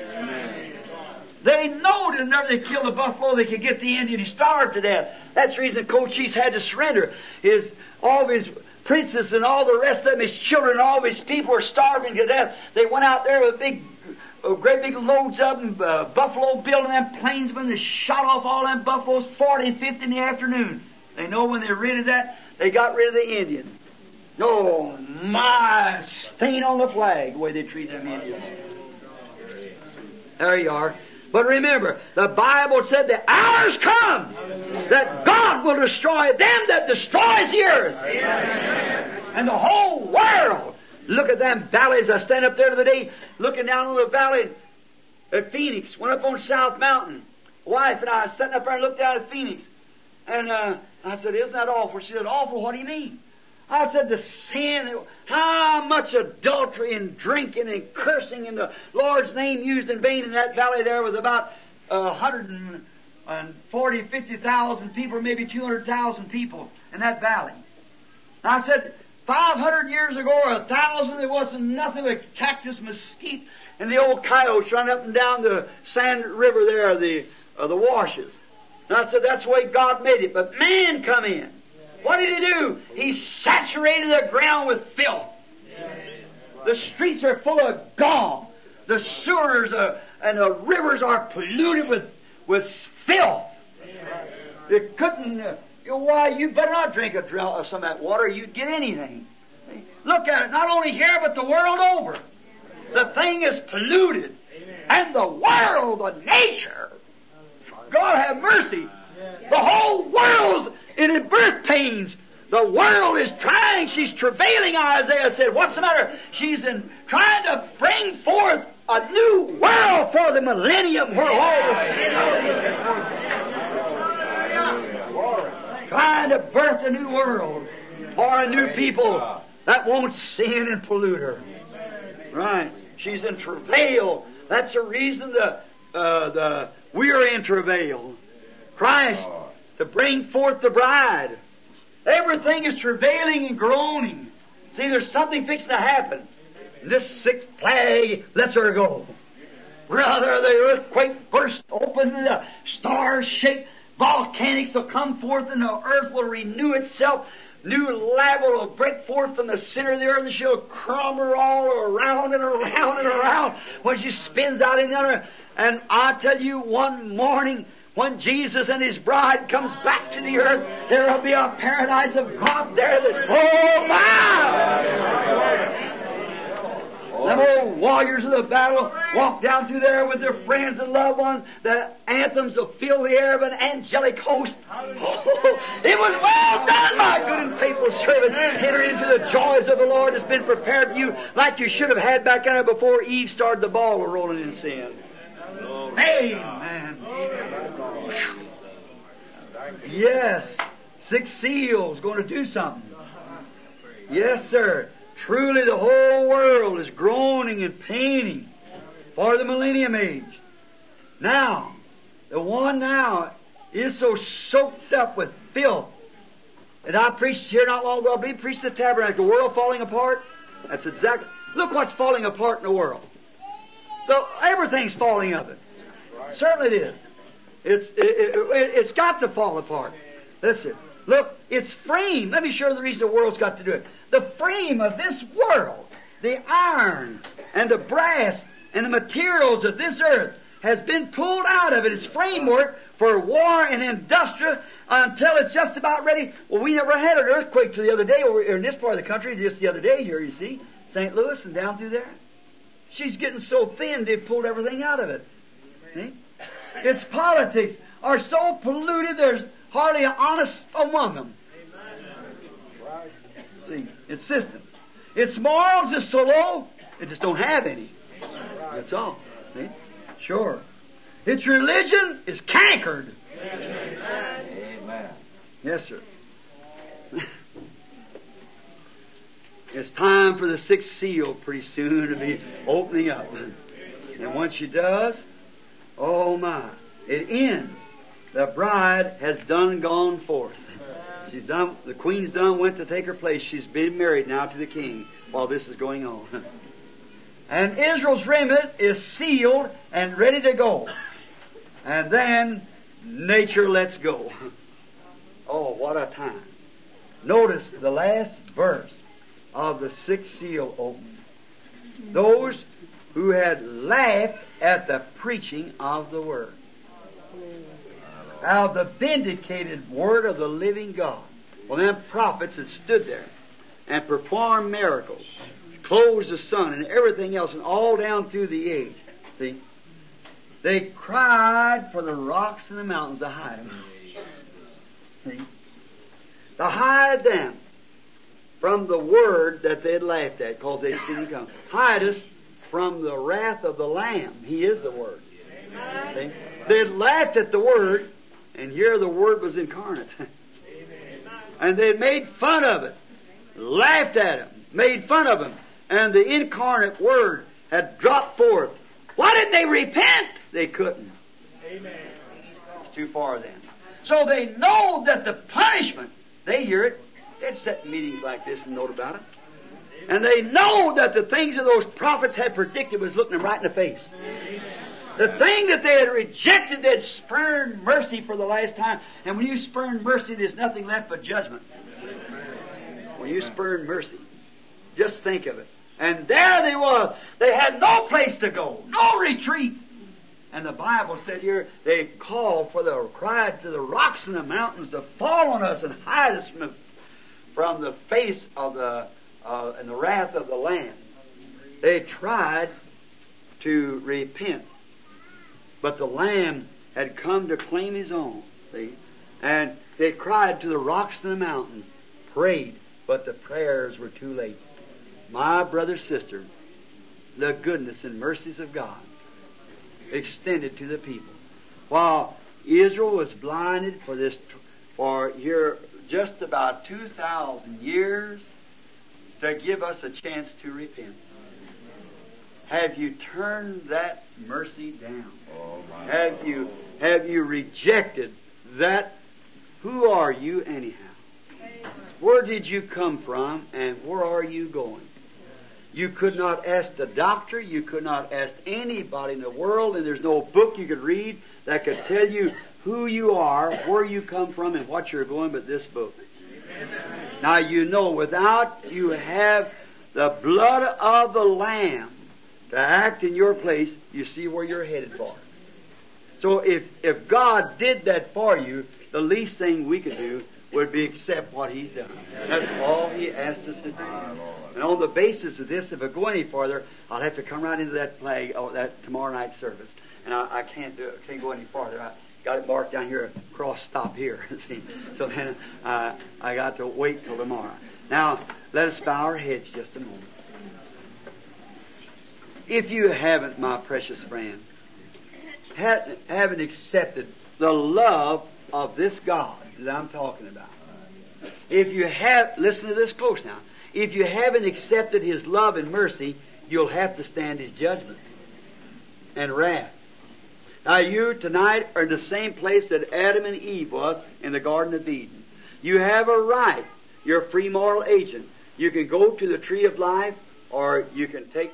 They know that whenever they kill the buffalo, they could get the Indian. He starved to death. That's the reason Cochise had to surrender. His all of his princes and all the rest of them, his children, all of his people were starving to death. They went out there with a big great big loads of them, uh, buffalo building them plainsmen. They shot off all them buffaloes 40 and 50 in the afternoon. They know when they're rid of that, they got rid of the Indian. Oh, my stain on the flag, the way they treat them Indians. There you are. But remember, the Bible said the hour's come that God will destroy them that destroys the earth. And the whole world. Look at them valleys. I stand up there the other day looking down on the valley at Phoenix. Went up on South Mountain. Wife and I sitting up there and looked down at Phoenix. And uh, I said, Isn't that awful? She said, Awful? What do you mean? I said, the sin, how much adultery and drinking and cursing in the Lord's name used in vain in that valley there was about forty, fifty thousand people, maybe two hundred thousand people in that valley. And I said, five hundred years ago or a thousand, there wasn't nothing but cactus, mesquite, and the old coyotes running up and down the sand river there, the uh, the washes. And I said, that's the way God made it. But man come in. What did he do? He saturated the ground with filth. The streets are full of gall. The sewers are, and the rivers are polluted with, with filth. They couldn't, uh, why, you better not drink a drop of some of that water. You'd get anything. Look at it, not only here, but the world over. The thing is polluted. And the world, the nature, God have mercy. The whole world's in its birth pains. The world is trying, she's travailing, Isaiah said. What's the matter? She's in trying to bring forth a new world for the millennium where all the Trying to birth a new world for a new people that won't sin and pollute her. Right. She's in travail. That's the reason the, uh, the, we're in travail. Christ to bring forth the bride. Everything is travailing and groaning. See, there's something fixing to happen. This sixth plague lets her go. Brother, the earthquake burst open, the stars shake, volcanics will come forth, and the earth will renew itself. New lava will break forth from the center of the earth, and she'll crumble all around and around and around when she spins out in the other. And I tell you, one morning, when Jesus and His bride comes back to the earth, there will be a paradise of God there that, oh my! Oh. Them old warriors of the battle walk down through there with their friends and loved ones. The anthems will fill the air of an angelic host. Oh, it was well done, my good and faithful servant. Enter into the joys of the Lord that's been prepared for you like you should have had back there before Eve started the ball rolling in sin. Amen. Yes, six seals going to do something. Yes, sir. Truly, the whole world is groaning and paining for the millennium age. Now, the one now is so soaked up with filth. And I preached here not long ago, I believe preached the tabernacle, the world falling apart. That's exactly, look what's falling apart in the world. So everything's falling of it. Certainly it is. It's, it, it, it's got to fall apart. Listen, Look, it's frame. Let me show you the reason the world's got to do it. The frame of this world, the iron and the brass and the materials of this earth has been pulled out of it. Its framework for war and industrial until it's just about ready. Well, we never had an earthquake till the other day over in this part of the country, just the other day here, you see. St. Louis and down through there. She's getting so thin, they've pulled everything out of it. See? Its politics are so polluted, there's hardly an honest among them. See, its system. Its morals is so low, it just don't have any. That's all. See? Sure. Its religion is cankered. Amen. Yes, sir. it's time for the sixth seal pretty soon to be opening up. And once she does, oh my, it ends. The bride has done gone forth. She's done, the queen's done, went to take her place. She's been married now to the king while this is going on. And Israel's remnant is sealed and ready to go. And then nature lets go. Oh, what a time. Notice the last verse of the sixth seal open. Those who had laughed at the preaching of the word. Of the vindicated word of the living God. Well, them prophets that stood there and performed miracles, closed the sun and everything else, and all down through the age. See? They cried for the rocks and the mountains to hide them. See? To hide them from the word that they had laughed at, because they didn't come. Hide us from the wrath of the Lamb. He is the Word. They laughed at the Word, and here the Word was incarnate. and they made fun of it, laughed at him, made fun of him, and the incarnate Word had dropped forth. Why didn't they repent? They couldn't. It's too far then. So they know that the punishment, they hear it. They'd set meetings like this and note about it. And they know that the things that those prophets had predicted was looking them right in the face. The thing that they had rejected, they'd spurned mercy for the last time. And when you spurn mercy, there's nothing left but judgment. When you spurn mercy, just think of it. And there they were. They had no place to go, no retreat. And the Bible said here, they called for the, cried to the rocks and the mountains to fall on us and hide us from the, from the face of the, uh, and the wrath of the Lamb. They tried to repent. But the Lamb had come to claim His own, see? And they cried to the rocks and the mountain, prayed, but the prayers were too late. My brother, sister, the goodness and mercies of God extended to the people. While Israel was blinded for this, for here just about 2,000 years to give us a chance to repent. Have you turned that mercy down? Have you, have you rejected that? Who are you anyhow? Where did you come from and where are you going? You could not ask the doctor, you could not ask anybody in the world, and there's no book you could read that could tell you who you are, where you come from, and what you're going but this book. Now you know without you have the blood of the Lamb to act in your place, you see where you're headed for. So if, if God did that for you, the least thing we could do would be accept what He's done. That's all He asked us to do. And on the basis of this, if I go any farther, I'll have to come right into that flag, oh, that tomorrow night service. And I, I can't do it, can't go any farther. I got it marked down here, cross stop here. See? So then uh, I got to wait till tomorrow. Now, let us bow our heads just a moment. If you haven't, my precious friend, haven't accepted the love of this God that I'm talking about, if you have, listen to this close now. If you haven't accepted His love and mercy, you'll have to stand His judgment and wrath. Now you tonight are in the same place that Adam and Eve was in the Garden of Eden. You have a right. You're a free moral agent. You can go to the tree of life or you can take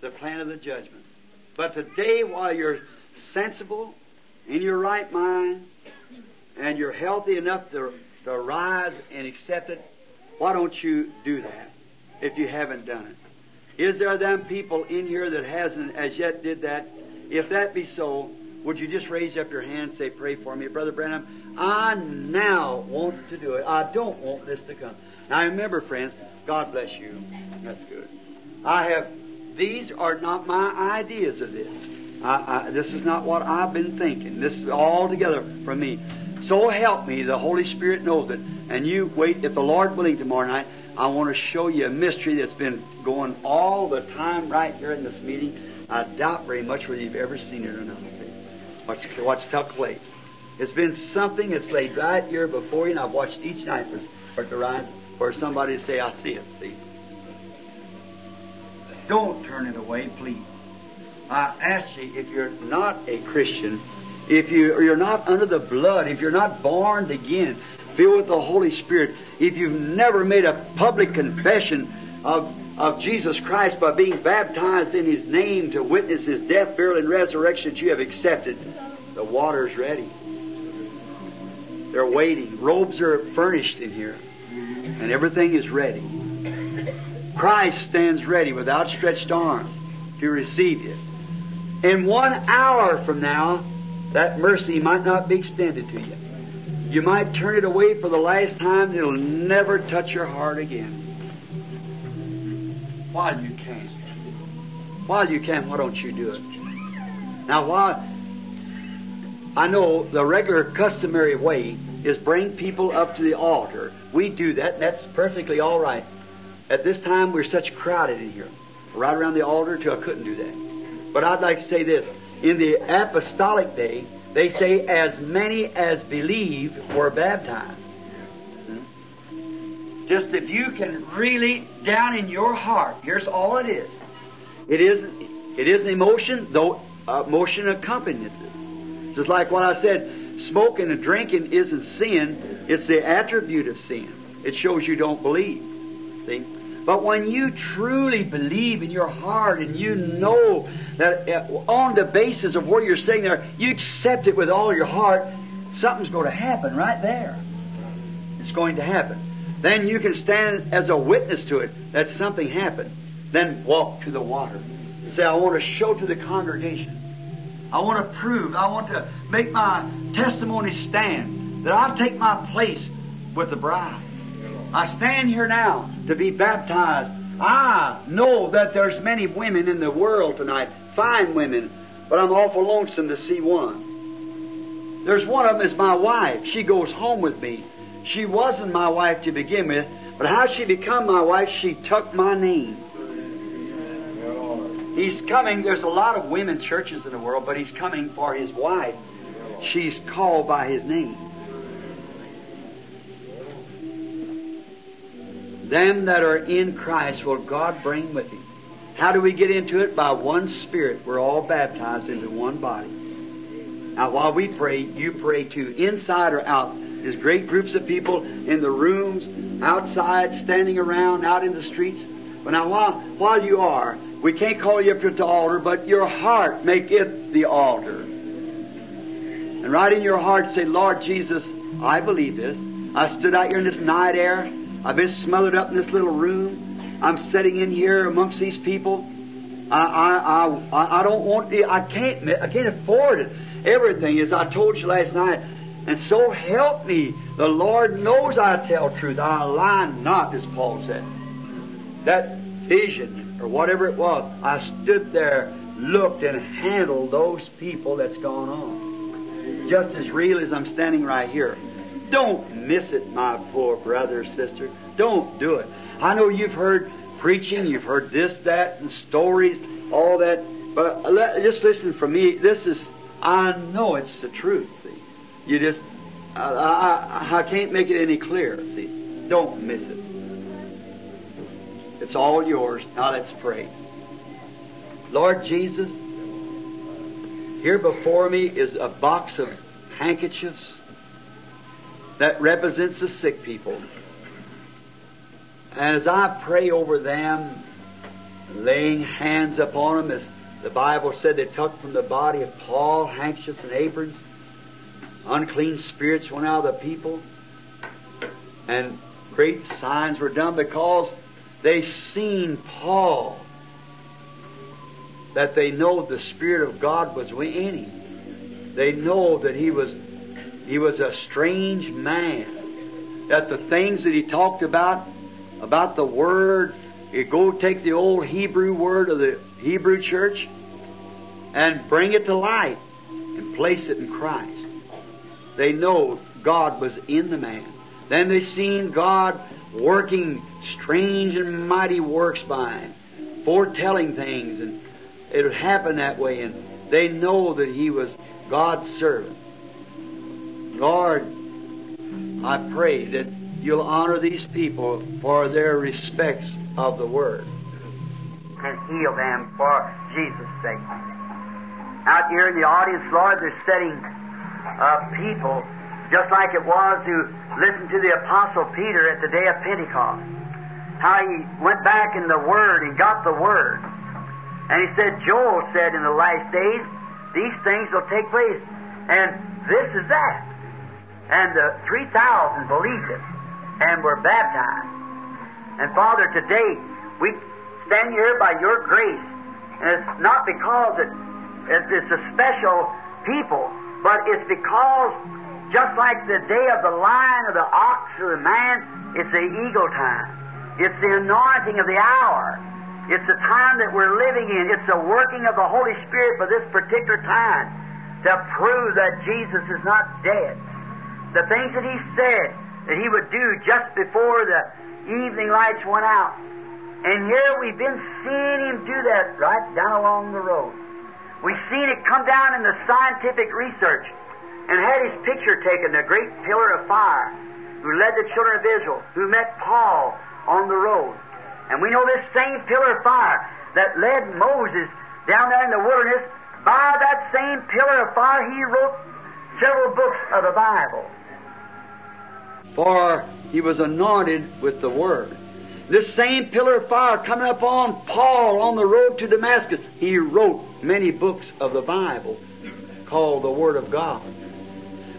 the plan of the judgment. But today, while you're sensible, in your right mind, and you're healthy enough to to rise and accept it, why don't you do that if you haven't done it? Is there them people in here that hasn't as yet did that? If that be so, would you just raise up your hand and say, Pray for me? Brother Branham, I now want to do it. I don't want this to come. Now remember, friends, God bless you. That's good. I have, these are not my ideas of this. I, I, this is not what I've been thinking. This is all together from me. So help me, the Holy Spirit knows it. And you wait, if the Lord willing, tomorrow night, I want to show you a mystery that's been going all the time right here in this meeting. I doubt very much whether you've ever seen it or not. What's, what's took place. It's been something that's laid right here before you, and I've watched each night for, for, right, for somebody to say, I see it, see. Don't turn it away, please. I ask you, if you're not a Christian, if you, you're not under the blood, if you're not born again, filled with the Holy Spirit, if you've never made a public confession of, of Jesus Christ by being baptized in His name to witness His death, burial, and resurrection that you have accepted, the water's ready. They're waiting. Robes are furnished in here, and everything is ready. Christ stands ready with outstretched arm to receive you. In one hour from now, that mercy might not be extended to you. You might turn it away for the last time, and it'll never touch your heart again. While you can. While you can, why don't you do it? Now, while I know the regular customary way is bring people up to the altar. We do that, and that's perfectly all right. At this time, we're such crowded in here, right around the altar, till I couldn't do that. But I'd like to say this. In the apostolic day, they say as many as believe were baptized. Just if you can really, down in your heart, here's all it is. It isn't, it isn't emotion, though uh, emotion accompanies it. Just like what I said, smoking and drinking isn't sin, it's the attribute of sin. It shows you don't believe. See? But when you truly believe in your heart and you know that uh, on the basis of where you're sitting there, you accept it with all your heart, something's going to happen right there. It's going to happen. Then you can stand as a witness to it that something happened. Then walk to the water. Say, I want to show to the congregation. I want to prove, I want to make my testimony stand that I take my place with the bride. I stand here now to be baptized. I know that there's many women in the world tonight, fine women, but I'm awful lonesome to see one. There's one of them is my wife. She goes home with me. She wasn't my wife to begin with, but how she become my wife, she took my name. He's coming. There's a lot of women churches in the world, but he's coming for his wife. She's called by his name. Them that are in Christ will God bring with him. How do we get into it? By one Spirit. We're all baptized into one body. Now, while we pray, you pray too, inside or out. There's great groups of people in the rooms, outside, standing around, out in the streets. But now, while, while you are, we can't call you up to the altar, but your heart make it the altar. And right in your heart say, Lord Jesus, I believe this. I stood out here in this night air. I've been smothered up in this little room. I'm sitting in here amongst these people. I, I, I, I don't want to, I can't, I can't afford it. Everything, as I told you last night. And so help me. The Lord knows I tell truth. I lie not, as Paul said. That vision, or whatever it was, I stood there, looked, and handled those people that's gone on. Just as real as I'm standing right here. Don't miss it, my poor brother or sister. Don't do it. I know you've heard preaching, you've heard this, that, and stories, all that, but let, just listen from me. This is, I know it's the truth. See, you just, I, I, I can't make it any clearer. See, don't miss it. It's all yours. Now let's pray. Lord Jesus, here before me is a box of handkerchiefs that represents the sick people. And as I pray over them, laying hands upon them, as the Bible said they took from the body of Paul handkerchiefs and aprons, unclean spirits went out of the people. And great signs were done because they seen Paul. That they know the Spirit of God was in him. They know that he was he was a strange man. That the things that he talked about, about the Word, you go take the old Hebrew word of the Hebrew church and bring it to light and place it in Christ. They know God was in the man. Then they seen God working strange and mighty works by him, foretelling things, and it would happen that way, and they know that he was God's servant. Lord, I pray that you'll honor these people for their respects of the Word. And heal them for Jesus' sake. Out here in the audience, Lord, they're sitting uh, people just like it was to listen to the Apostle Peter at the day of Pentecost. How he went back in the Word and got the Word. And he said, Joel said in the last days, these things will take place. And this is that. And the 3,000 believed it and were baptized. And Father, today we stand here by your grace. And it's not because it, it's a special people, but it's because just like the day of the lion or the ox or the man, it's the eagle time. It's the anointing of the hour. It's the time that we're living in. It's the working of the Holy Spirit for this particular time to prove that Jesus is not dead. The things that He said that He would do just before the evening lights went out. And here we've been seeing Him do that right down along the road. We've seen it come down in the scientific research and had his picture taken, the great pillar of fire who led the children of Israel, who met Paul on the road. And we know this same pillar of fire that led Moses down there in the wilderness, by that same pillar of fire, he wrote several books of the Bible. For he was anointed with the Word. This same pillar of fire coming upon Paul on the road to Damascus, he wrote many books of the Bible called the Word of God.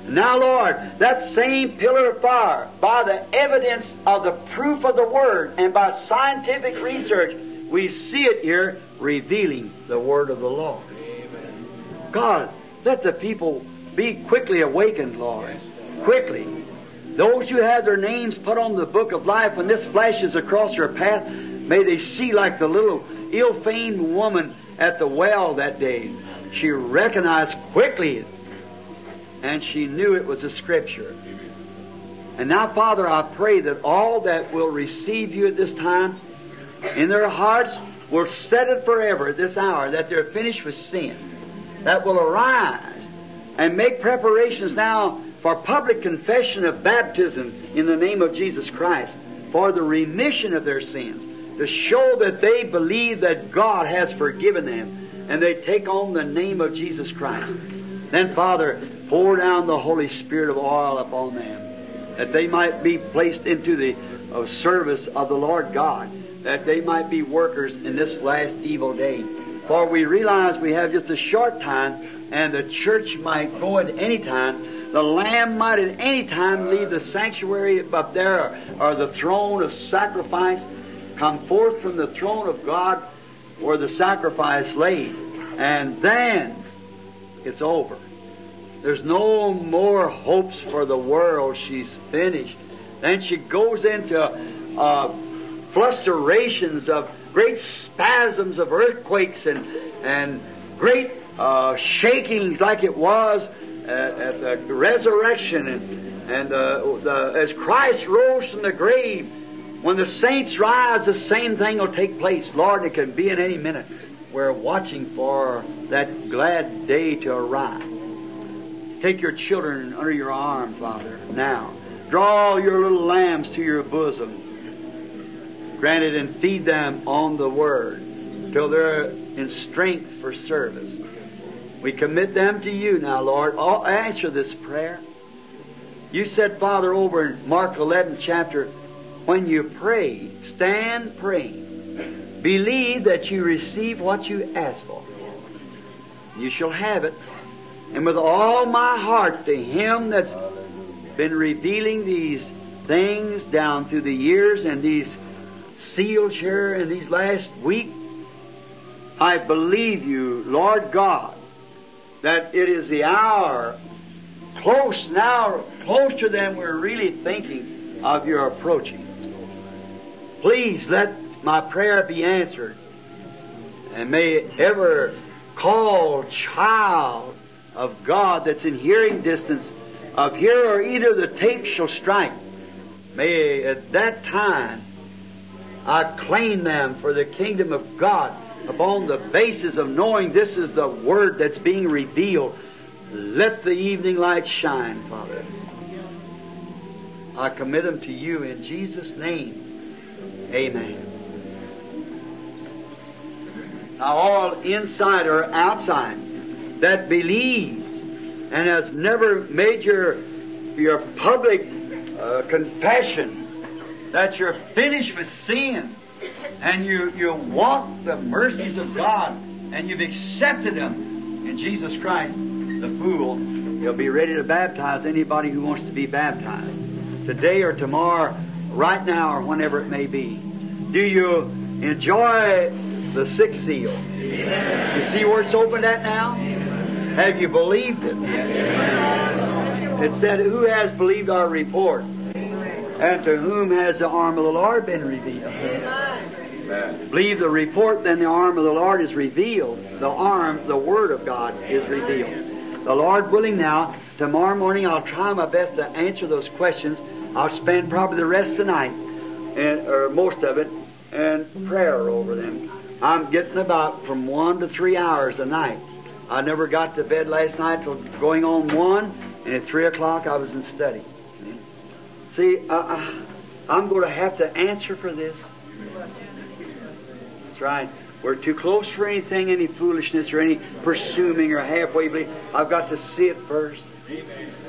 Now, Lord, that same pillar of fire, by the evidence of the proof of the Word and by scientific research, we see it here revealing the Word of the Lord. God, let the people be quickly awakened, Lord. Quickly. Those who have their names put on the book of life, when this flashes across your path, may they see like the little ill-famed woman at the well that day. She recognized quickly and she knew it was a scripture. And now, Father, I pray that all that will receive you at this time in their hearts will set it forever at this hour, that they're finished with sin, that will arise and make preparations now for public confession of baptism in the name of Jesus Christ, for the remission of their sins, to show that they believe that God has forgiven them, and they take on the name of Jesus Christ. Then, Father, pour down the Holy Spirit of oil upon them, that they might be placed into the uh, service of the Lord God, that they might be workers in this last evil day. For we realize we have just a short time, and the church might go at any time. The Lamb might at any time leave the sanctuary up there, or, or the throne of sacrifice, come forth from the throne of God where the sacrifice lays, and then it's over. There's no more hopes for the world. She's finished. Then she goes into uh, flusterations of great spasms of earthquakes and and great uh, shakings like it was at, at the resurrection and and uh, the, as Christ rose from the grave. When the saints rise, the same thing will take place. Lord, it can be in any minute. We're watching for that glad day to arrive. Take your children under your arm, Father, now. Draw your little lambs to your bosom. Grant it and feed them on the Word till they're in strength for service. We commit them to you now, Lord. I'll answer this prayer. You said, Father, over in Mark 11 chapter, when you pray, stand praying. Believe that you receive what you ask for. You shall have it. And with all my heart to Him that's been revealing these things down through the years and these seals here in these last week, I believe you, Lord God, that it is the hour close now, closer than we're really thinking of your approaching. Please let my prayer be answered and may ever call child of God that's in hearing distance of here or either the tape shall strike. May at that time I claim them for the kingdom of God upon the basis of knowing this is the word that's being revealed. Let the evening light shine, Father. I commit them to you in Jesus' name. Amen. Now, all inside or outside that believes and has never made your, your public uh, confession that you're finished with sin and you, you want the mercies of God and you've accepted them in Jesus Christ, the fool, he'll be ready to baptize anybody who wants to be baptized. Today or tomorrow, right now or whenever it may be. Do you enjoy the sixth seal? You see where it's opened at now? Have you believed it? It said, Who has believed our report? And to whom has the arm of the Lord been revealed? Believe the report, then the arm of the Lord is revealed. The arm, the Word of God, is revealed. The Lord willing now, tomorrow morning I'll try my best to answer those questions. I'll spend probably the rest of the night, and, or most of it, in prayer over them. I'm getting about from one to three hours a night. I never got to bed last night till going on one, and at three o'clock I was in study. See, uh, I'm going to have to answer for this. That's right. We're too close for anything, any foolishness or any presuming or halfway belief. I've got to see it first.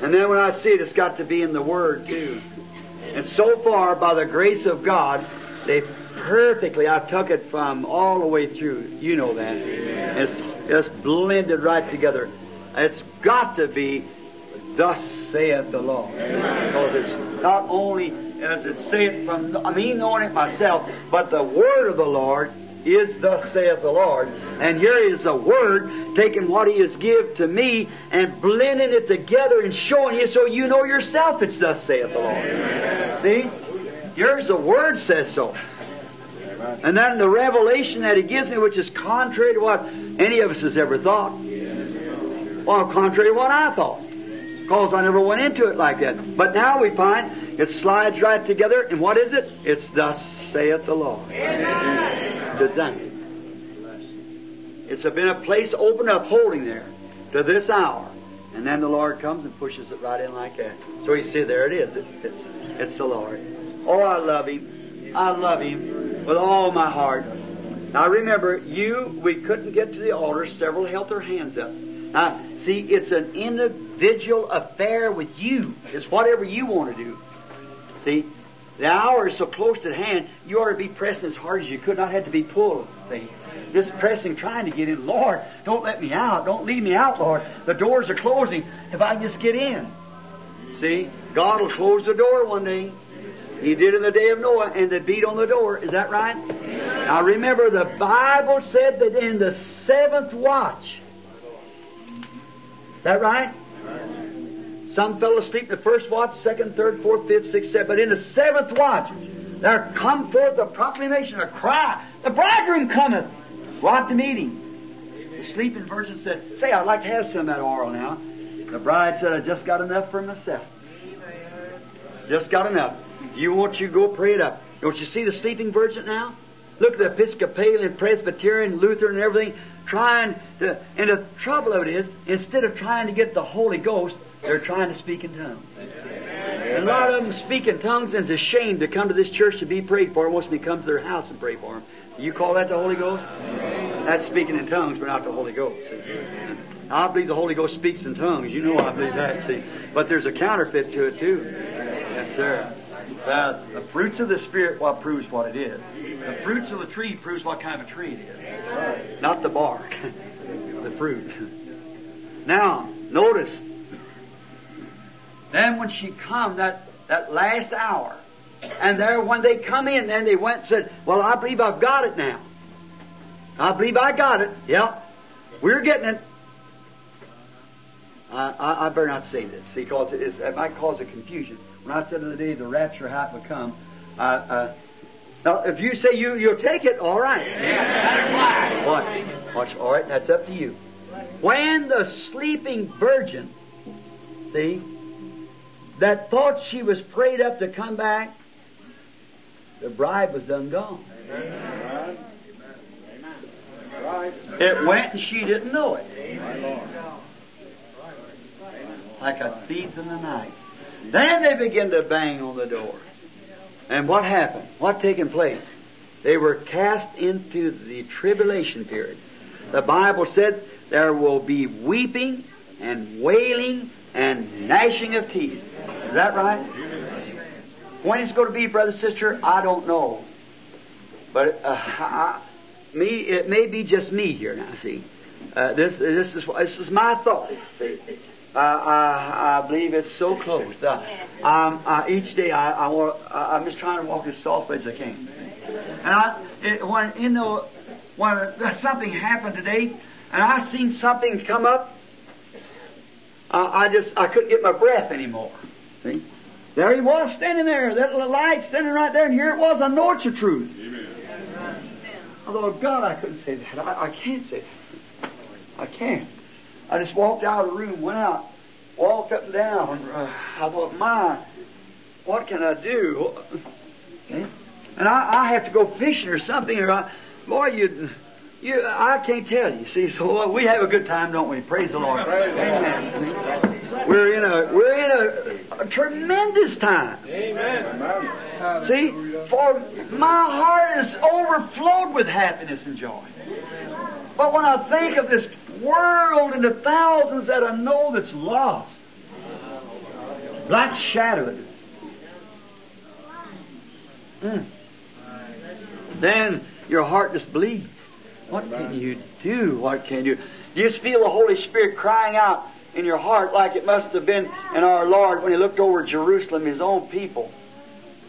And then when I see it, it's got to be in the Word too. And so far, by the grace of God, they perfectly, I took it from all the way through. You know that. It's, it's blended right together. It's got to be, thus saith the Lord. Because it's not only as it saith from, mean knowing it myself, but the Word of the Lord is thus saith the Lord. And here is the Word taking what He has give to me and blending it together and showing you so you know yourself it's thus saith the Lord. See? Here's the Word says so. And then the revelation that He gives me, which is contrary to what any of us has ever thought. Well, contrary to what I thought. Because I never went into it like that. But now we find it slides right together, and what is it? It's thus saith the Lord. It's done. It's been a place open up, holding there to this hour. And then the Lord comes and pushes it right in like that. So you see, there it is. It, it's, it's the Lord. Oh, I love Him. I love Him with all my heart. Now remember, you, we couldn't get to the altar. Several held their hands up. Now, see, it's an individual affair with you. It's whatever you want to do. See, the hour is so close at hand, you ought to be pressing as hard as you could, not have to be pulled. See, just pressing, trying to get in. Lord, don't let me out. Don't leave me out, Lord. The doors are closing. If I just get in. See, God will close the door one day. He did in the day of Noah, and they beat on the door. Is that right? Now remember, the Bible said that in the seventh watch, that right? Some fell asleep in the first watch, second, third, fourth, fifth, sixth, seventh. But in the seventh watch, there come forth a proclamation, a cry. The bridegroom cometh. Go out to meet him. The sleeping virgin said, Say, I'd like to have some of that oil now. The bride said, I just got enough for myself. Just got enough. You want you go pray it up. Don't you see the sleeping virgin now? Look at the Episcopalian, Presbyterian, Lutheran, and everything trying to. And the trouble of it is, instead of trying to get the Holy Ghost, they're trying to speak in tongues. And a lot of them speak in tongues, and it's a shame to come to this church to be prayed for. Most of them come to their house and pray for them. You call that the Holy Ghost? That's speaking in tongues, but not the Holy Ghost. I believe the Holy Ghost speaks in tongues. You know I believe that. See, but there's a counterfeit to it too. Yes, sir. Uh, the fruits of the Spirit what proves what it is. The fruits of the tree proves what kind of a tree it is. Not the bark. the fruit. Now, notice. Then when she come, that that last hour. And there, when they come in, then they went and said, Well, I believe I've got it now. I believe I got it. Yep. We're getting it. I, I, I better not say this because it, is, it might cause a confusion. When I said in the day the rapture would come, uh, uh, now if you say you you'll take it, all right. Watch, watch. All right, that's up to you. When the sleeping virgin, see, that thought she was prayed up to come back, the bride was done gone. It went and she didn't know it. Like a thief in the night. Then they began to bang on the doors. And what happened? What taken place? They were cast into the tribulation period. The Bible said there will be weeping and wailing and gnashing of teeth. Is that right? When it's going to be, brother, sister, I don't know. But uh, I, me, it may be just me here now. See, uh, this this is this is my thought. See, uh, I, I believe it's so close. Uh, um, uh, each day I, I want, I'm just trying to walk as softly as I can. And I, it, when you know, when something happened today, and I seen something come up, uh, I just I couldn't get my breath anymore. See, there he was standing there, that little light standing right there, and here it was. I know it's the truth. Although God, I couldn't say that. I, I can't say that. I can't. I just walked out of the room, went out, walked up and down. Uh, I thought, my, what can I do? Okay? And I, I have to go fishing or something, or I, boy, you, you, I can't tell you. See, so uh, we have a good time, don't we? Praise the Lord. Amen. We're in a we're in a, a tremendous time. Amen. See, for my heart is overflowed with happiness and joy. But when I think of this world and the thousands that I know that's lost, black shadowed, mm, then your heart just bleeds. What can you do? What can you do? You just feel the Holy Spirit crying out in your heart like it must have been in our Lord when He looked over Jerusalem, His own people.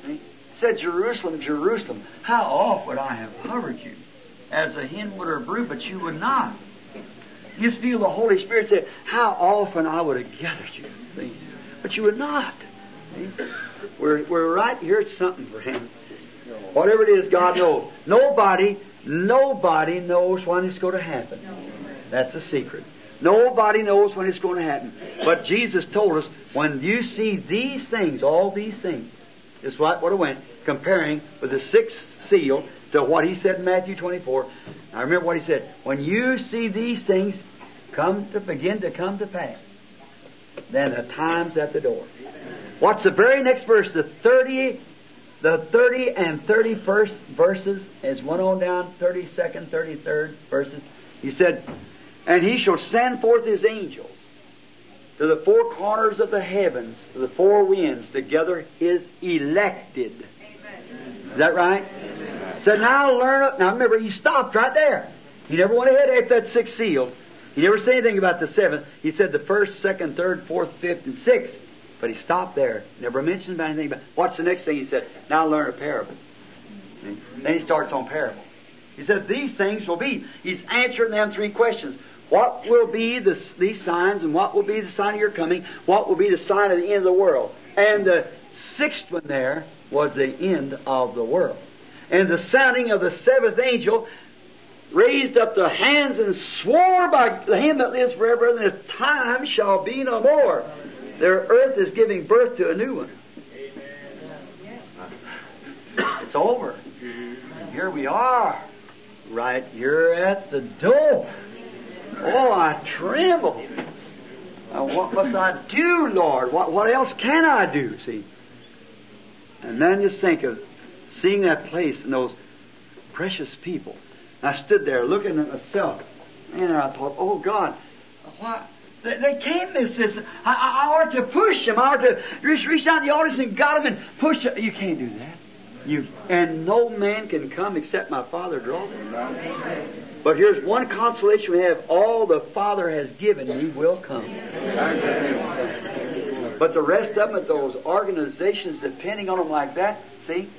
He said, Jerusalem, Jerusalem, how oft would I have covered you as a hen would her brood, but you would not. You feel the Holy Spirit say, how often I would have gathered you. But you would not. We're, we're right here at something, friends. Whatever it is, God knows. Nobody, nobody knows when it's going to happen. That's a secret. Nobody knows when it's going to happen. But Jesus told us, when you see these things, all these things, is what, what it went, comparing with the sixth seal to what he said in Matthew 24. I remember what he said. When you see these things come to begin to come to pass, then the time's at the door. What's the very next verse? The 30, the 30 and 31st verses, as one on down, 32nd, 33rd verses. He said, and he shall send forth his angels to the four corners of the heavens, to the four winds, to gather his elected. Is that right? So now learn up. Now remember, he stopped right there. He never went ahead after that sixth seal. He never said anything about the seventh. He said the first, second, third, fourth, fifth, and sixth. But he stopped there. Never mentioned about anything about. What's the next thing he said? Now learn a parable. Then he starts on parable. He said these things will be. He's answering them three questions. What will be the, these signs and what will be the sign of your coming? What will be the sign of the end of the world? And the sixth one there was the end of the world. And the sounding of the seventh angel raised up the hands and swore by him that lives forever, and the time shall be no more. Their earth is giving birth to a new one. It's over. Here we are, right here at the door. Oh, I tremble. Uh, what must I do, Lord? What, what else can I do? See? And then just think of seeing that place and those precious people. I stood there looking at myself, and I thought, oh God, why? They, they can't miss this. I, I, ought to push them. I ought to reach, reach out the audience and got them and push them. You can't do that. You and no man can come except my Father draws him. But here's one consolation we have: all the Father has given, He will come. But the rest of them, those organizations depending on them like that, see?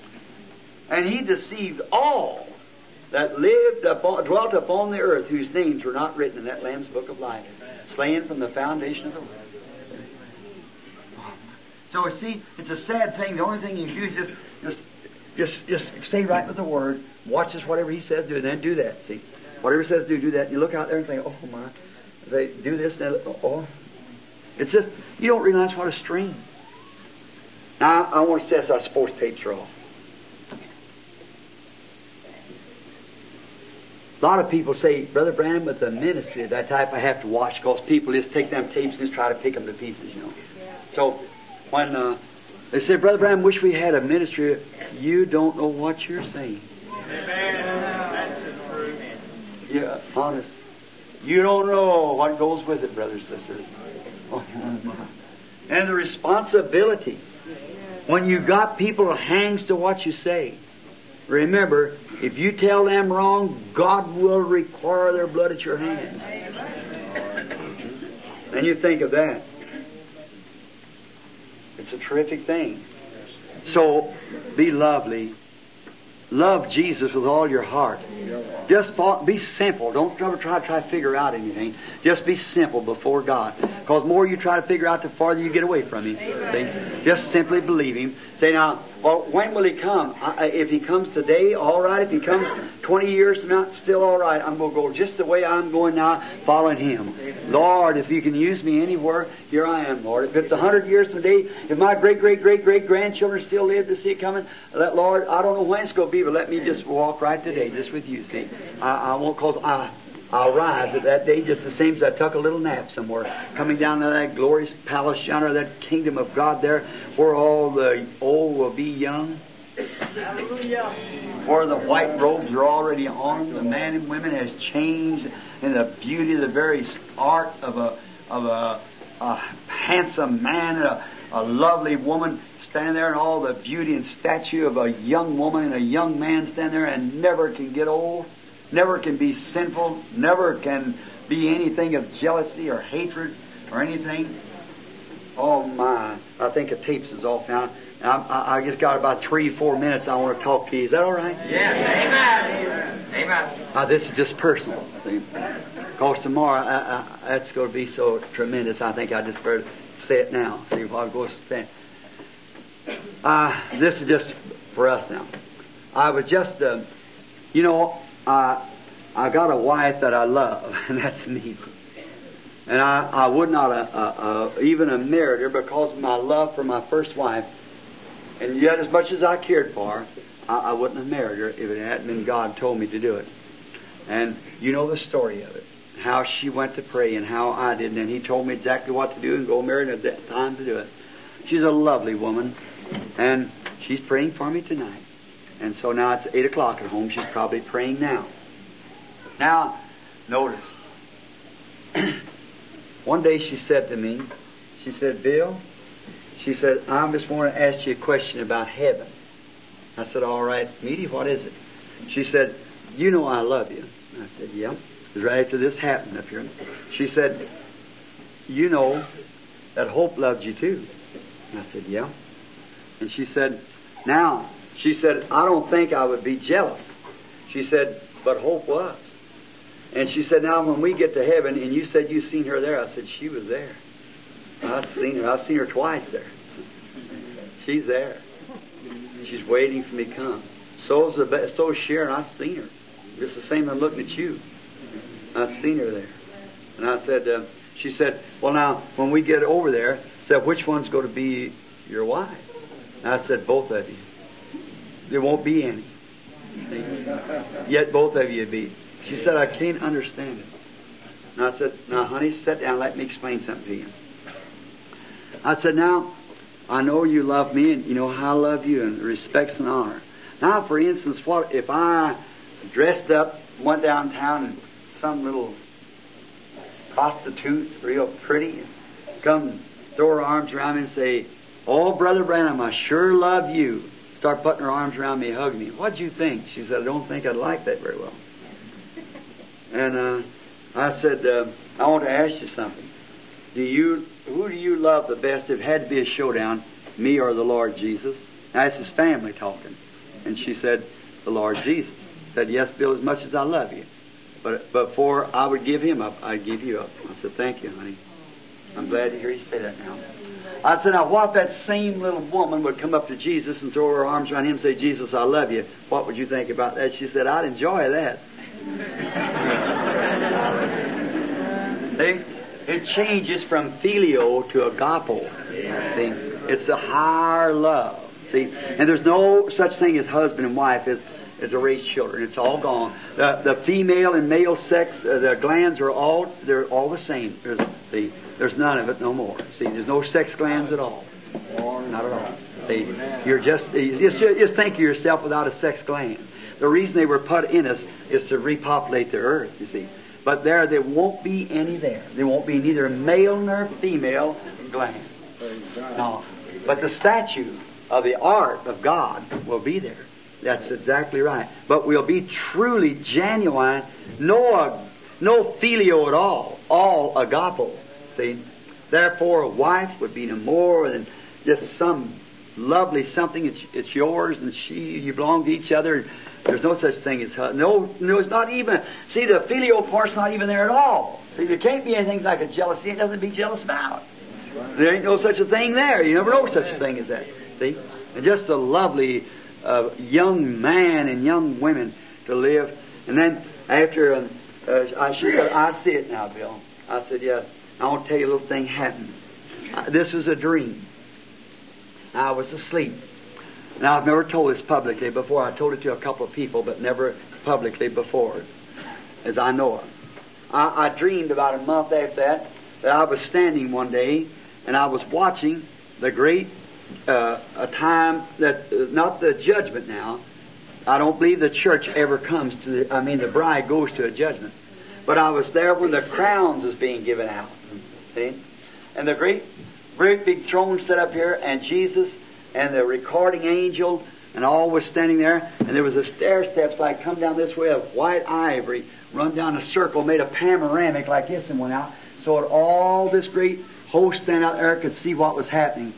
And he deceived all that lived upon, dwelt upon the earth whose names were not written in that Lamb's book of life, slain from the foundation of the world. So see, it's a sad thing. The only thing you can do is just, just, just, just stay right with the Word. Watch this, whatever He says, do, and then do that. See, whatever He says, do, do that. You look out there and think, oh my, they do this, and oh, it's just you don't realize what a stream. Now I want to say our sports tapes are off. A lot of people say, Brother Branham, with the ministry of that type, I have to watch because people just take them tapes and just try to pick them to pieces, you know. So when uh, they say, Brother Branham, wish we had a ministry, you don't know what you're saying. Yeah, honest. You don't know what goes with it, brothers and sisters. Oh, and the responsibility. When you got people hangs to what you say. Remember, if you tell them wrong, God will require their blood at your hands. And you think of that. It's a terrific thing. So, be lovely. Love Jesus with all your heart. Just be simple. Don't try to try, to figure out anything. Just be simple before God. Because the more you try to figure out, the farther you get away from Him. See? Just simply believe Him. Say now, well, when will He come? I, if He comes today, all right. If He comes 20 years from now, still all right. I'm going to go just the way I'm going now, following Him. Lord, if you can use me anywhere, here I am, Lord. If it's 100 years from today, if my great, great, great, great grandchildren still live to see it coming, let Lord, I don't know when it's going to be, but let me just walk right today, just with you, see. I, I won't cause I, I'll rise at that day just the same as I took a little nap somewhere, coming down to that glorious palace yonder, that kingdom of God there, where all the old will be young. Hallelujah. Where the white robes are already on, the man and women has changed in the beauty of the very art of a of a, a handsome man and a, a lovely woman stand there, and all the beauty and stature of a young woman and a young man stand there, and never can get old never can be sinful, never can be anything of jealousy or hatred or anything. Oh my! I think the tapes is off now. I, I just got about three, four minutes. I want to talk to you. Is that all right? Yes. Amen. Amen. Uh, this is just personal. Because tomorrow, I, I, that's going to be so tremendous. I think I just better say it now. See what goes to uh, This is just for us now. I was just, uh, you know, I, I got a wife that I love, and that's me. And I, I would not uh, uh, uh, even have married her because of my love for my first wife. And yet, as much as I cared for her, I, I wouldn't have married her if it hadn't been God told me to do it. And you know the story of it. How she went to pray and how I didn't. And he told me exactly what to do and go marry her at that time to do it. She's a lovely woman. And she's praying for me tonight. And so now it's 8 o'clock at home. She's probably praying now. Now, notice. One day she said to me, she said, Bill, she said, I just want to ask you a question about heaven. I said, all right, Meda, what is it? She said, you know I love you. I said, yeah. Right after this happened up here. She said, you know that Hope loved you too. I said, yeah. And she said, now, she said, I don't think I would be jealous. She said, but Hope was. And she said, now when we get to heaven, and you said you seen her there, I said, she was there. I've seen her. I've seen her twice there. She's there. She's waiting for me to come. So's the so is Sharon. I've seen her. Just the same as looking at you. I've seen her there. And I said, uh, she said, well now, when we get over there, said, which one's going to be your wife? And I said, both of you. There won't be any. Yet both of you be. She said, I can't understand it. And I said, Now, honey, sit down. Let me explain something to you. I said, Now, I know you love me, and you know how I love you, and respects and honor. Now, for instance, what if I dressed up, went downtown, and some little prostitute, real pretty, come throw her arms around me and say, Oh, Brother Branham, I sure love you start putting her arms around me, hugging me. What'd you think? She said, I don't think I'd like that very well. And uh, I said, uh, I want to ask you something. Do you who do you love the best? If it had to be a showdown, me or the Lord Jesus? Now, that's his family talking. And she said, the Lord Jesus. Said, yes, Bill, as much as I love you. But before I would give him up, I'd give you up. I said, thank you, honey. I'm glad to hear you say that now. I said, now what if that same little woman would come up to Jesus and throw her arms around him and say, Jesus, I love you. What would you think about that? She said, I'd enjoy that. See? It changes from phileo to agapao. See? It's a higher love. See? And there's no such thing as husband and wife as, as to raise children. It's all gone. The, the female and male sex, uh, the glands are all, they're all the same. See? There's none of it no more. See? There's no sex glands at all. Not at all. See? You're just, just, just think of yourself without a sex gland. The reason they were put in us is to repopulate the earth, you see. But there, there won't be any there. There won't be neither male nor female gland. No. But the statue of the art of God will be there. That's exactly right. But we'll be truly genuine, no, no phileo at all, all agapao. Therefore, a wife would be no more than just some lovely something. It's, it's yours, and she, you belong to each other. There's no such thing as no, no. It's not even. See, the phileo part's not even there at all. See, there can't be anything like a jealousy. It doesn't be jealous about. There ain't no such a thing there. You never know such a thing as that. See, and just a lovely uh, young man and young women to live. And then after, uh, uh, she said, "I see it now, Bill." I said, "Yeah." I want to tell you a little thing happened. Uh, this was a dream. I was asleep. Now, I've never told this publicly before. I told it to a couple of people, but never publicly before, as I know of. I, I dreamed about a month after that that I was standing one day and I was watching the great uh, a time that uh, not the judgment now. I don't believe the church ever comes to. The, I mean, the bride goes to a judgment, but I was there when the crowns was being given out. See, and the great, great big throne set up here, and Jesus and the recording angel and all was standing there, and there was a stair steps like come down this way of white ivory, run down a circle, made a panoramic like this and went out, so that all this great host stand out there could see what was happening.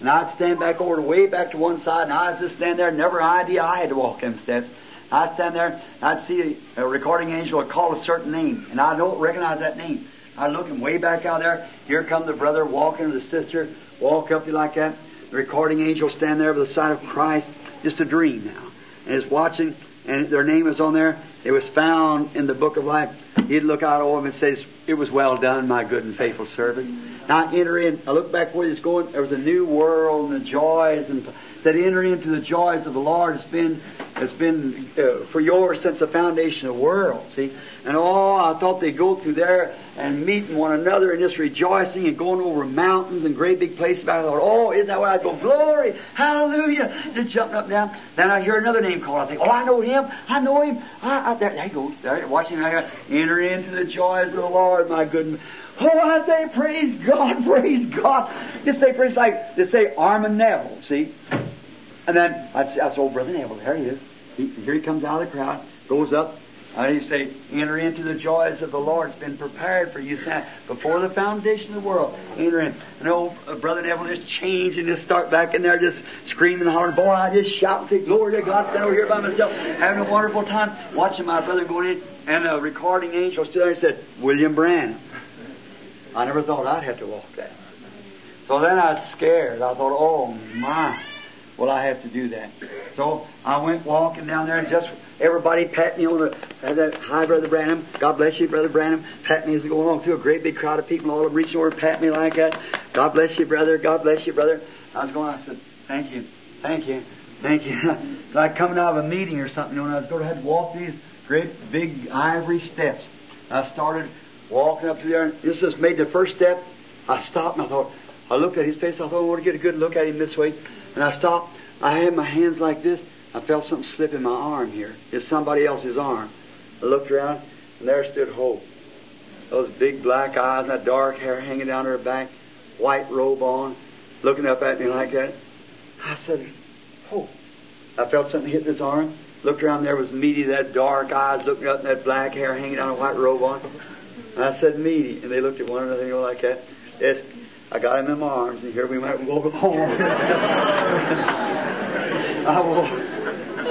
And I'd stand back over way back to one side, and I'd just stand there, never idea I had to walk them steps. I'd stand there, and I'd see a recording angel would call a certain name, and I don't recognize that name. I'd look him way back out there. Here come the brother walking, or the sister walk up you like that. The recording angel stand there by the side of Christ. Just a dream now. And is watching, and their name is on there. It was found in the book of life. He'd look out over him and says, It was well done, my good and faithful servant. Now I enter in, I look back where he's going, there was a new world and the joys and that enter into the joys of the Lord has been has been uh, for yours since the foundation of the world. See, and oh, I thought they'd go through there and meeting one another and just rejoicing and going over mountains and great big places. I thought, oh, isn't that where I'd go? Glory, hallelujah! Just jumping up and down. Then I hear another name called. I think, oh, I know him. I know him. I, I, there, there he goes. There, watching him. Enter into the joys of the Lord, my good. Oh, I say, praise God, praise God. Just say, praise like, just say, Orman Neville, see? And then say, that's old Brother Neville. There he is. He, here he comes out of the crowd, goes up. And he say, enter into the joys of the Lord. It's been prepared for you before the foundation of the world. Enter in. And old uh, Brother Neville just change and just start back in there just screaming and hollering. Boy, I just shout and say, glory to God, stand over here by myself, having a wonderful time, watching my brother going in. And a recording angel stood there and said, William Branham. I never thought I'd have to walk that. So then I was scared. I thought, oh my. Well, I have to do that. So I went walking down there, and just everybody pat me on the, uh, the hi, Brother Branham. God bless you, Brother Branham. Pat me as I go along through a great big crowd of people, all of them reaching over and pat me like that. God bless you, brother. God bless you, brother. I was going. I said, thank you, thank you, thank you. like coming out of a meeting or something. You know, and I was going to have to walk these great big ivory steps. I started walking up to there, and this just made the first step. I stopped and I thought, I looked at his face. I thought, I want to get a good look at him this way. And I stopped. I had my hands like this. I felt something slip in my arm here. It's somebody else's arm. I looked around, and there stood Hope. Those big black eyes, and that dark hair hanging down her back, white robe on, looking up at me like that. I said, Hope. I felt something hit this arm. Looked around, there was Meda, that dark eyes looking up, and that black hair hanging down, a white robe on. And I said, Meda. And they looked at one another, you know, like that. Yes. I got him in my arms, and here we went walking home. I woke,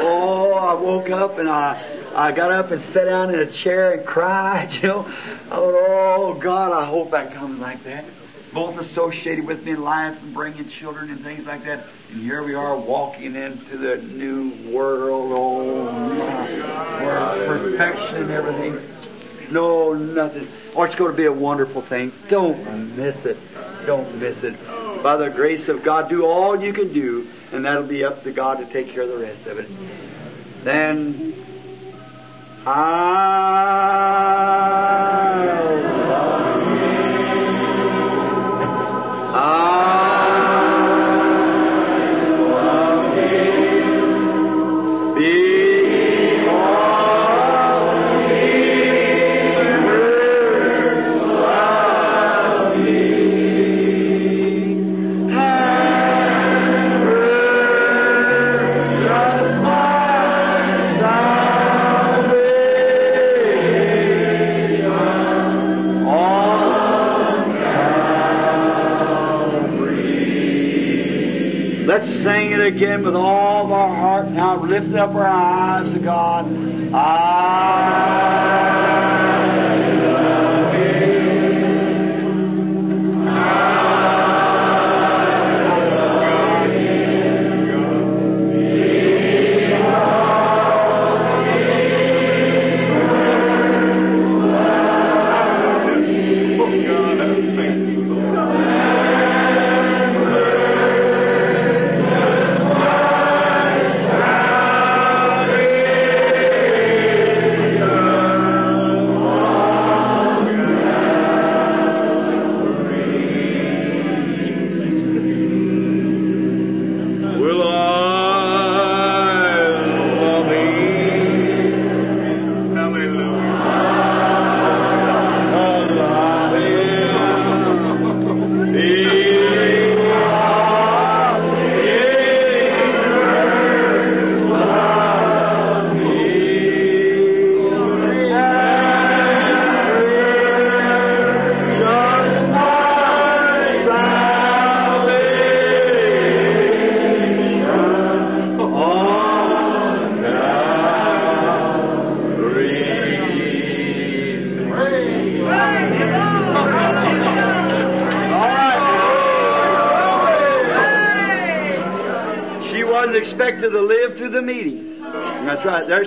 oh, I woke up and I. I got up and sat down in a chair and cried, you know. I thought, oh God, I hope that comes like that. Both associated with me in life and bringing children and things like that. And here we are walking into the new world, oh my, where perfection and everything. No, nothing. Oh, it's going to be a wonderful thing. Don't miss it. Don't miss it. By the grace of God, do all you can do, and that'll be up to God to take care of the rest of it. Then I love Let's again with all of our heart now. Lift up our eyes to God. I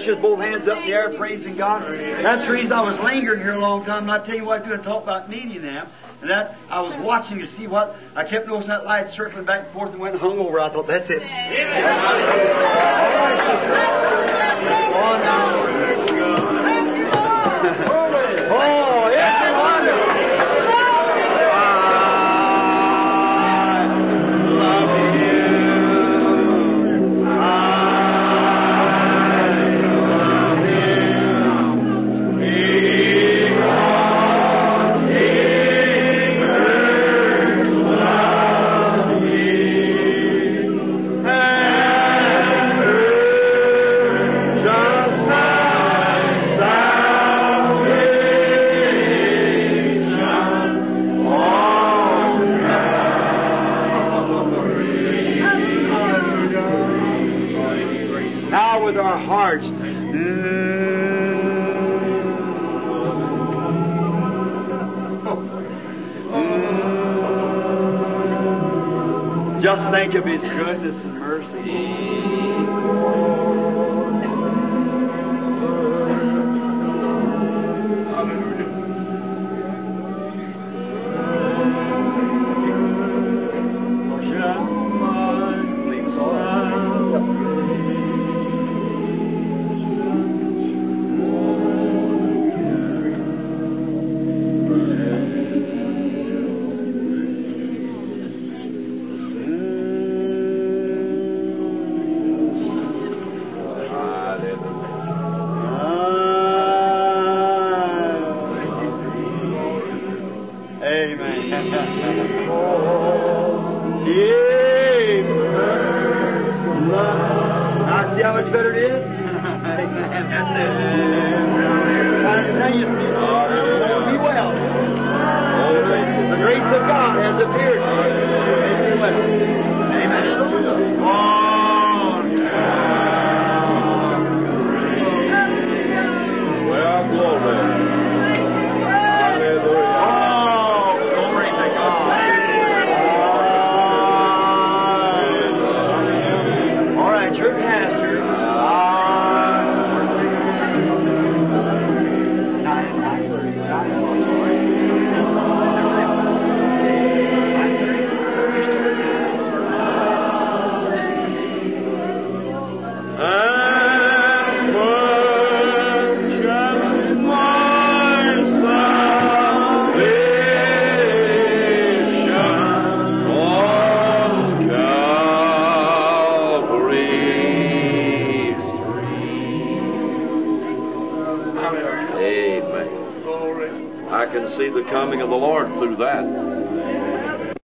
Just both hands up in the air praising God. That's the reason I was lingering here a long time. And I tell you what, I do talk about meeting them. And that I was watching to see what I kept noticing that light circling back and forth and went hung over. I thought that's it. On